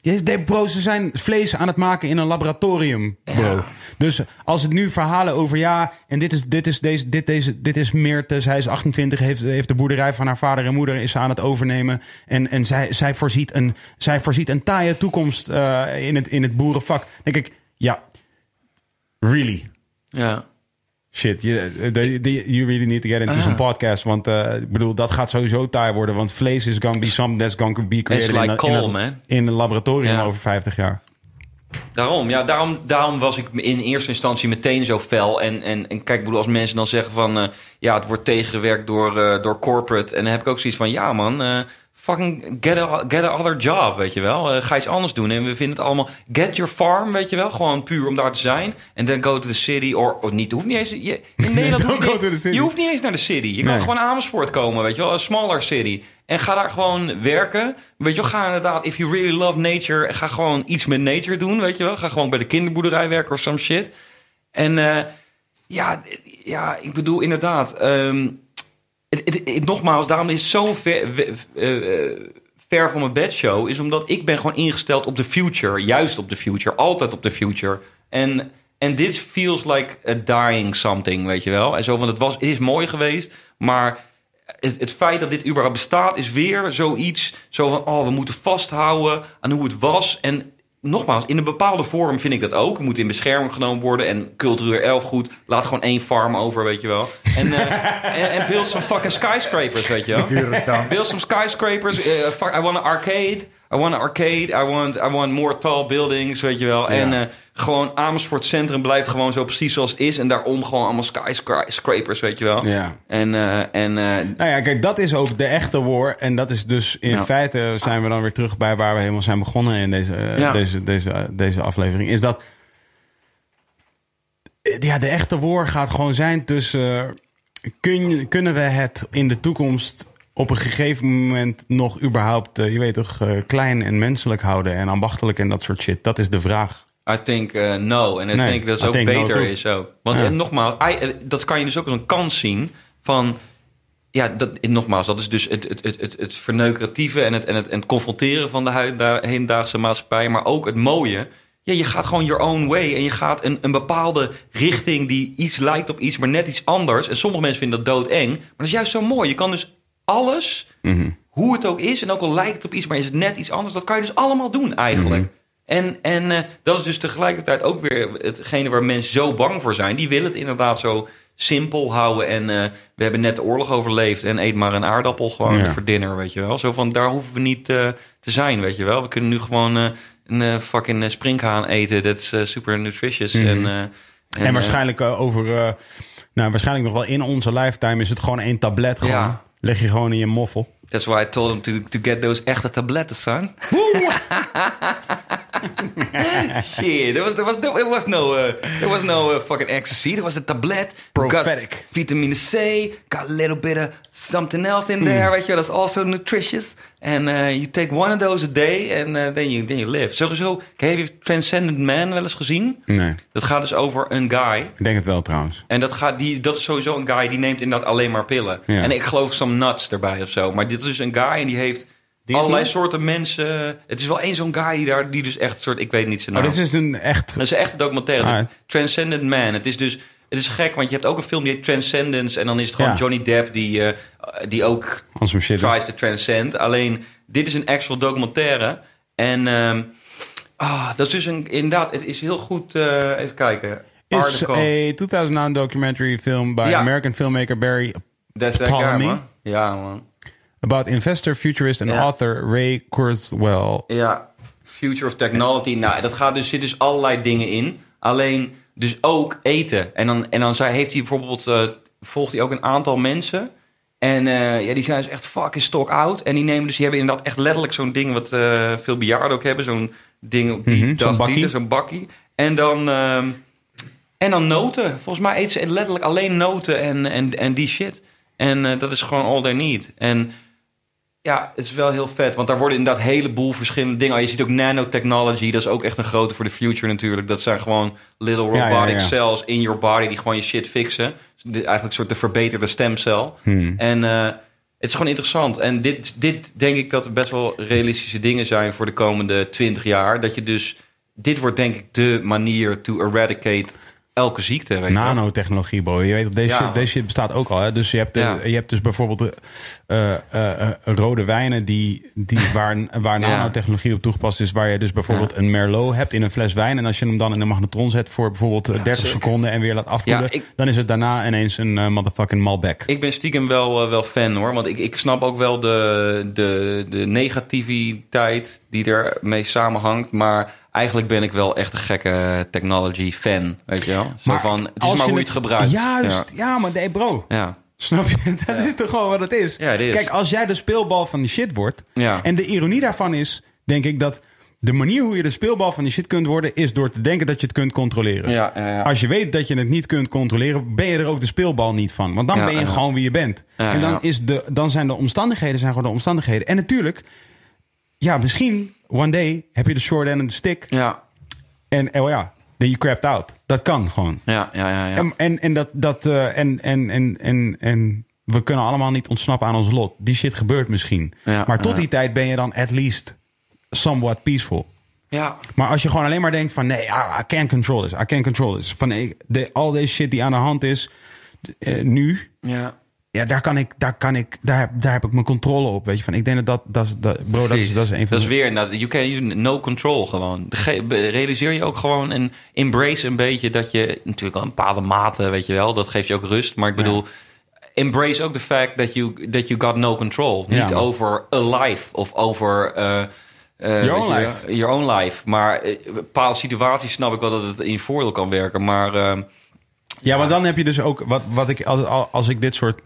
de- Bro, ze zijn vlees aan het maken in een laboratorium, bro. Dus als het nu verhalen over ja, en dit is, dit is, deze, dit, deze, dit is Meerte, zij is 28, heeft, heeft de boerderij van haar vader en moeder is ze aan het overnemen. En, en zij, zij, voorziet een, zij voorziet een taaie toekomst eh, in, het, in het boerenvak. denk ik, ja, really? ja. Shit, you, the- the- you really need to get into some podcast. Want eh, ik bedoel, dat gaat sowieso taai worden. Want vlees is going to be something that's going to be created like in, in, a- een laboratorium Ja. over 50 jaar. Daarom, ja, daarom, daarom was ik in eerste instantie meteen zo fel. En, en, en kijk, ik bedoel, als mensen dan zeggen van... eh, ja, het wordt tegengewerkt door, eh, door corporate. En dan heb ik ook zoiets van... ja man, eh, fucking get a, get a other job, weet je wel. Eh, ga iets anders doen. En we vinden het allemaal... Get your farm, weet je wel. Gewoon puur om daar te zijn. En dan go to the city. Or, of niet, hoeft niet eens... Je, in Nederland Don't hoef go je, to the city. je hoeft niet eens naar de city. Je kan gewoon Amersfoort komen, weet je wel. Een smaller city. En ga daar gewoon werken. Weet je wel, ga inderdaad... If you really love nature... Ga gewoon iets met nature doen, weet je wel. Ga gewoon bij de kinderboerderij werken of some shit. En eh, ja, ja, ik bedoel inderdaad... ehm, het, nogmaals, daarom is het zo ver, eh, ver van mijn bedshow... is omdat ik ben gewoon ingesteld op de future. Juist op de future. Altijd op de future. En, en dit feels like a dying something, weet je wel. En zo van, het, was, is mooi geweest, maar... Het, het feit dat dit überhaupt bestaat is weer zoiets. Zo van, oh, we moeten vasthouden aan hoe het was. En nogmaals, in een bepaalde vorm vind ik dat ook. Het moet in bescherming genomen worden. En cultureel erfgoed. Laat gewoon één farm over, weet je wel. En, eh, en, en build some fucking skyscrapers, weet je wel. Build some skyscrapers. eh, I want an arcade. I want an arcade. I want, I want more tall buildings, weet je wel. En eh, gewoon Amersfoort Centrum blijft gewoon zo precies zoals het is. En daarom gewoon allemaal skyscrapers, weet je wel. Ja. En, eh, en eh, Nou ja, kijk, dat is ook de echte war. En dat is dus in feite zijn we dan weer terug bij waar we helemaal zijn begonnen in deze, Ja. deze, deze, deze aflevering. Is dat ja, de echte war gaat gewoon zijn tussen kun, kunnen we het in de toekomst op een gegeven moment nog überhaupt, eh, je weet toch, eh, klein en menselijk houden en ambachtelijk en dat soort shit. Dat is de vraag. I think uh, no. En ik Nee, denk dat het ook no beter is ook. Want Ja. eh, nogmaals, I- eh, dat kan je dus ook als een kans zien van... Ja, dat, eh, nogmaals, dat is dus het, het, het, het, het verneukeratieve en het, en, het, en het confronteren van de hedendaagse maatschappij. Maar ook het mooie. Ja, je gaat gewoon your own way. En je gaat een, een bepaalde richting die iets lijkt op iets, maar net iets anders. En sommige mensen vinden dat doodeng. Maar dat is juist zo mooi. Je kan dus alles, hoe het ook is, en ook al lijkt het op iets, maar is het net iets anders. Dat kan je dus allemaal doen eigenlijk. En, en eh, dat is dus tegelijkertijd ook weer hetgene waar mensen zo bang voor zijn. Die willen het inderdaad zo simpel houden. En eh, we hebben net de oorlog overleefd en eet maar een aardappel gewoon Ja. voor dinner, weet je wel. Zo van, daar hoeven we niet eh, te zijn, weet je wel. We kunnen nu gewoon een fucking springhaan eten. Dat is super nutritious. Mhm. En, En, eh, waarschijnlijk over... nou, waarschijnlijk nog wel in onze lifetime is het gewoon één tablet gewoon. Ja. Leg je gewoon in je moffel. That's why I told him to, to get those echte tabletten, son. Shit, there was, there was, there was no, uh, there was no uh, fucking ecstasy. There was a tablet. Prophetic. Vitamine C, got a little bit of something else in there, weet je wel. That's also nutritious. And uh, you take one of those a day and uh, then, you, then you live. Sowieso, heb je Transcendent Man wel eens gezien? Nee, Dat gaat dus over een guy. ik denk het wel trouwens. En dat, gaat, die, dat is sowieso een guy die neemt inderdaad alleen maar pillen. Ja. En ik geloof some nuts erbij of zo. Maar dit is dus een guy en die heeft is allerlei soorten mensen. Het is wel één zo'n guy die daar die dus echt soort, ik weet niet zijn Oh, naam. dit is een echt... Dat is een echte documentaire. Alright. Transcendent Man. Het is dus het is gek, want je hebt ook een film die heet Transcendence en dan is het gewoon Ja. Johnny Depp die, eh, die ook tries to transcend. Alleen dit is een actual documentaire en ehm, ah, dat is dus een inderdaad. Het is heel goed. eh, even kijken. Is a 2009 documentary film by Ja. American filmmaker Barry is that guy, man. Ja, man. About investor, futurist and Ja. author Ray Kurzweil. Ja, Future of Technology. Nou, dat gaat dus, zit dus allerlei dingen in. Alleen dus ook eten. En dan, en dan zei, heeft hij bijvoorbeeld, eh, volgt hij ook een aantal mensen. En eh, ja, die zijn dus echt fucking stock out. En die nemen dus, die hebben inderdaad echt letterlijk zo'n ding wat eh, veel bejaarden ook hebben. Zo'n ding op die Mhm, dag zo'n bakkie. En dan, ehm, en dan noten. Volgens mij eten ze letterlijk alleen noten en, en, en die shit. En dat is gewoon all they need. En ja, het is wel heel vet. Want daar worden inderdaad een heleboel verschillende dingen. Oh, Je ziet ook nanotechnology. Dat is ook echt een grote voor de future natuurlijk. Dat zijn gewoon little Ja, ja, robotic ja. cells in your body... die gewoon je shit fixen. Eigenlijk een soort de verbeterde stemcel. Hmm. En eh, het is gewoon interessant. En dit, dit denk ik dat er best wel realistische dingen zijn... voor de komende 20 jaar. Dat je dus... Dit wordt denk ik de manier to eradicate elke ziekte. Weet. Nanotechnologie, bro. Je weet, dat deze, Ja, shit, deze shit bestaat ook al. Hè? Dus je hebt, Ja. je hebt dus bijvoorbeeld eh, rode wijnen die, die, waar, waar Ja. nanotechnologie op toegepast is. Waar je dus bijvoorbeeld een Merlot hebt in een fles wijn. En als je hem dan in een magnetron zet voor bijvoorbeeld eh, 30 sick. seconden en weer laat afkoelen. Ik- dan is het daarna ineens een motherfucking Malbec. Ik ben stiekem wel, wel fan hoor. Want ik, ik snap ook wel de, de, de negativiteit die ermee samenhangt. Maar eigenlijk ben ik wel echt een gekke technology fan. Weet je wel? Zo van, het is maar hoe je het gebruikt. Juist, ja, maar nee, bro. Ja. Snap je? Dat is toch gewoon wat het is. Ja, het is. Kijk, als jij de speelbal van die shit wordt. Ja. En de ironie daarvan is, denk ik, dat de manier hoe je de speelbal van die shit kunt worden, is door te denken dat je het kunt controleren. Ja, ja, ja. Als je weet dat je het niet kunt controleren, ben je er ook de speelbal niet van. Want dan ben je gewoon wie je bent. En dan, is de, dan zijn de omstandigheden zijn gewoon de omstandigheden. En natuurlijk, ja, misschien one day heb je de short end of the stick. Ja, En oh ja, then you crapped out. Dat kan gewoon. ja, ja. ja, ja. En, en, en, dat, dat, eh, en, en, en, en, en we kunnen allemaal niet ontsnappen aan ons lot. Die shit gebeurt misschien. Ja, maar tot ja. die tijd ben je dan at least somewhat peaceful. ja. Maar als je gewoon alleen maar denkt van... nee, ah, I can't control this, I can't control this. Van nee, de, al deze shit die aan de hand is eh, nu... ja. Ja, daar kan ik, daar kan ik, daar, daar heb ik mijn controle op. Weet je, van ik denk dat dat, dat, dat bro, dat is, dat is een van Dat is de- weer, nou, you can no control gewoon. Ge- realiseer je ook gewoon en embrace een beetje dat je natuurlijk al een bepaalde mate, weet je wel, dat geeft je ook rust. Maar ik bedoel, embrace ook de fact that you that you got no control, Ja, niet man. over a life of over eh, eh, Your own je, life. Your own life. Maar eh, bepaalde situaties snap ik wel dat het in je voordeel kan werken, maar eh, Ja, maar dan heb je dus ook wat, wat ik altijd al- als ik dit soort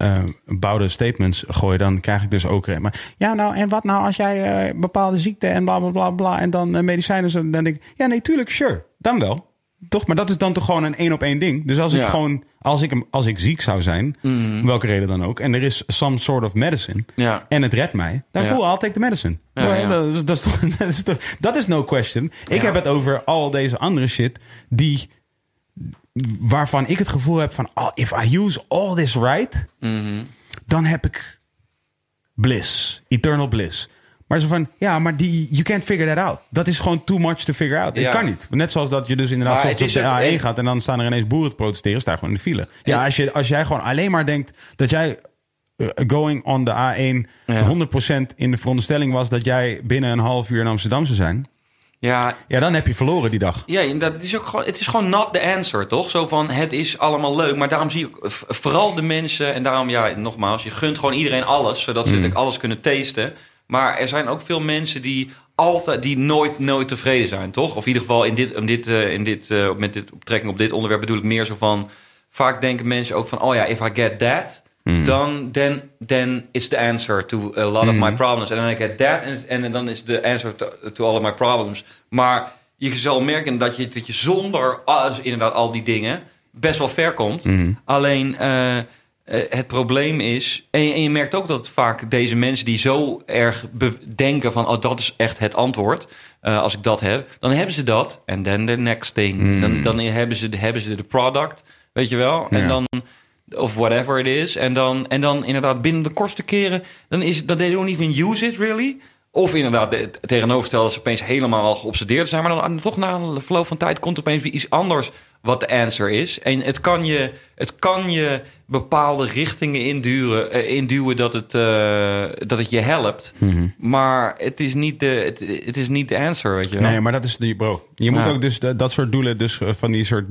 eh, bouwde statements gooi, dan krijg ik dus ook. eh, Maar ja, nou en wat nou als jij eh, bepaalde ziekte en bla bla bla bla en dan medicijnen, dan denk ik, ja, nee, tuurlijk, sure, dan wel. Toch, maar dat is dan toch gewoon een één op één ding. Dus als ik gewoon, als ik, hem- als ik ziek zou zijn, om welke reden dan ook, en er is some sort of medicine, Ja. en het redt mij, dan Ja. cool, I'll take the medicine. Ja. Dat, is, dat, is toch, dat, is toch, dat is no question. Ik heb het over al deze andere shit die waarvan ik het gevoel heb van oh, if I use all this right, Mhm. dan heb ik bliss, eternal bliss. Maar zo van ja, maar die you can't figure that out. Dat is gewoon too much to figure out. Ja. Het kan niet. Net zoals dat je dus inderdaad op de is ook- A1 en- gaat en dan staan er ineens boeren te protesteren, sta gewoon in de file. Ja, En- als, je, als jij gewoon alleen maar denkt dat jij eh, going on de A1 Ja. 100% in de veronderstelling was dat jij binnen een half uur in Amsterdam zou zijn. Ja, Ja, dan heb je verloren die dag. Ja, inderdaad, het is ook gewoon, het is gewoon not the answer, toch? Zo van, het is allemaal leuk, maar daarom zie je v- vooral de mensen... en daarom, ja, nogmaals, je gunt gewoon iedereen alles... zodat ze Mm. alles kunnen tasten. Maar er zijn ook veel mensen die altijd, die nooit, nooit tevreden zijn, toch? Of in ieder geval in dit, in dit, eh, in dit, eh, met dit betrekking op dit onderwerp bedoel ik meer zo van... vaak denken mensen ook van, oh ja, if I get that... Mm. Dan then, then it's the answer to a lot of my problems. En dan get that en, dan is the answer to, to all of my problems. Maar je zal merken dat je, dat je zonder alles, inderdaad al die dingen best wel ver komt. Alleen eh, eh, het probleem is... En je, en je merkt ook dat vaak deze mensen die zo erg denken van... oh, dat is echt het antwoord. eh, als ik dat heb, dan hebben ze dat. En then the next thing. Dan, dan hebben, ze, hebben ze de product, weet je wel. En dan of whatever it is. En dan, en dan inderdaad binnen de kortste keren... dan is dan they don't even use it really. Of inderdaad het tegenovergestelde dat ze opeens helemaal geobsedeerd zijn. Maar dan toch na een verloop van tijd komt er opeens weer iets anders... wat de answer is. En het kan je, het kan je bepaalde richtingen induwen, eh, induwen dat, het, eh, dat het je helpt. Maar het is, niet de, het, het is niet de answer, weet je wel. Nee, maar dat is die bro. Je moet Ja. ook dus dat soort doelen, dus eh, van die soort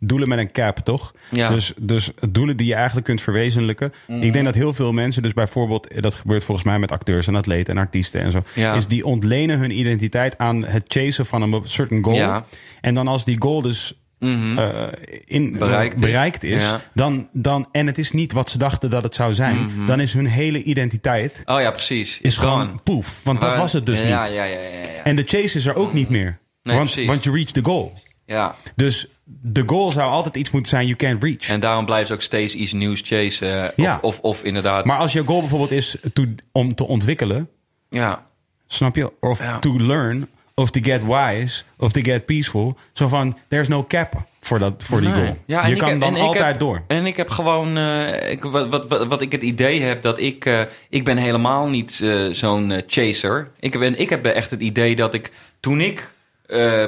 doelen met een cap, toch? Ja. Dus, dus doelen die je eigenlijk kunt verwezenlijken. Mhm. Ik denk dat heel veel mensen, dus bijvoorbeeld, dat gebeurt volgens mij met acteurs en atleten en artiesten en zo, Ja. is die ontlenen hun identiteit aan het chasen van een certain goal. En dan als die goal dus eh, in, Mhm. Bereikt is. bereikt is, Ja. dan, dan, en het is niet wat ze dachten dat het zou zijn, dan is hun hele identiteit Oh ja, precies. is gewoon poef. Want dat was het dus ja, niet. Ja, ja, ja, ja. ja. En de chase is er ook niet meer. Nee, want, precies. want je reach the goal. ja. Dus de goal zou altijd iets moeten zijn you can't reach. En daarom blijven ze ook steeds iets nieuws chasen. eh, Ja. Of, of, of inderdaad. maar als je goal bijvoorbeeld is to, om te ontwikkelen, ja. snap je? Of Ja. to learn, of to get wise, of to get peaceful. Zo van, there's no cap voor, dat, voor die Nee. goal. Ja, je kan heb- dan altijd heb- door. En ik heb gewoon, eh, ik, wat, wat, wat, wat ik het idee heb dat ik, eh, ik ben helemaal niet eh, zo'n chaser. Ik, ben, ik heb echt het idee dat ik, toen ik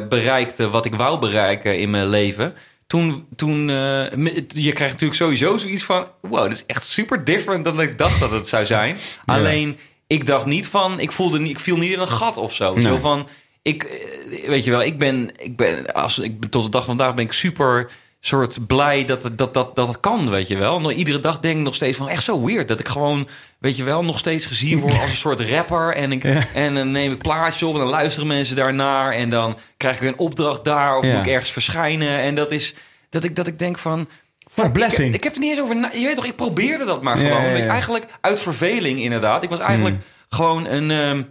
bereikte wat ik wou bereiken in mijn leven, toen, toen je krijgt natuurlijk sowieso zoiets van, wow, dat is echt super different dan ik dacht dat het zou zijn. Alleen, ik dacht niet van, ik voelde niet, ik viel niet in een gat of zo. Nee. Zo van, ik, eh, weet je wel, ik ben, ik ben, als ik ben- tot de dag van vandaag ben ik super soort blij dat het, dat, dat, dat het kan, weet je wel. Nog iedere dag denk ik nog steeds van echt zo weird dat ik gewoon, weet je wel, nog steeds gezien word als een soort rapper en ik en dan neem ik plaatjes op en dan luisteren mensen daarnaar en dan krijg ik weer een opdracht daar of Ja. moet ik ergens verschijnen en dat is dat ik dat ik denk van fuck, ik, blessing. ik heb er niet eens over na, je weet toch, ik probeerde dat maar gewoon. ja, ik eigenlijk uit verveling inderdaad. Ik was eigenlijk gewoon een ehm,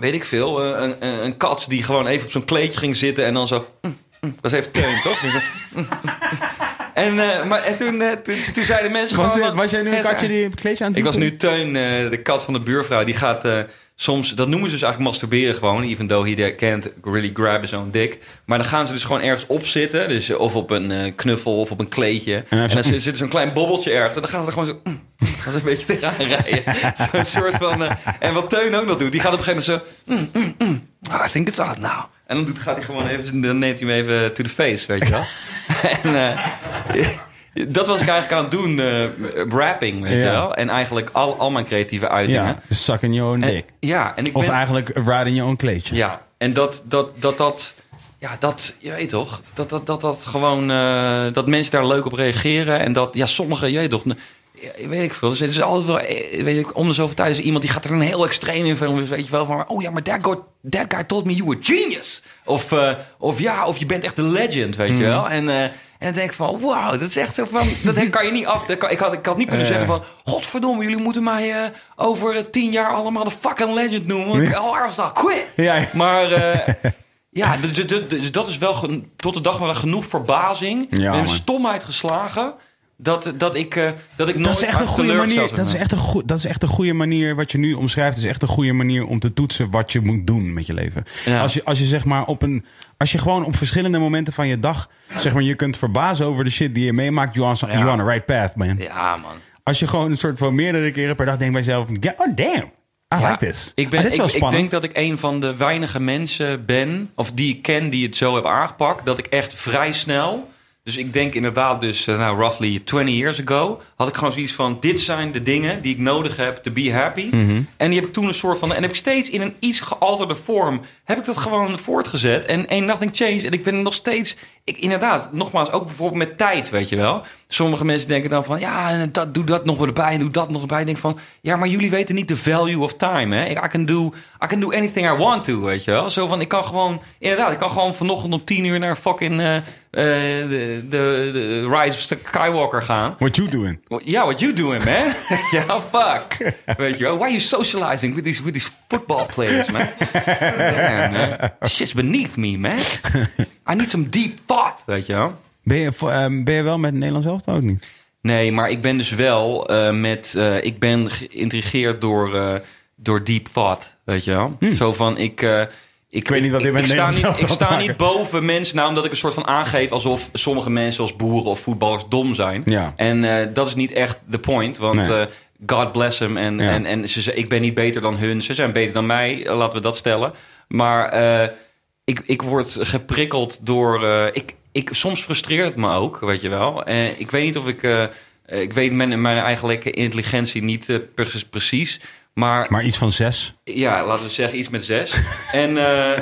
weet ik veel, eh, een, een, een kat die gewoon even op zo'n kleedje ging zitten en dan zo. mm, mm, dat is even teun, toch? Dus, mm, mm. en, eh, maar, en toen, eh, toen, toen zeiden mensen Was, gewoon... dit- was jij nu een katje die op het kleedje aan het Ik was doen? nu Teun, eh, de kat van de buurvrouw. Die gaat eh, soms, dat noemen ze dus eigenlijk masturberen gewoon. Even though he can't really grab his own dick. Maar dan gaan ze dus gewoon ergens op zitten. Dus eh, of op een eh, knuffel of op een kleedje. En, dan zit er zo'n klein bobbeltje ergens. En dan gaan ze er gewoon zo... mm, gaan ze een beetje tegenaan rijden. Zo'n soort van... eh, en wat Teun ook nog doet. Die gaat op een gegeven moment zo... mm, mm, mm. Ah, I think it's out now. En dan doet, gaat hij gewoon even... Dan neemt hij hem even to the face, weet je wel. en... dat was ik eigenlijk aan het doen, eh, rapping, weet je wel. En eigenlijk al, al mijn creatieve uitingen. Ja, dus suck in your own dick. ja, en ik Of ben... eigenlijk ride in your own kleedje. Ja, en dat, dat, dat, dat, ja, dat, je weet toch, dat, dat, dat, dat gewoon, eh, dat mensen daar leuk op reageren. En dat, ja, sommigen, je weet toch, ja, weet ik veel. Dus het is altijd wel, eh, weet ik, om de zoveel tijd is iemand die gaat er een heel extreem in filmen. Weet je wel, van, oh ja, maar that guy, that guy told me you were genius. Of, of ja, of je bent echt een legend, weet je wel. En, en dan denk ik van, wow, dat is echt zo van... Dat kan je niet af... Dat kan, ik, had, ik had niet kunnen zeggen van... Godverdomme, jullie moeten mij eh, over tien jaar allemaal de fucking legend noemen. Want ik, oh, was not quit. Ja. Maar eh, ja, dus, dat is wel tot de dag vandaag genoeg verbazing. Ja, en man. stomheid geslagen. Dat, dat ik, eh, dat ik nooit Dat is echt een goede manier. Dat is echt een, dat is echt een goede manier wat je nu omschrijft. is echt een goede manier om te toetsen wat je moet doen met je leven. Ja. Als, je, als je zeg maar op een. Als je gewoon op verschillende momenten van je dag. zeg maar je kunt verbazen over de shit die je meemaakt. You on, some- Ja. you on the right path, man. Ja, man. Als je gewoon een soort van meerdere keren per dag denkt bij jezelf. "Ja, Oh damn. I Ja, like this. Ik, ben, Ah, dit is wel ik, ik denk dat ik een van de weinige mensen ben, of die ik ken, die het zo heb aangepakt. Dat ik echt vrij snel Dus ik denk inderdaad dus, eh, nou, roughly 20 years ago... had ik gewoon zoiets van, dit zijn de dingen die ik nodig heb to be happy. En die heb ik toen een soort van... en heb ik steeds in een iets gealterde vorm... heb ik dat gewoon voortgezet. En ain't nothing changed. En ik ben nog steeds... Ik, inderdaad, nogmaals, ook bijvoorbeeld met tijd, weet je wel. Sommige mensen denken dan van... ja, en dat, doe dat nog erbij en doe dat nog erbij. Ik denk van, ja, maar jullie weten niet de value of time, hè. I can do, I can do anything I want to, weet je wel. Zo van, ik kan gewoon... Inderdaad, ik kan gewoon vanochtend om tien uur naar fucking... eh, de, de, de Rise of Skywalker gaan. What you doing? Ja, what you doing, man? Ja, fuck. Weet je wel? Why are you socializing with these, with these football players, man? Damn, man. Shit's beneath me, man. I need some deep thought, weet je wel? Ben je, ehm, ben je wel met Nederlands elftal ook niet? Nee, maar ik ben dus wel eh, met... eh, ik ben geïntrigeerd door, eh, door deep thought, weet je wel? Zo van, ik... ik, weet niet wat dit met ik, sta niet, ik sta niet boven mensen, nou, omdat ik een soort van aangeef alsof sommige mensen als boeren of voetballers dom zijn. Ja. En eh, dat is niet echt de point, want Nee. eh, God bless them. En, Ja. en, en ze, ik ben niet beter dan hun, ze zijn beter dan mij, eh, laten we dat stellen. Maar ik, ik word geprikkeld door. ik, ik, soms frustreert het me ook, weet je wel. Ik weet niet of ik. ik weet mijn, mijn eigenlijke intelligentie niet precies, precies. Maar, Maar iets van zes. ja, laten we zeggen iets met zes. en, eh,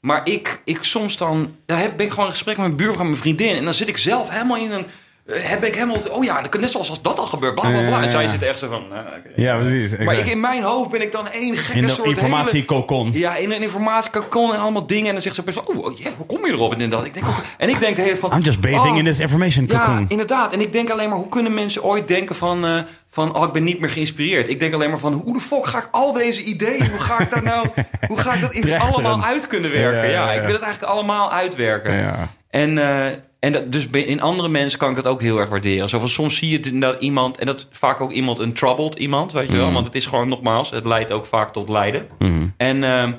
maar ik, ik soms dan. Dan heb, ben ik gewoon in gesprek met mijn buurvrouw, mijn vriendin. En dan zit ik zelf helemaal in een. eh, Heb ik helemaal. Oh ja, net zoals als dat al gebeurt. Bla bla bla. Ja, ja, En zij ja. zit echt zo van. nou. Ja, precies. Maar ik, in mijn hoofd ben ik dan één gekke in soort informatiekokon. ja, in een informatiekakon en allemaal dingen. En dan zegt ze best oh, ja, hoe kom je erop? En dat. Ik denk, ook- en ik denk de hele van... I'm just bathing oh, in this information Ja, cocoon. inderdaad. En ik denk alleen maar, hoe kunnen mensen ooit denken van... eh, van, oh, ik ben niet meer geïnspireerd. Ik denk alleen maar van, hoe de fuck ga ik al deze ideeën... Hoe ga ik daar nou... Hoe ga ik dat in allemaal uit kunnen werken? Ja, Ja, ja, ja. ik wil het eigenlijk allemaal uitwerken. En, eh, en dat, dus in andere mensen kan ik dat ook heel erg waarderen. Zo van, soms zie je inderdaad iemand... En dat is vaak ook iemand, een troubled iemand, weet je wel. Want het is gewoon, nogmaals, het leidt ook vaak tot lijden. En... ehm,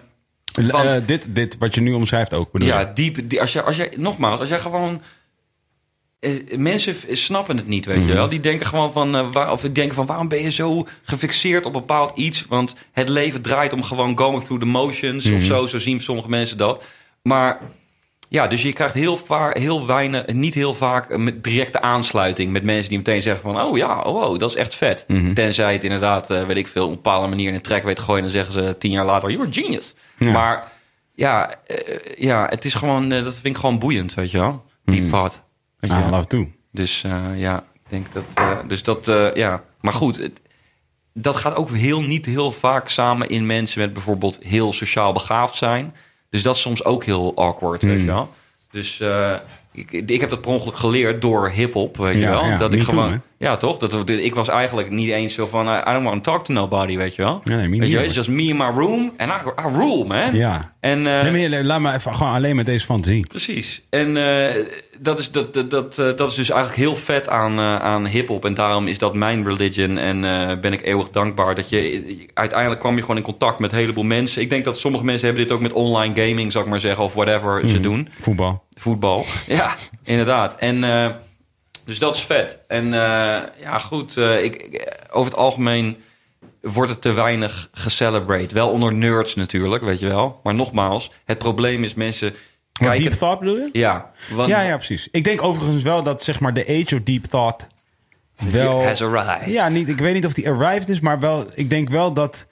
L- Want- eh, dit, dit wat je nu omschrijft ook, bedoel ja, je? diep. Die, als, je, als jij, nogmaals, als jij gewoon. Eh, mensen snappen het niet, weet Mhm. je wel. Die denken gewoon van. eh, waar, of die denken van waarom ben je zo gefixeerd op bepaald iets? Want het leven draait om gewoon going through the motions Mhm. of zo. Zo zien sommige mensen dat. Maar ja, dus je krijgt heel, vaak, heel weinig, niet heel vaak een met directe aansluiting met mensen die meteen zeggen van, oh ja, oh, oh dat is echt vet. Mhm. Tenzij het inderdaad, eh, weet ik veel, op een bepaalde manier in een track weet gooien en dan zeggen ze tien jaar later, you're a genius. Ja. Maar ja, ja, het is gewoon, dat vind ik gewoon boeiend, weet je wel. Deep thought. Je Ah, toe. Dus eh, ja, ik denk dat, eh, dus dat, eh, ja. Maar goed, het- dat gaat ook heel, niet heel vaak samen in mensen met bijvoorbeeld heel sociaal begaafd zijn. Dus dat is soms ook heel awkward, weet je wel. Dus ik, ik heb dat per ongeluk geleerd door hip-hop, weet je wel. ja, dat ik gewoon? Ja toch? Dat, ik was eigenlijk niet eens zo van, I don't want to talk to nobody, weet je wel. Nee, weet je, it's just me in my room and I, I rule, man. Ja. En, eh, Nee, maar laat me even gewoon alleen met deze fantasie. Precies. En eh, dat, is, dat, dat, dat, eh, dat is dus eigenlijk heel vet aan, eh, aan hip-hop. En daarom is dat mijn religion. En ben ik eeuwig dankbaar dat je. Uiteindelijk kwam je gewoon in contact met een heleboel mensen. Ik denk dat sommige mensen hebben dit ook met online gaming, zou ik maar zeggen, of whatever ze doen. Voetbal. Voetbal. Ja, inderdaad. En dus dat is vet. En eh, ja, goed. eh, ik, ik- over het algemeen wordt het te weinig gecelebrate. Wel onder nerds natuurlijk, weet je wel. Maar nogmaals, het probleem is mensen Wat kijken... deep thought bedoel je? Ja, want Ja, ja, precies. Ik denk overigens wel dat zeg maar de age of deep thought wel... has arrived. Ja, niet, ik weet niet of die arrived is, maar wel, ik denk wel dat,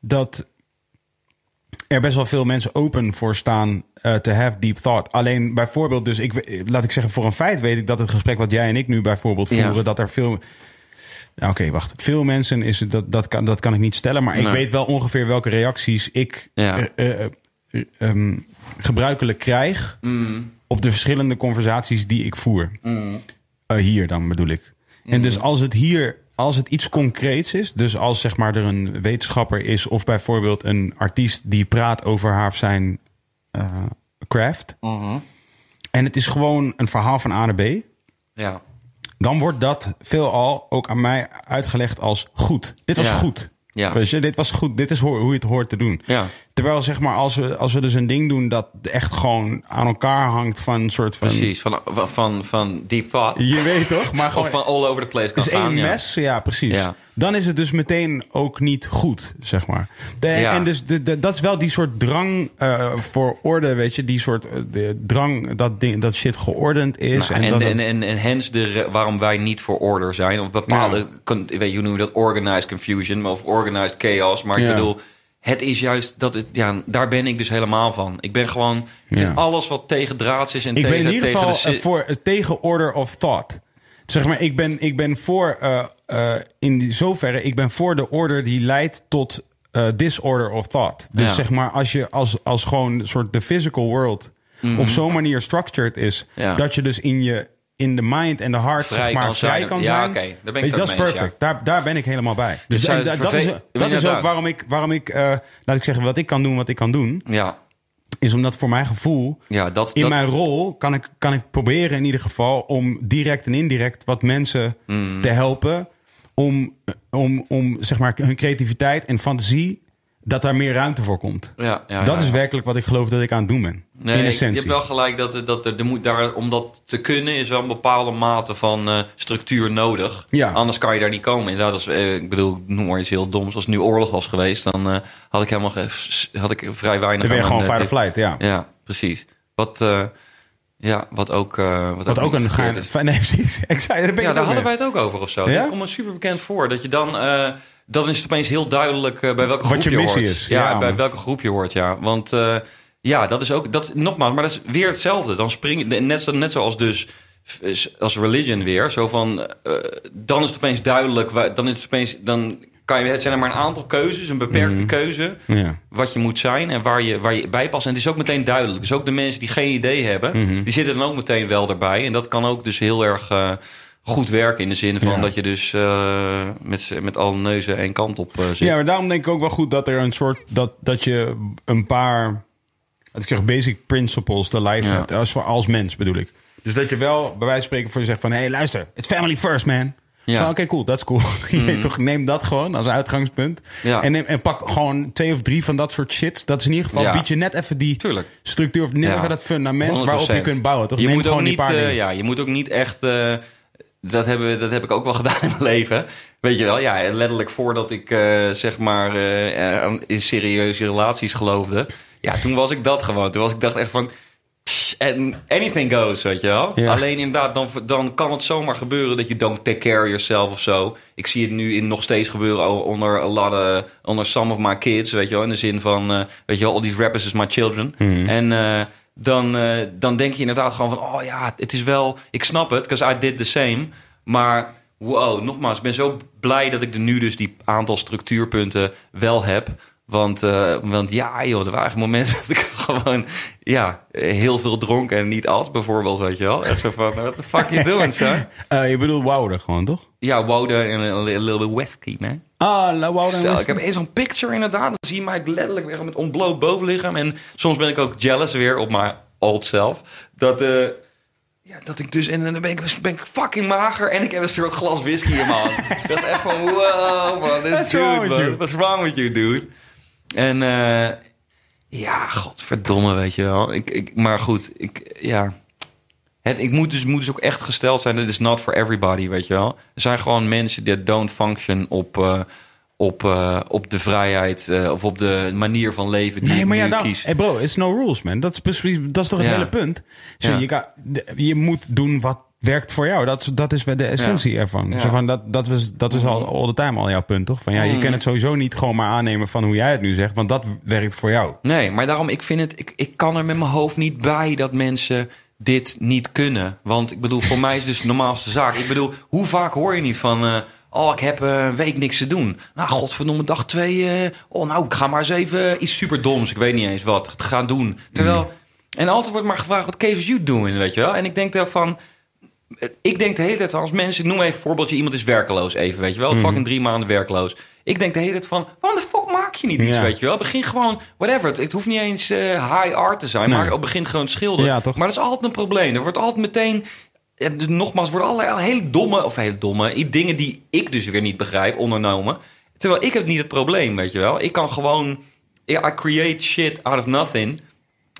dat er best wel veel mensen open voor staan eh, te have deep thought. Alleen bijvoorbeeld, dus ik, laat ik zeggen, voor een feit weet ik dat het gesprek wat jij en ik nu bijvoorbeeld Ja. voeren, dat er veel. Oké, wacht. Veel mensen is het, dat, dat, kan, dat kan ik niet stellen, maar ik weet wel ongeveer welke reacties ik Ja. eh, eh, eh, ehm, gebruikelijk krijg Mm. op de verschillende conversaties die ik voer. Eh, hier dan bedoel ik. En Mm. dus als het hier, als het iets concreets is, dus als zeg maar er een wetenschapper is of bijvoorbeeld een artiest die praat over haar of zijn eh, craft. Mhm. En het is gewoon een verhaal van A naar B. Ja. Dan wordt dat veelal ook aan mij uitgelegd als goed. Dit was Ja. goed. Ja. Weet je, dit was goed. Dit is hoe hoe je het hoort te doen. Ja. Terwijl zeg maar, als we, als we dus een ding doen dat echt gewoon aan elkaar hangt van een soort van... Precies, van, van, van deep thought. Je weet toch? Maar gewoon, Of van all over the place kan is gaan. één ja. mes, ja, precies. Ja. Dan is het dus meteen ook niet goed, zeg maar. De, Ja. En dus de, de- dat is wel die soort drang eh, voor orde, weet je. Die soort eh, de drang dat, ding, dat shit geordend is. Nou, en, en, het- en, en, hence de, waarom wij niet voor order zijn. Of bepaalde, weet je, hoe noem je dat? Organized confusion of organized chaos. Maar ik bedoel, het is juist, dat het, ja, daar ben ik dus helemaal van. Ik ben gewoon, Ja. alles wat tegen draads is en ik tegen, ben in ieder geval de... eh, voor, eh, tegen order of thought. Zeg maar, ik ben, ik ben voor, eh, eh, in die zoverre, ik ben voor de order die leidt tot eh, disorder of thought. Dus Ja. zeg maar, als je als, als gewoon een soort de physical world op zo'n manier structured is, Mhm. Ja. dat je dus in je in de mind en de heart Vrij zeg maar kan vrij zijn. kan Ja, zijn. oké, daar ben ik dat is perfect. Daar, daar ben ik helemaal bij. Dus da- dat is, dat is ook waarom ik, waarom ik eh, laat ik zeggen, wat ik kan doen, wat ik kan doen, ja, is omdat voor mijn gevoel ja, dat, in dat, mijn rol kan ik, kan ik proberen in ieder geval om direct en indirect wat mensen Mm. te helpen. Om, om, om zeg maar hun creativiteit en fantasie, dat daar meer ruimte voor komt. ja, ja, dat ja, is werkelijk wat ik geloof dat ik aan het doen ben. Nee, in je hebt wel gelijk dat, dat er, er moet daar, om dat te kunnen is wel een bepaalde mate van eh, structuur nodig. Ja. Anders kan je daar niet komen. Inderdaad, als, eh, ik bedoel, ik noem maar iets heel doms. Als het nu oorlog was geweest, dan eh, had ik helemaal had ik vrij weinig. Dan ben je gewoon eh, flight, ja. Ja, precies. Wat, ja, wat ook, eh, wat, Wat ook een geheim... is. Nee, precies. Ik zei, daar ben Ja, daar hadden wij het ook over of zo. Ja? Dat komt me super bekend voor. Dat je dan, eh, dan is het opeens heel duidelijk eh, bij welke groep je je, missie hoort. is. Ja, Ja, bij welke groep je hoort, ja. Want eh, ja, dat is ook, dat, nogmaals, maar dat is weer hetzelfde. Dan spring je, net, zo- net zoals dus als religion weer, zo van, eh, dan is het opeens duidelijk, dan is het opeens, dan kan je, het zijn er maar een aantal keuzes, een beperkte Mhm. keuze, Ja. wat je moet zijn en waar je, waar je bij past. En het is ook meteen duidelijk. Dus ook de mensen die geen idee hebben, Mhm. die zitten dan ook meteen wel erbij. En dat kan ook dus heel erg eh, goed werken in de zin van Ja. dat je dus eh, met, met alle neuzen één kant op eh, zit. Ja, maar daarom denk ik ook wel goed dat er een soort... Dat, dat je een paar... Ik zeg, basic principles te lijf Ja. hebt. Als, als mens bedoel ik. Dus dat je wel bij wijze van spreken voor je zegt van... Hé, hey, luister. It's family first, man. Ja. Oké, cool. Dat is cool. Weet toch, neem dat gewoon als uitgangspunt. Ja. En, neem, en pak gewoon twee of drie van dat soort shit. Dat is in ieder geval... Ja. Bied je net even die Tuurlijk. structuur... Of net even dat fundament 100%. waarop je kunt bouwen. Toch? Je Neem moet, ook niet, eh, ja, je moet ook niet echt. eh, dat, hebben, dat heb ik ook wel gedaan in mijn leven. Weet je wel, ja, letterlijk voordat ik eh, zeg maar in serieuze relaties geloofde. Ja, toen was ik dat gewoon. Toen was ik dacht echt van. And anything goes, weet je wel. Ja. Alleen inderdaad, dan, dan kan het zomaar gebeuren dat je don't take care of yourself of zo. Ik zie het nu in nog steeds gebeuren onder a lot of, onder some of my kids, weet je wel. In de zin van, eh, weet je wel, all these rappers is my children. En eh, dan, eh, dan denk je inderdaad gewoon van, oh ja, het is wel, ik snap het, because I did the same. Maar wow, nogmaals, ik ben zo blij dat ik er nu dus die aantal structuurpunten wel heb. Want, eh, want ja, joh, er waren momenten dat ik gewoon ja, heel veel dronk en niet at, bijvoorbeeld, weet je wel. Echt zo van, what the fuck you doing, son? Eh, je bedoelt Wouter gewoon, toch? Ja, Wouter en een little bit whisky, man. Ah, la Wouter. Zo, ik heb eens zo'n picture inderdaad. Dan zie je mij letterlijk weer met ontbloot bovenlichaam. En soms ben ik ook jealous weer op mijn old self. Dat, eh, ja, dat ik dus... En dan ben ik, ben ik fucking mager. En ik heb een soort glas whisky in mijn hand. ik dacht echt van... Wow, man. This dude, man. What's wrong with you, dude? En eh, ja, godverdomme, weet je wel. Ik, ik, maar goed, ik, ja... Het, ik moet dus, moet dus ook echt gesteld zijn, het is not for everybody, weet je wel. Er zijn gewoon mensen die don't function op, eh, op, eh, op de vrijheid of op de manier van leven die Nee, maar nu ja, kies. hey bro, it's no rules, man. Dat is, precies, dat is toch het Ja. hele punt. Zo, Ja. je, kan, je moet doen wat werkt voor jou. Dat, is- dat is de essentie ervan. Ja. Mhm. Zo van, dat, dat was, dat is al all the time al jouw punt, toch? Van, ja, je kan het sowieso niet gewoon maar aannemen van hoe jij het nu zegt. Want dat werkt voor jou. Nee, maar daarom, ik vind het, ik, ik kan er met mijn hoofd niet bij dat mensen dit niet kunnen. Want ik bedoel, voor mij is het dus de normaalste zaak. Ik bedoel, hoe vaak hoor je niet van... eh, oh, ik heb eh, een week niks te doen. Nou, godverdomme, dag twee... eh, oh, nou, ik ga maar eens even iets superdoms. Ik weet niet eens wat gaan doen. Terwijl... En altijd wordt maar gevraagd, wat keeps you doing, weet je wel? En ik denk daarvan... Ik denk de hele tijd van, als mensen... Noem even een voorbeeldje, iemand is werkeloos even, weet je wel? Fucking drie maanden werkloos. Ik denk de hele tijd van, waarom de fuck maak je niet iets, Ja. weet je wel? Begin gewoon, whatever. Het, het hoeft niet eens eh, high art te zijn, Nee. maar begin gewoon te schilderen. Ja, toch? Maar dat is altijd een probleem. Er wordt altijd meteen... eh, Nogmaals, worden allerlei hele domme, of hele domme, dingen die ik dus weer niet begrijp, ondernomen. Terwijl ik heb niet het probleem, weet je wel. Ik kan gewoon I create shit out of nothing.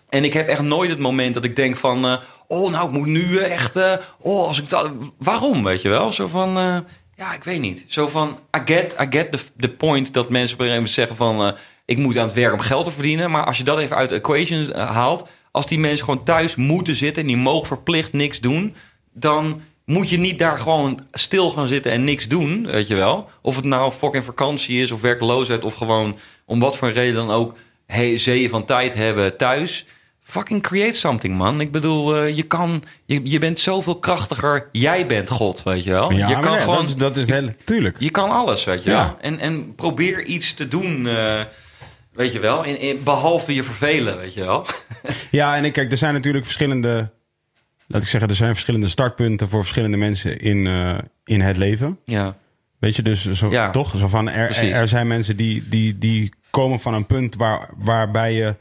En ik heb echt nooit het moment dat ik denk van... eh, oh, nou, ik moet nu eh, echt... eh, oh, als ik dat... Waarom, weet je wel? Zo van... eh, ja, ik weet niet. Zo van... I get, I get the, the point dat mensen op een gegeven moment zeggen van... ik moet aan het werk om geld te verdienen. Maar als je dat even uit de equation haalt... Als die mensen gewoon thuis moeten zitten... en die mogen verplicht niks doen... dan moet je niet daar gewoon stil gaan zitten en niks doen, weet je wel. Of het nou fucking vakantie is of werkloosheid... of gewoon om wat voor reden dan ook... Hey, zeeën van tijd hebben thuis... Fucking create something, man. Ik bedoel, eh, je kan, je, je bent zoveel krachtiger. Jij bent God, weet je wel. Ja, je kan gewoon, dat is, dat is heel... Tuurlijk. je kan alles, weet je Ja. wel. En, en probeer iets te doen, eh, weet je wel. In, in- behalve je vervelen, weet je wel. Ja, en ik- kijk, er zijn natuurlijk verschillende... Laat ik zeggen, er zijn verschillende startpunten voor verschillende mensen in, eh, in het leven. ja, Weet je, dus zo, Ja, toch? Zo van, er, precies. er zijn mensen die, die, die komen van een punt waar, waarbij je...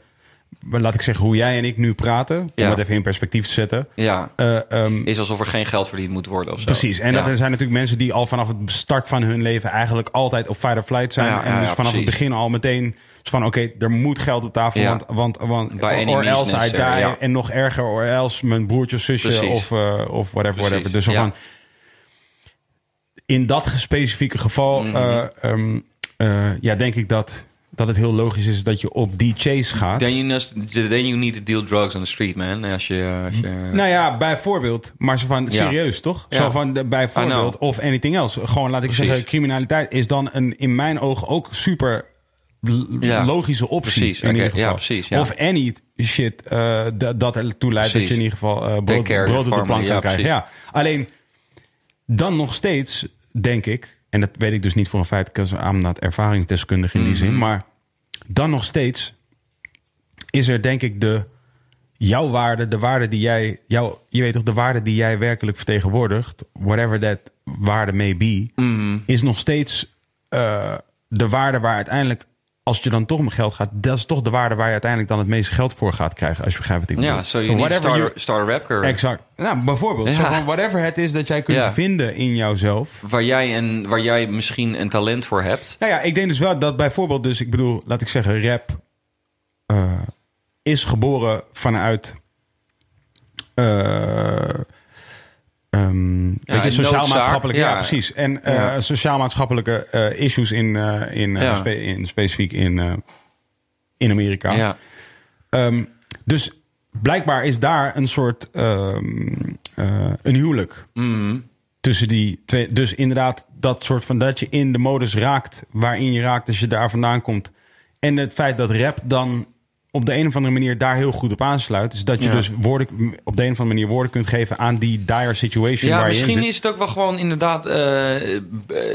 Laat ik zeggen, hoe jij en ik nu praten... om Ja. het even in perspectief te zetten... ja. eh, ehm, Is alsof er geen geld verdiend moet worden of zo. Precies. En ja. dat er zijn natuurlijk mensen die al vanaf het start van hun leven eigenlijk altijd op fight or flight zijn. Ja, en dus vanaf het begin al meteen van oké, er moet geld op tafel. Ja. Want, want, want By or else I die. En nog erger, or else mijn broertje zusje Precies. of, eh, of whatever, Precies, whatever. Dus van, in dat specifieke geval Mhm. eh, ehm, eh, ja, denk ik dat, dat het heel logisch is dat je op die chase gaat. Then you, must, then you need to deal drugs on the street, man. Als je... Als je Nou ja, bijvoorbeeld. Maar zo van, Ja. serieus toch? Ja. Zo van, bijvoorbeeld. Of anything else. Gewoon, laat ik Precies. zeggen, criminaliteit is dan een, in mijn ogen ook super Ja. logische optie. Precies, in ieder geval. Ja, precies, ja. Of any shit d- dat ertoe leidt dat je in ieder geval Take brood, brood op de plank kan krijgen. Ja. Alleen, dan nog steeds, denk ik... en dat weet ik dus niet voor een feit... ik I'm not ervaringsdeskundig in die Mhm. zin... maar dan nog steeds is er denk ik de jouw waarde, de waarde die jij, jouw, je weet toch, de waarde die jij werkelijk vertegenwoordigt, whatever that waarde may be, Mhm. is nog steeds eh, de waarde waar uiteindelijk, als je dan toch om geld gaat, dat is toch de waarde waar je uiteindelijk dan het meeste geld voor gaat krijgen, als je begrijpt wat ik bedoel. ja, so So you whatever start, you- start a rap career. Exact. Nou, bijvoorbeeld, Ja. van whatever het is dat jij kunt Ja. vinden in jouzelf. Waar jij, en, waar jij misschien een talent voor hebt. Nou ja, ik denk dus wel dat bijvoorbeeld, dus ik bedoel, laat ik zeggen, rap eh, is geboren vanuit. Weet je, een sociaal-maatschappelijke. Ja, ja. precies. En eh, Ja. sociaal-maatschappelijke eh, issues in, eh, in, Ja. spe- in specifiek in, in Amerika. Ja. Ehm, dus blijkbaar is daar een soort ehm, eh, een huwelijk Mhm. tussen die twee. Dus inderdaad, dat soort van dat je in de modus raakt waarin je raakt als je daar vandaan komt. En het feit dat rap dan op de een of andere manier daar heel goed op aansluit. Is dat je Ja. dus woorden, op de een of andere manier woorden kunt geven aan die dire situation Ja, waar je in misschien zit. is het ook wel gewoon inderdaad. eh, eh,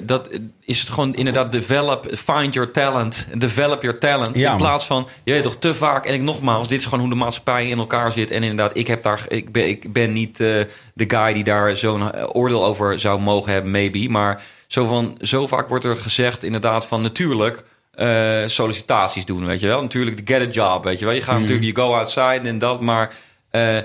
dat is het gewoon inderdaad develop, find your talent, develop your talent. Ja, in plaats van, je weet toch, te vaak. En ik nogmaals, dit is gewoon hoe de maatschappij in elkaar zit. En inderdaad, ik heb daar, ik ben, ik ben niet eh, de guy die daar zo'n oordeel over zou mogen hebben, maybe. Maar zo van, zo vaak wordt er gezegd, inderdaad, van natuurlijk. Eh, sollicitaties doen, weet je wel. Natuurlijk, de get a job, weet je wel. Je gaat natuurlijk, you go outside en dat, maar eh,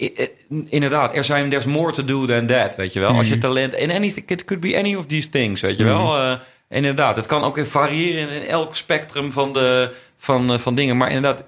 I- inderdaad, er zijn there's more to do than that, weet je wel. Als je talent en anything, it could be any of these things, weet je wel. Eh, inderdaad, het kan ook variëren in elk spectrum van de van, van dingen, maar inderdaad,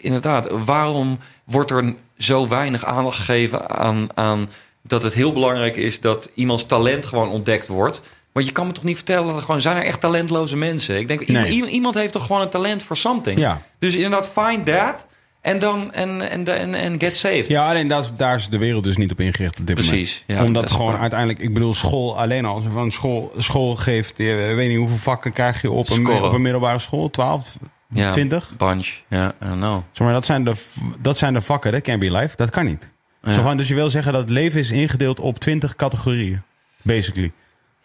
inderdaad, waarom wordt er zo weinig aandacht gegeven aan, aan dat het heel belangrijk is dat iemands talent gewoon ontdekt wordt? Want je kan me toch niet vertellen dat er gewoon zijn er echt talentloze mensen. Ik denk iemand, Nee. iemand- iemand heeft toch gewoon een talent voor something. Ja. Dus inderdaad, find that. En dan en, en, en, en get saved. Ja, alleen dat, daar is de wereld dus niet op ingericht op dit Precies, moment. ja, Omdat gewoon waar. uiteindelijk, ik bedoel, school alleen al. Van school, school geeft, eh, ik weet niet hoeveel vakken krijg je op een, op een middelbare school? 12, Ja, 20? Bunch. Ja, I don't know. Zeg maar, dat zijn de, dat zijn de vakken, dat can be life. Dat kan niet. Ja. Zo van, dus je wil zeggen dat het leven is ingedeeld op 20 categorieën. Basically.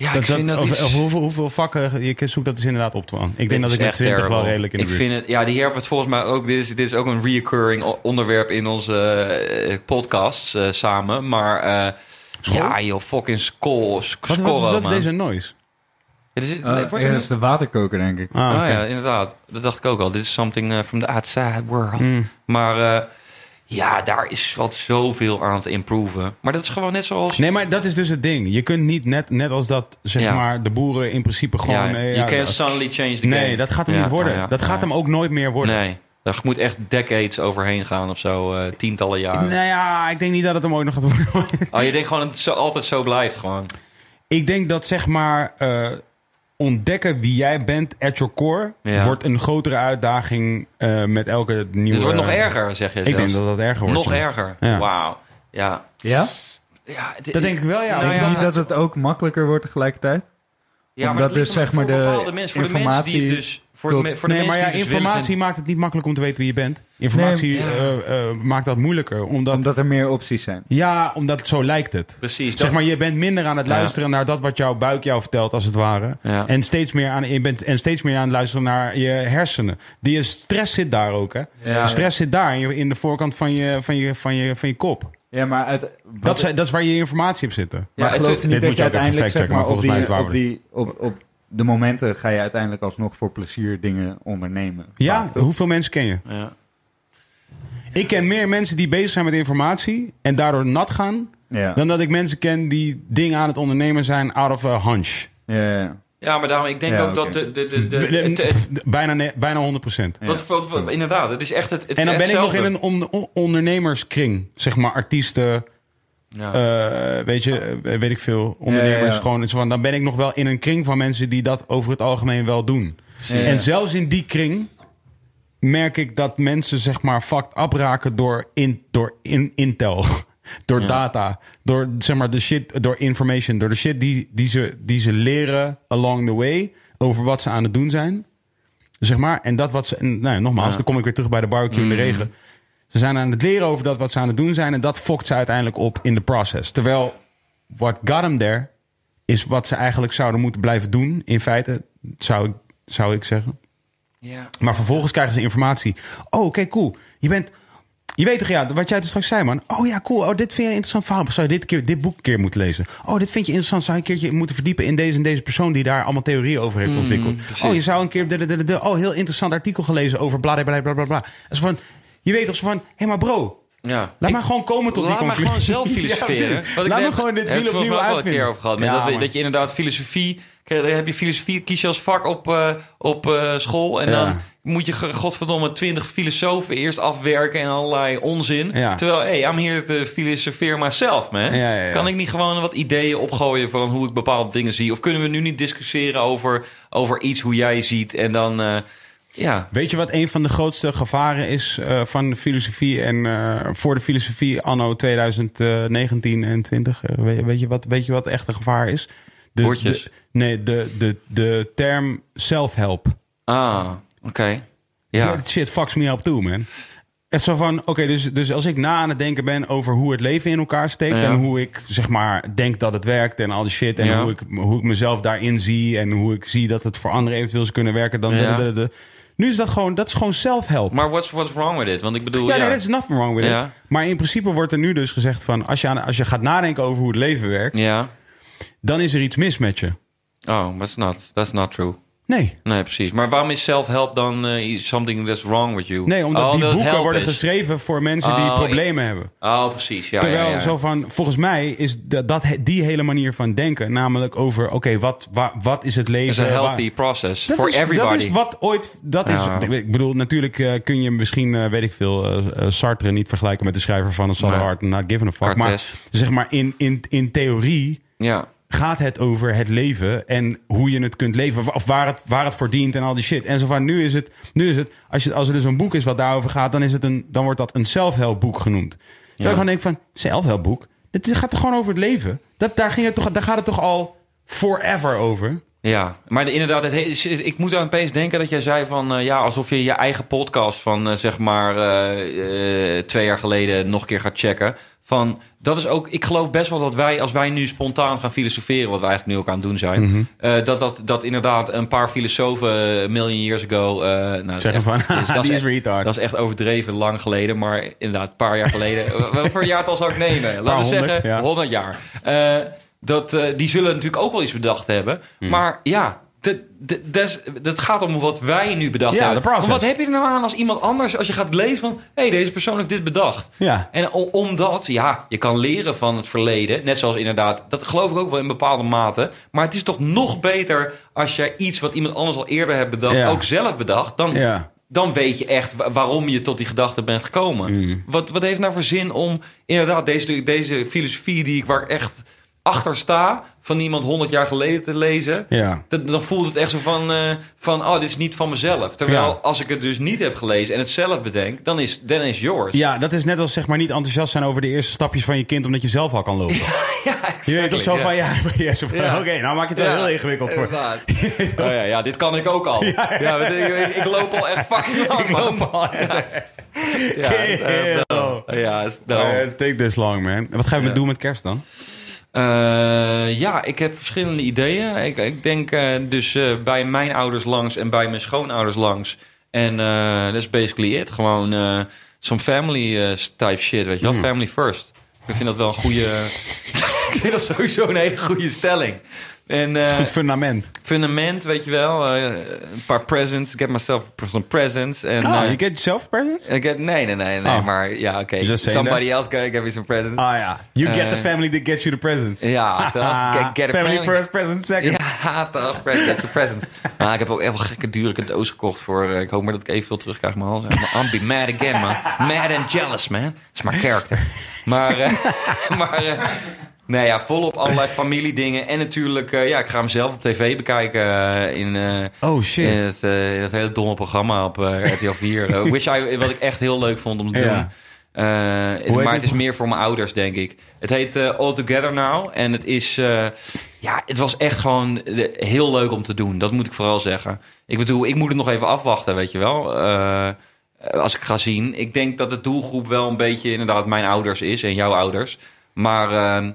Ja, Dat- ik vind dat- dat, of, iets... of hoeveel, hoeveel vakken, je zoekt dat is inderdaad op te aan. Ik denk dat ik met echt 20 wel redelijk in de ik buurt vind het, Ja, die hebben het volgens mij ook... Dit is, dit is ook een reoccurring onderwerp in onze eh, podcasts eh, samen. Maar eh, ja, joh, fucking score, Wat, scoren, wat, is, wat is deze noise? Ja, dit is- nee, wordt ja, dat niet- is de waterkoker, denk ik. Ah, Ah oké. ja, inderdaad. Dat dacht ik ook al. Dit is something from the outside world. Mm. Maar eh, Ja, daar is wat zoveel aan te improven. Maar dat is gewoon net zoals... Nee, maar dat is dus het ding. Je kunt niet net, net als dat, zeg Ja. maar, de boeren in principe gewoon... ja, eh, you ja, suddenly change the game. nee, dat gaat hem niet worden. dat gaat hem ook nooit meer worden. Nee, daar moet echt decades overheen gaan of zo. eh, tientallen jaren. Nou ja, ik denk niet dat het hem ooit nog gaat worden. Oh, je denkt gewoon dat het zo, altijd zo blijft gewoon. ik denk dat, zeg maar, eh, ontdekken wie jij bent at your core... Ja. wordt een grotere uitdaging eh, met elke nieuwe... Het wordt nog erger, zeg je Ik zelfs. denk dat dat erger wordt. Nog ja. erger. Ja. Wauw. Ja. Ja? ja het- Dat denk ik wel, ja. Nou Ik ja, Niet dat het ook makkelijker wordt tegelijkertijd? Ja, maar dat ligt dus, zeg maar, voor de mensen, voor de mensen die informatie- dus voor de, me- voor de nee, maar ja, dus willen informatie maakt het niet makkelijk om te weten wie je bent. Informatie Nee, ja. eh, eh, maakt dat moeilijker. Omdat, Omdat er meer opties zijn. ja, omdat zo lijkt het. Precies. Zeg maar, je bent minder aan het Ja. luisteren naar dat wat jouw buik jou vertelt, als het ware. Ja. En, steeds meer aan, je bent, en steeds meer aan het luisteren naar je hersenen. Die stress zit daar ook, hè? Ja. Stress zit daar in, de voorkant van je, van je, van je, van je kop. Ja, maar uit, Dat, is- dat is waar je informatie op zit. maar Ja, het- geloof niet moet dat je je ook even uiteindelijk zeg maar, maar op, volgens mij die, op, die, op, op de momenten ga je uiteindelijk alsnog voor plezier dingen ondernemen. Ja, Vaak, hoeveel mensen ken je? Ja. Ik ken meer mensen die bezig zijn met informatie en daardoor nat gaan... Ja. dan dat ik mensen ken die dingen aan het ondernemen zijn out of a hunch. Ja, ja. ja, maar daarom, ik denk Ja, ook dat de... de, de, de, het- het- bijna, bijna 100 procent. wat- inderdaad, het is echt het, het En dan ben ik nog in een on- on- ondernemerskring. Zeg maar artiesten, Ja. eh, weet je, eh, weet ik veel. Ondernemers Ja, gewoon. zo van, Dan ben ik nog wel in een kring van mensen die dat over het algemeen wel doen. En zelfs in die kring merk ik dat mensen zeg maar fucked door, in, door in, intel. Door data, door zeg maar de shit, door information, door de shit die, die, ze, die ze leren along the way over wat ze aan het doen zijn. Zeg maar, en dat wat ze, en, nou ja, nogmaals, dan kom ik weer terug bij de barbecue in de regen. Ze zijn aan het leren over dat wat ze aan het doen zijn en dat fokt ze uiteindelijk op in de process. Terwijl, what got them there, is wat ze eigenlijk zouden moeten blijven doen, in feite, zou ik, zou ik zeggen. ja. Maar vervolgens krijgen ze informatie. Oh, oké, cool. Je bent. Je weet toch, ja, wat jij dus straks zei, man. Oh ja, cool. Oh, dit vind je een interessant verhaal. Zou je dit, keer, dit boek een keer moeten lezen? Oh, dit vind je interessant. Zou je een keertje moeten verdiepen in deze en deze persoon die daar allemaal theorieën over heeft ontwikkeld? precies. Oh, je zou een keer. De, de, de, de- oh, heel interessant artikel gelezen over bla bla bla bla bla. Van, je weet toch zo van, hé, hey, maar bro. Ja. Laat Ik- maar gewoon komen tot Laat die maar conclusie. gewoon zelf filosoferen. Ja, ik Laat maar gewoon dit wiel opnieuw ook wel een keer uitvinden. over gehad. Ja, dat, we- dat je inderdaad filosofie... heb je filosofie, kies je als vak op, eh, op eh, school. En Ja. dan moet je godverdomme twintig filosofen eerst afwerken en allerlei onzin. Ja. Terwijl, hey, I'm here to filosoferen myself, man. Kan ik niet gewoon wat ideeën opgooien van hoe ik bepaalde dingen zie? Of kunnen we nu niet discussiëren over, over iets hoe jij ziet en dan... eh, ja, Weet je wat een van de grootste gevaren is eh, van de filosofie en eh, voor de filosofie anno 2019 en 20? Eh, weet, weet, je wat, weet je wat echt een gevaar is? De, Woordjes. de- nee, de, de, de term self-help. ah, oké. Ja. That shit fucks me up too, man. Het zo van, oké, dus, dus als ik na aan het denken ben over hoe het leven in elkaar steekt... Ja. en hoe ik, zeg maar, denk dat het werkt en al die shit... en Ja. hoe, ik, hoe ik mezelf daarin zie... en hoe ik zie dat het voor anderen eventueel zou kunnen werken... dan Ja. de, de, de- nu is dat gewoon, dat is gewoon self-help. Maar what's, what's wrong with it? Want ik bedoel, Ja, ja, nee, is nothing wrong with Ja. it. Maar in principe wordt er nu dus gezegd van... Als je, aan, als je gaat nadenken over hoe het leven werkt... ja. dan is er iets mis met je. Oh, that's not, that's not true. Nee. Nee, precies. Maar waarom is self-help dan eh, something that's wrong with you? Nee, omdat Oh, die boeken worden is. geschreven voor mensen die Oh, problemen hebben. Oh, precies. Ja, Terwijl ja, ja. zo van, volgens mij is dat, dat die hele manier van denken... namelijk over, oké, wat, wa- wat is het leven? It's a healthy waar- process Dat for is, everybody. dat is wat ooit. Dat is. Ik bedoel, natuurlijk eh, kun je misschien, eh, weet ik veel, Sartre niet vergelijken met de schrijver van een Solid Nee. Heart, Not Given a Fuck. Maar zeg maar, in, in, in theorie Ja. Gaat het over het leven en hoe je het kunt leven. Of waar het, waar het voor dient en al die shit. En zo van, nu is het, nu is het als, je, als er dus een boek is wat daarover gaat, dan, is het een, dan wordt dat een self-help boek genoemd. Terwijl je gewoon denkt van, self-help boek? Het gaat toch gewoon over het leven? Dat, daar, ging het toch, daar gaat het toch al forever over? Ja, maar de- inderdaad, het, he- ik moet aan opeens denken dat jij zei van... eh, ja, alsof je je eigen podcast van eh, zeg maar eh, twee jaar geleden nog een keer gaat checken. Van, dat is ook, ik geloof best wel dat wij, als wij nu spontaan gaan filosoferen... wat wij eigenlijk nu ook aan het doen zijn... Mhm. dat, dat, dat inderdaad een paar filosofen million years ago... nou, dat is Zeggen echt- van, dus dat is echt-. Dat is echt overdreven lang geleden, maar inderdaad, een paar jaar geleden. Voor jaartal zou ik nemen? Laten we honderd, zeggen, ja. 100 jaar. Dat, eh, die zullen natuurlijk ook wel iets bedacht hebben. Hmm. Maar ja, Dat, gaat om wat wij nu bedacht Ja, hebben. Maar wat heb je er nou aan als iemand anders, als je gaat lezen van... hé, hey, deze persoon heeft dit bedacht. Ja. En omdat, ja, je kan leren van het verleden. Net zoals inderdaad, dat geloof ik ook wel in bepaalde mate. Maar het is toch nog beter als je iets wat iemand anders al eerder hebt bedacht... Ja. ook zelf bedacht. Dan, Ja. dan weet je echt wa- waarom je tot die gedachte bent gekomen. Mm. Wat, wat heeft nou voor zin om inderdaad deze, deze filosofie die ik waar echt achter sta... van iemand 100 jaar geleden te lezen... Ja. Dat, dan voelt het echt zo van, eh, van, oh, dit is niet van mezelf. Terwijl Ja. als ik het dus niet heb gelezen en het zelf bedenk, dan is dan is yours. Ja, dat is net als zeg maar niet enthousiast zijn over de eerste stapjes van je kind omdat je zelf al kan lopen. ja je weet toch zo van, ja, ja, Ja. oké, nou maak je het wel Ja, heel ingewikkeld voor. oh ja, ja, dit kan ik ook al. Ja, ik, ik, ik loop al echt fucking lang. Ja, eh, Kill. ja, daarom. Eh, take this long, man. Wat ga je Ja. doen met kerst dan? Eh, ja, ik heb verschillende ideeën. Ik, ik denk eh, dus eh, bij mijn ouders langs en bij mijn schoonouders langs. En dat is basically it. Gewoon some family type shit, weet je wel. Family first. Ik vind dat wel een goede... ik vind dat sowieso een hele goede stelling. En, eh, Goed fundament. fundament, weet je wel. eh, een paar presents. Get myself some presents. En, eh, you get yourself presents? ik get, nee, nee, nee, nee. Oh. Maar ja, oké. Somebody else gotta get me some presents. Ah ja. You get Eh, the family that gets you the presents. ja, toch? Get- get a family family. first, present second. Ja, toch. Get your present. Maar ik heb ook echt wel gekke dure cadeaus gekocht voor... eh, ik hoop maar dat ik evenveel terugkrijg in mijn hals. I'm be mad again, man. Mad and jealous, man. It's my character. Maar, eh, maar nee, ja, volop allerlei familiedingen. En natuurlijk, eh, ja, ik ga mezelf op tv bekijken eh, in... eh, Oh shit. in het, in het hele domme programma op RTL 4. Eh, Wish I, wat ik echt heel leuk vond om te Ja. doen. Maar het is meer voor mijn ouders, denk ik. Het heet All Together Now. En het is... ja, het was echt gewoon heel leuk om te doen. Dat moet ik vooral zeggen. Ik bedoel, ik moet het nog even afwachten, weet je wel. Als ik ga zien. Ik denk dat de doelgroep wel een beetje inderdaad mijn ouders is. En jouw ouders. Maar... eh,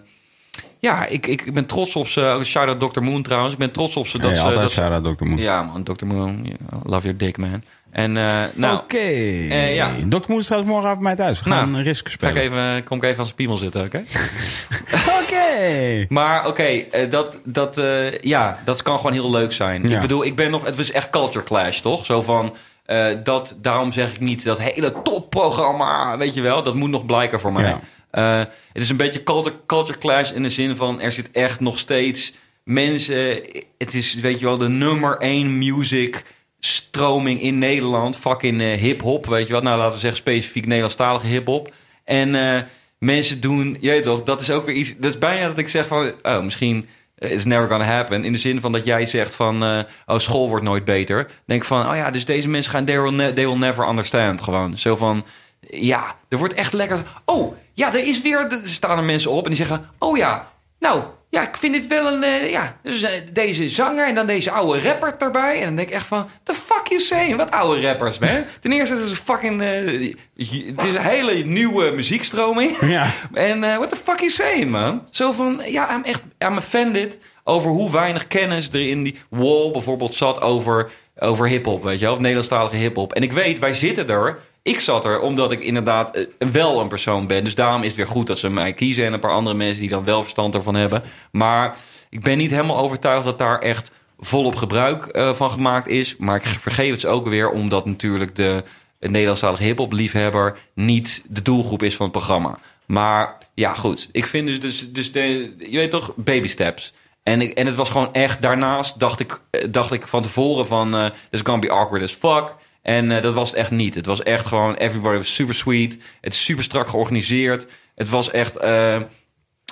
ja, ik, ik ben trots op ze. Shout-out Dr. Moon trouwens. Ik ben trots op ze. Dat Hey, ze, dat shout-out Dr. Moon. ja, man, Dr. Moon. love your dick, man. En eh, nou, Oké. Eh, ja. Dr. Moon is trouwens morgen bij mij thuis. We gaan Nou, een risk ga ik spelen. even, kom ik even aan zijn piemel zitten, oké? Oké. Maar oké, eh, dat, dat, ja, dat kan gewoon heel leuk zijn. Ja. Ik bedoel, ik ben nog, het was echt culture clash, toch? Zo van, dat, daarom zeg ik niet dat hele topprogramma, weet je wel, dat moet nog blijken voor mij. Ja. Eh, het is een beetje culture, clash in de zin van, er zit echt nog steeds mensen, het is, weet je wel, de nummer één music stroming in Nederland, fucking eh, hip-hop, weet je wat? Nou, laten we zeggen specifiek Nederlandstalige hip-hop. En eh, mensen doen, je weet toch, dat is ook weer iets. Dat is bijna dat ik zeg van, oh, misschien it's never gonna happen. In de zin van dat jij zegt van, oh, school wordt nooit beter. Denk van, oh ja, dus deze mensen gaan, they will, they will never understand. Gewoon zo van, ja, er wordt echt lekker. Oh, ja, er is weer, er staan er mensen op en die zeggen, oh ja, nou, ja, ik vind dit wel een, eh, ja, dus eh, deze zanger en dan deze oude rapper erbij. En dan denk ik echt van, the fuck you saying? Wat oude rappers, man? Ten eerste, het is een fucking, eh, het is een hele nieuwe muziekstroming. Ja. En what the fuck you saying, man? Zo van, ja, I'm echt, I'm offended over hoe weinig kennis er in die wall bijvoorbeeld zat over, over hip-hop, weet je wel, of Nederlandstalige hip-hop. En ik weet, wij zitten er. Ik zat er omdat ik inderdaad eh, wel een persoon ben. Dus daarom is het weer goed dat ze mij kiezen en een paar andere mensen die dan wel verstand ervan hebben. Maar ik ben niet helemaal overtuigd dat daar echt volop gebruik eh, van gemaakt is. Maar ik vergeef het ze ook weer omdat natuurlijk de Nederlandstalige hip-hop liefhebber niet de doelgroep is van het programma. Maar ja, goed. Ik vind dus, dus, dus de, je weet toch, baby steps. En, en het was gewoon echt, daarnaast dacht ik, eh, dacht ik van tevoren van, eh this is gonna be awkward as fuck. En eh, dat was het echt niet. Het was echt gewoon, everybody was super sweet. Het is super strak georganiseerd. Het was echt, eh,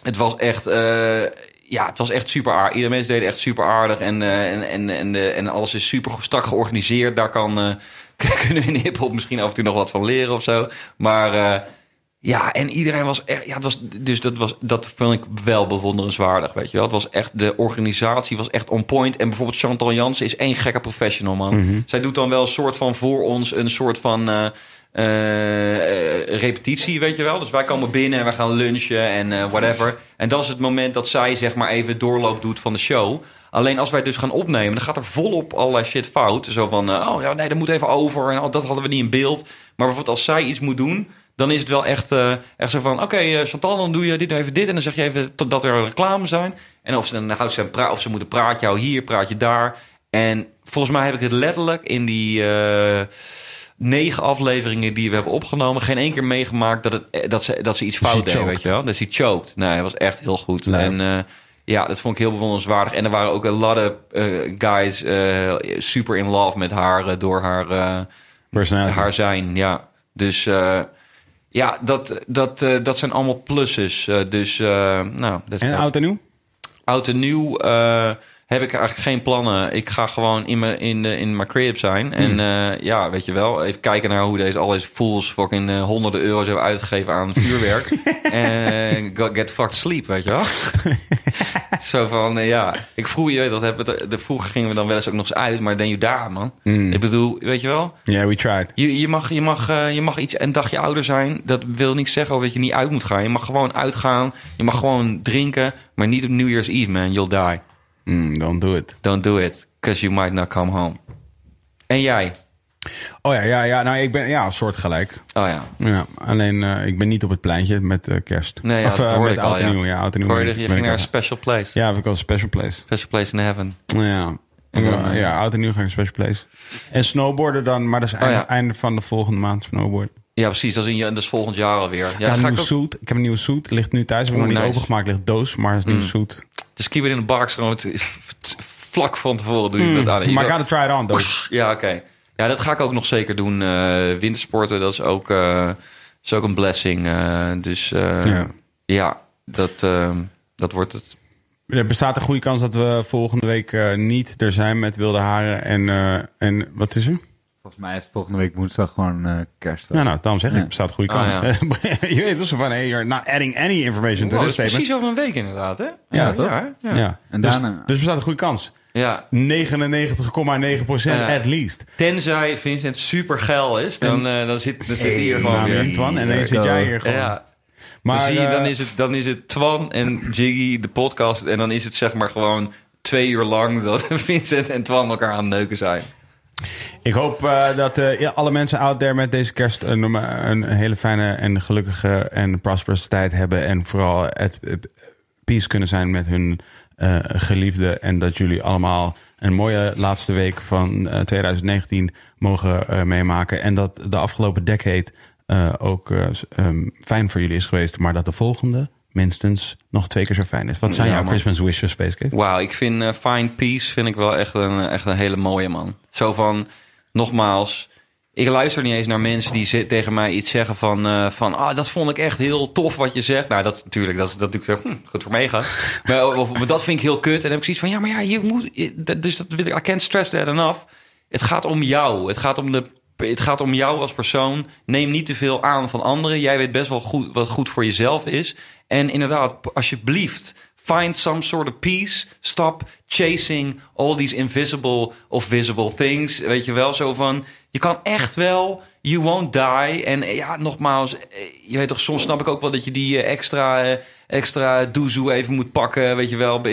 het was echt, eh, ja, het was echt super aardig. Iedereen mensen deden echt super aardig. En, en, en, en, en alles is super strak georganiseerd. Daar kan, kunnen we in hip-hop misschien af en toe nog wat van leren of zo. Maar ja, en iedereen was echt, ja, het was, dus dat, was, dat vond ik wel bewonderenswaardig, weet je wel. Het was echt, de organisatie was echt on point. En bijvoorbeeld Chantal Jansen is één gekke professional, man. Zij doet dan wel een soort van voor ons een soort van eh, repetitie, weet je wel. Dus wij komen binnen en we gaan lunchen en eh, whatever. En dat is het moment dat zij zeg maar even doorloop doet van de show. Alleen als wij dus gaan opnemen, dan gaat er volop allerlei shit fout. Zo van, oh ja, nee, dat moet even over. En oh, dat hadden we niet in beeld. Maar bijvoorbeeld als zij iets moet doen, dan is het wel echt, eh, echt zo van... Oké, eh, Chantal, dan doe je dit, even dit. En dan zeg je even totdat er reclame zijn. En of ze, dan houdt ze een of ze moeten praatje houden hier, praatje daar. En volgens mij heb ik het letterlijk in die eh, negen afleveringen die we hebben opgenomen... geen één keer meegemaakt dat, het, dat, ze, dat ze iets fout deed, weet je wel. Dat hij choked. Nee, hij was echt heel goed. Leuk. En ja, dat vond ik heel bewonderenswaardig. En er waren ook een lot of guys super in love met haar... door haar... haar zijn, ja. Dus ja, dat, dat, eh, dat zijn allemaal plusses. Eh, dus, eh, nou, dat En oud en nieuw? Oud en nieuw heb ik eigenlijk geen plannen. Ik ga gewoon in mijn, in, de, in mijn crib zijn. En eh, ja, weet je wel, even kijken naar hoe deze, al deze fools fucking eh, honderden euro's hebben uitgegeven aan vuurwerk. en get fucked sleep, weet je wel. Zo van, eh, ja. Ik vroeg, je weet dat, hebben we de, vroeger gingen we dan wel eens ook nog eens uit. Maar dan je daar, man. Ik bedoel, weet je wel. Yeah, we tried. Je, je, mag, je, mag, je mag iets een dagje ouder zijn. Dat wil niet zeggen dat je niet uit moet gaan. Je mag gewoon uitgaan. Je mag gewoon drinken. Maar niet op New Year's Eve, man. You'll die. Mm, don't do it. Don't do it. Because you might not come home. En jij? Oh ja, ja, ja. Nou, ik ben ja, soortgelijk. Oh ja. Ja, alleen eh, ik ben niet op het pleintje met eh, kerst. Nee, ja, of hoorde met ik al, oud en ja. nieuw. Ja, oud en nieuw. Hoorde je, ging naar een special place. Ja, heb ik wel een special place. Special place in heaven. Ja. Ja, ja, oud en nieuw ga ik naar een special place. En snowboarden dan, maar dat is einde, Oh ja. einde van de volgende maand snowboard. Ja, precies. Dat is, in, je- dat is volgend jaar alweer. Ja, Ja, een ga ik ook, suit. Ik heb een nieuwe suit. Ligt nu thuis. Heb ik Oeh, nog niet nice. opengemaakt. Ligt doos, maar het is een nieuwe suit. dus keep it in the box. Vlak van tevoren doe je dat aan. Maar zo- gotta try it on, doos. Ja, oké. Ja, dat ga ik ook nog zeker doen. Eh, wintersporten, dat is ook, eh, is ook een blessing. Eh, dus Ja. ja, dat, eh, dat wordt het. Er bestaat een goede kans dat we volgende week niet er zijn met wilde haren. En, en wat is er? Volgens mij is volgende week woensdag gewoon eh kerst. Nou, nou, daarom zeg ik, Ja. er bestaat goede Ah, kans. je weet dus van, hey, you're not adding any information to Wow, this statement. precies over een week inderdaad, hè? Ja, toch? Ja, Ja. ja. En dus, daarna- dus bestaat een goede kans. 99,9 procent Ja. at least. Tenzij Vincent super geil is, dan, eh, dan zit, dan zit hij hier gewoon Nou, weer. Twan, en dan zit jij hier gewoon. Ja, Maar, maar zie je, dan eh, is, het, dan is het Twan en Jiggy, de podcast. En dan is het zeg maar gewoon twee uur lang dat Vincent en Twan elkaar aan het neuken zijn. Ik hoop eh, dat eh, alle mensen out there met deze kerst een, een hele fijne en gelukkige en prosperous tijd hebben. En vooral het peace kunnen zijn met hun eh geliefde. En dat jullie allemaal een mooie laatste week van eh, 2019 mogen meemaken. En dat de afgelopen decade ook eh, ehm, fijn voor jullie is geweest. Maar dat de volgende minstens nog twee keer zo fijn is. Wat zijn Ja, jouw man. Christmas wishes, Cave? Wauw, ik vind eh, Find Peace vind ik wel echt een, echt een hele mooie man. Zo van, nogmaals, ik luister niet eens naar mensen die tegen mij iets zeggen van, eh, van ah, dat vond ik echt heel tof wat je zegt. Nou, dat natuurlijk, dat, dat doe ik zo, hm, goed voor meegaan. maar, of, maar dat vind ik heel kut. En dan heb ik zoiets van, ja, maar ja, je moet, dus dat wil ik, I can't stress that enough. Het gaat om jou. Het gaat om de het gaat om jou als persoon. Neem niet te veel aan van anderen. Jij weet best wel goed wat goed voor jezelf is. En inderdaad, alsjeblieft, find some sort of peace. Stop chasing all these invisible of visible things. Weet je wel, zo van... Je kan echt wel... You won't die. En eh, ja, nogmaals, eh, je weet toch, soms snap ik ook wel dat je die eh, extra, extra doezoe even moet pakken, weet je wel, op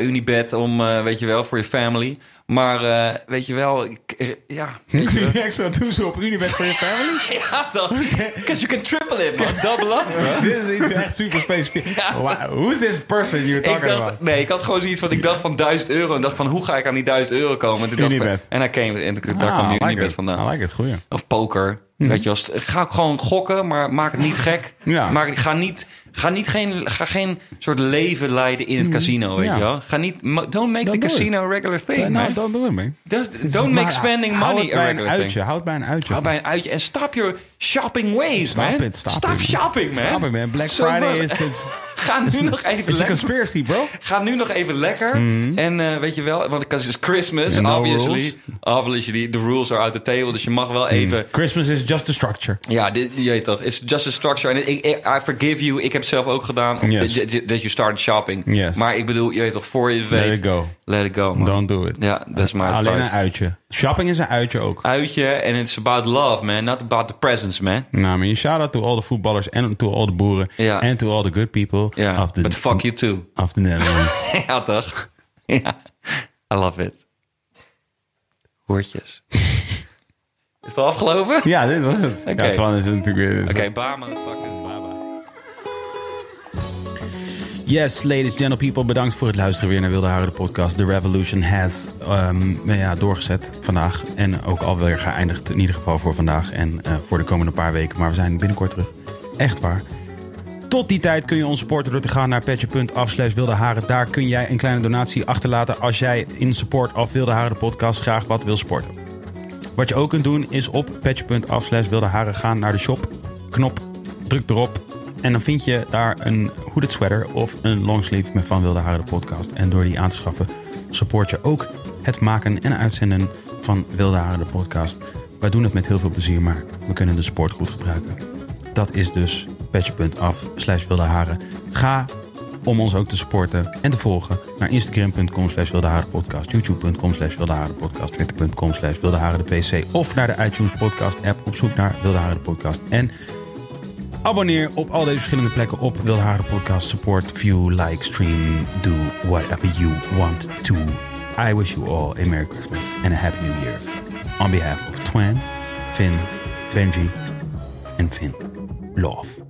Unibed om, weet je wel, voor je family. Maar eh, weet je wel, ik, eh, ja, weet je wel. extra toezo op Unibet voor je family? Ja, dan. Because you can triple it, man. Double up. Dit is iets echt super specifiek. Ja. Wow, Who's this person you're Ik talking dacht, about? nee, ik had gewoon zoiets van, ik dacht van 1000 euro. En dacht van, hoe ga ik aan die 1000 euro komen? En, toen dacht ik- Unibet. en hij came, en daar Ah, kwam nu like Unibet vandaan. I like it, goeie. Of poker. Weet je wel, st- ga ook gewoon gokken, maar maak het niet gek. Ja. Maak, ga niet, ga niet geen, ga geen soort leven leiden in het casino, weet Ja. je wel. Ga niet, don't make the casino a regular thing, nou, don't do it, man. Just don't make spending money a bij een regular thing. uitje. Houd bij een uitje. Hou bij een uitje en stop your shopping ways, Stop man. it, stop it. shopping, man. Stop it, man. Black Friday is... It's, Ga nu nog even it's a lekker. conspiracy, bro. Ga nu nog even lekker. En eh, weet je wel, want het is Christmas, Ja, no obviously. Obviously, the rules are out the table. Dus je mag wel even... Christmas is just a structure. Ja, dit, je weet toch. It's just a structure. En ik, ik- I forgive you. Ik heb het zelf ook gedaan. Yes. Dat je- Dat je start shopping. Yes. Maar ik bedoel, je weet toch, voor je het weet... Let it go. Let it go, man. Don't do it. Ja, dat is mijn Alleen advice. een uitje. Shopping is een uitje ook. Uitje. En it's about love, man. Not about the presents, man. Nou, man, shout out to all the voetballers en to all the boeren. Ja. En to all the good people Ja, of the, but fuck you too. of the Netherlands. ja, toch? Ja. I love it. Hoortjes. Is het al afgelopen? ja, dit was het. Oké. Ja, Twan is natuurlijk weer... Oké, motherfuckers. Bye, bye. Yes, ladies and gentle people, bedankt voor het luisteren weer naar Wilde Haren, de podcast. The Revolution has um, nou ja, doorgezet vandaag. En ook alweer geëindigd, in ieder geval voor vandaag en uh, voor de komende paar weken. Maar we zijn binnenkort terug. Echt waar. Tot die tijd kun je ons supporten door te gaan naar petje.af slash wilde haren. Daar kun jij een kleine donatie achterlaten als jij in support of Wilde Haren de podcast graag wat wil supporten. Wat je ook kunt doen is op petje.af slash wilde haren gaan naar de shop. Knop, druk erop en dan vind je daar een hooded sweater of een longsleeve met van Wilde Haren de podcast. En door die aan te schaffen support je ook het maken en uitzenden van Wilde Haren de podcast. Wij doen het met heel veel plezier, maar we kunnen de support goed gebruiken. Dat is dus petje.af slash wilde haren. Ga om ons ook te supporten en te volgen naar instagram.com slash podcast, youtube.com slash podcast, twitter.com slash pc of naar de iTunes podcast app op zoek naar Wilde Haren podcast. En abonneer op al deze verschillende plekken op Wilde Haren podcast. Support, view, like, stream, do whatever you want to. I wish you all a Merry Christmas and a Happy New Year's. On behalf of Twan, Finn, Benji, and Finn. Love.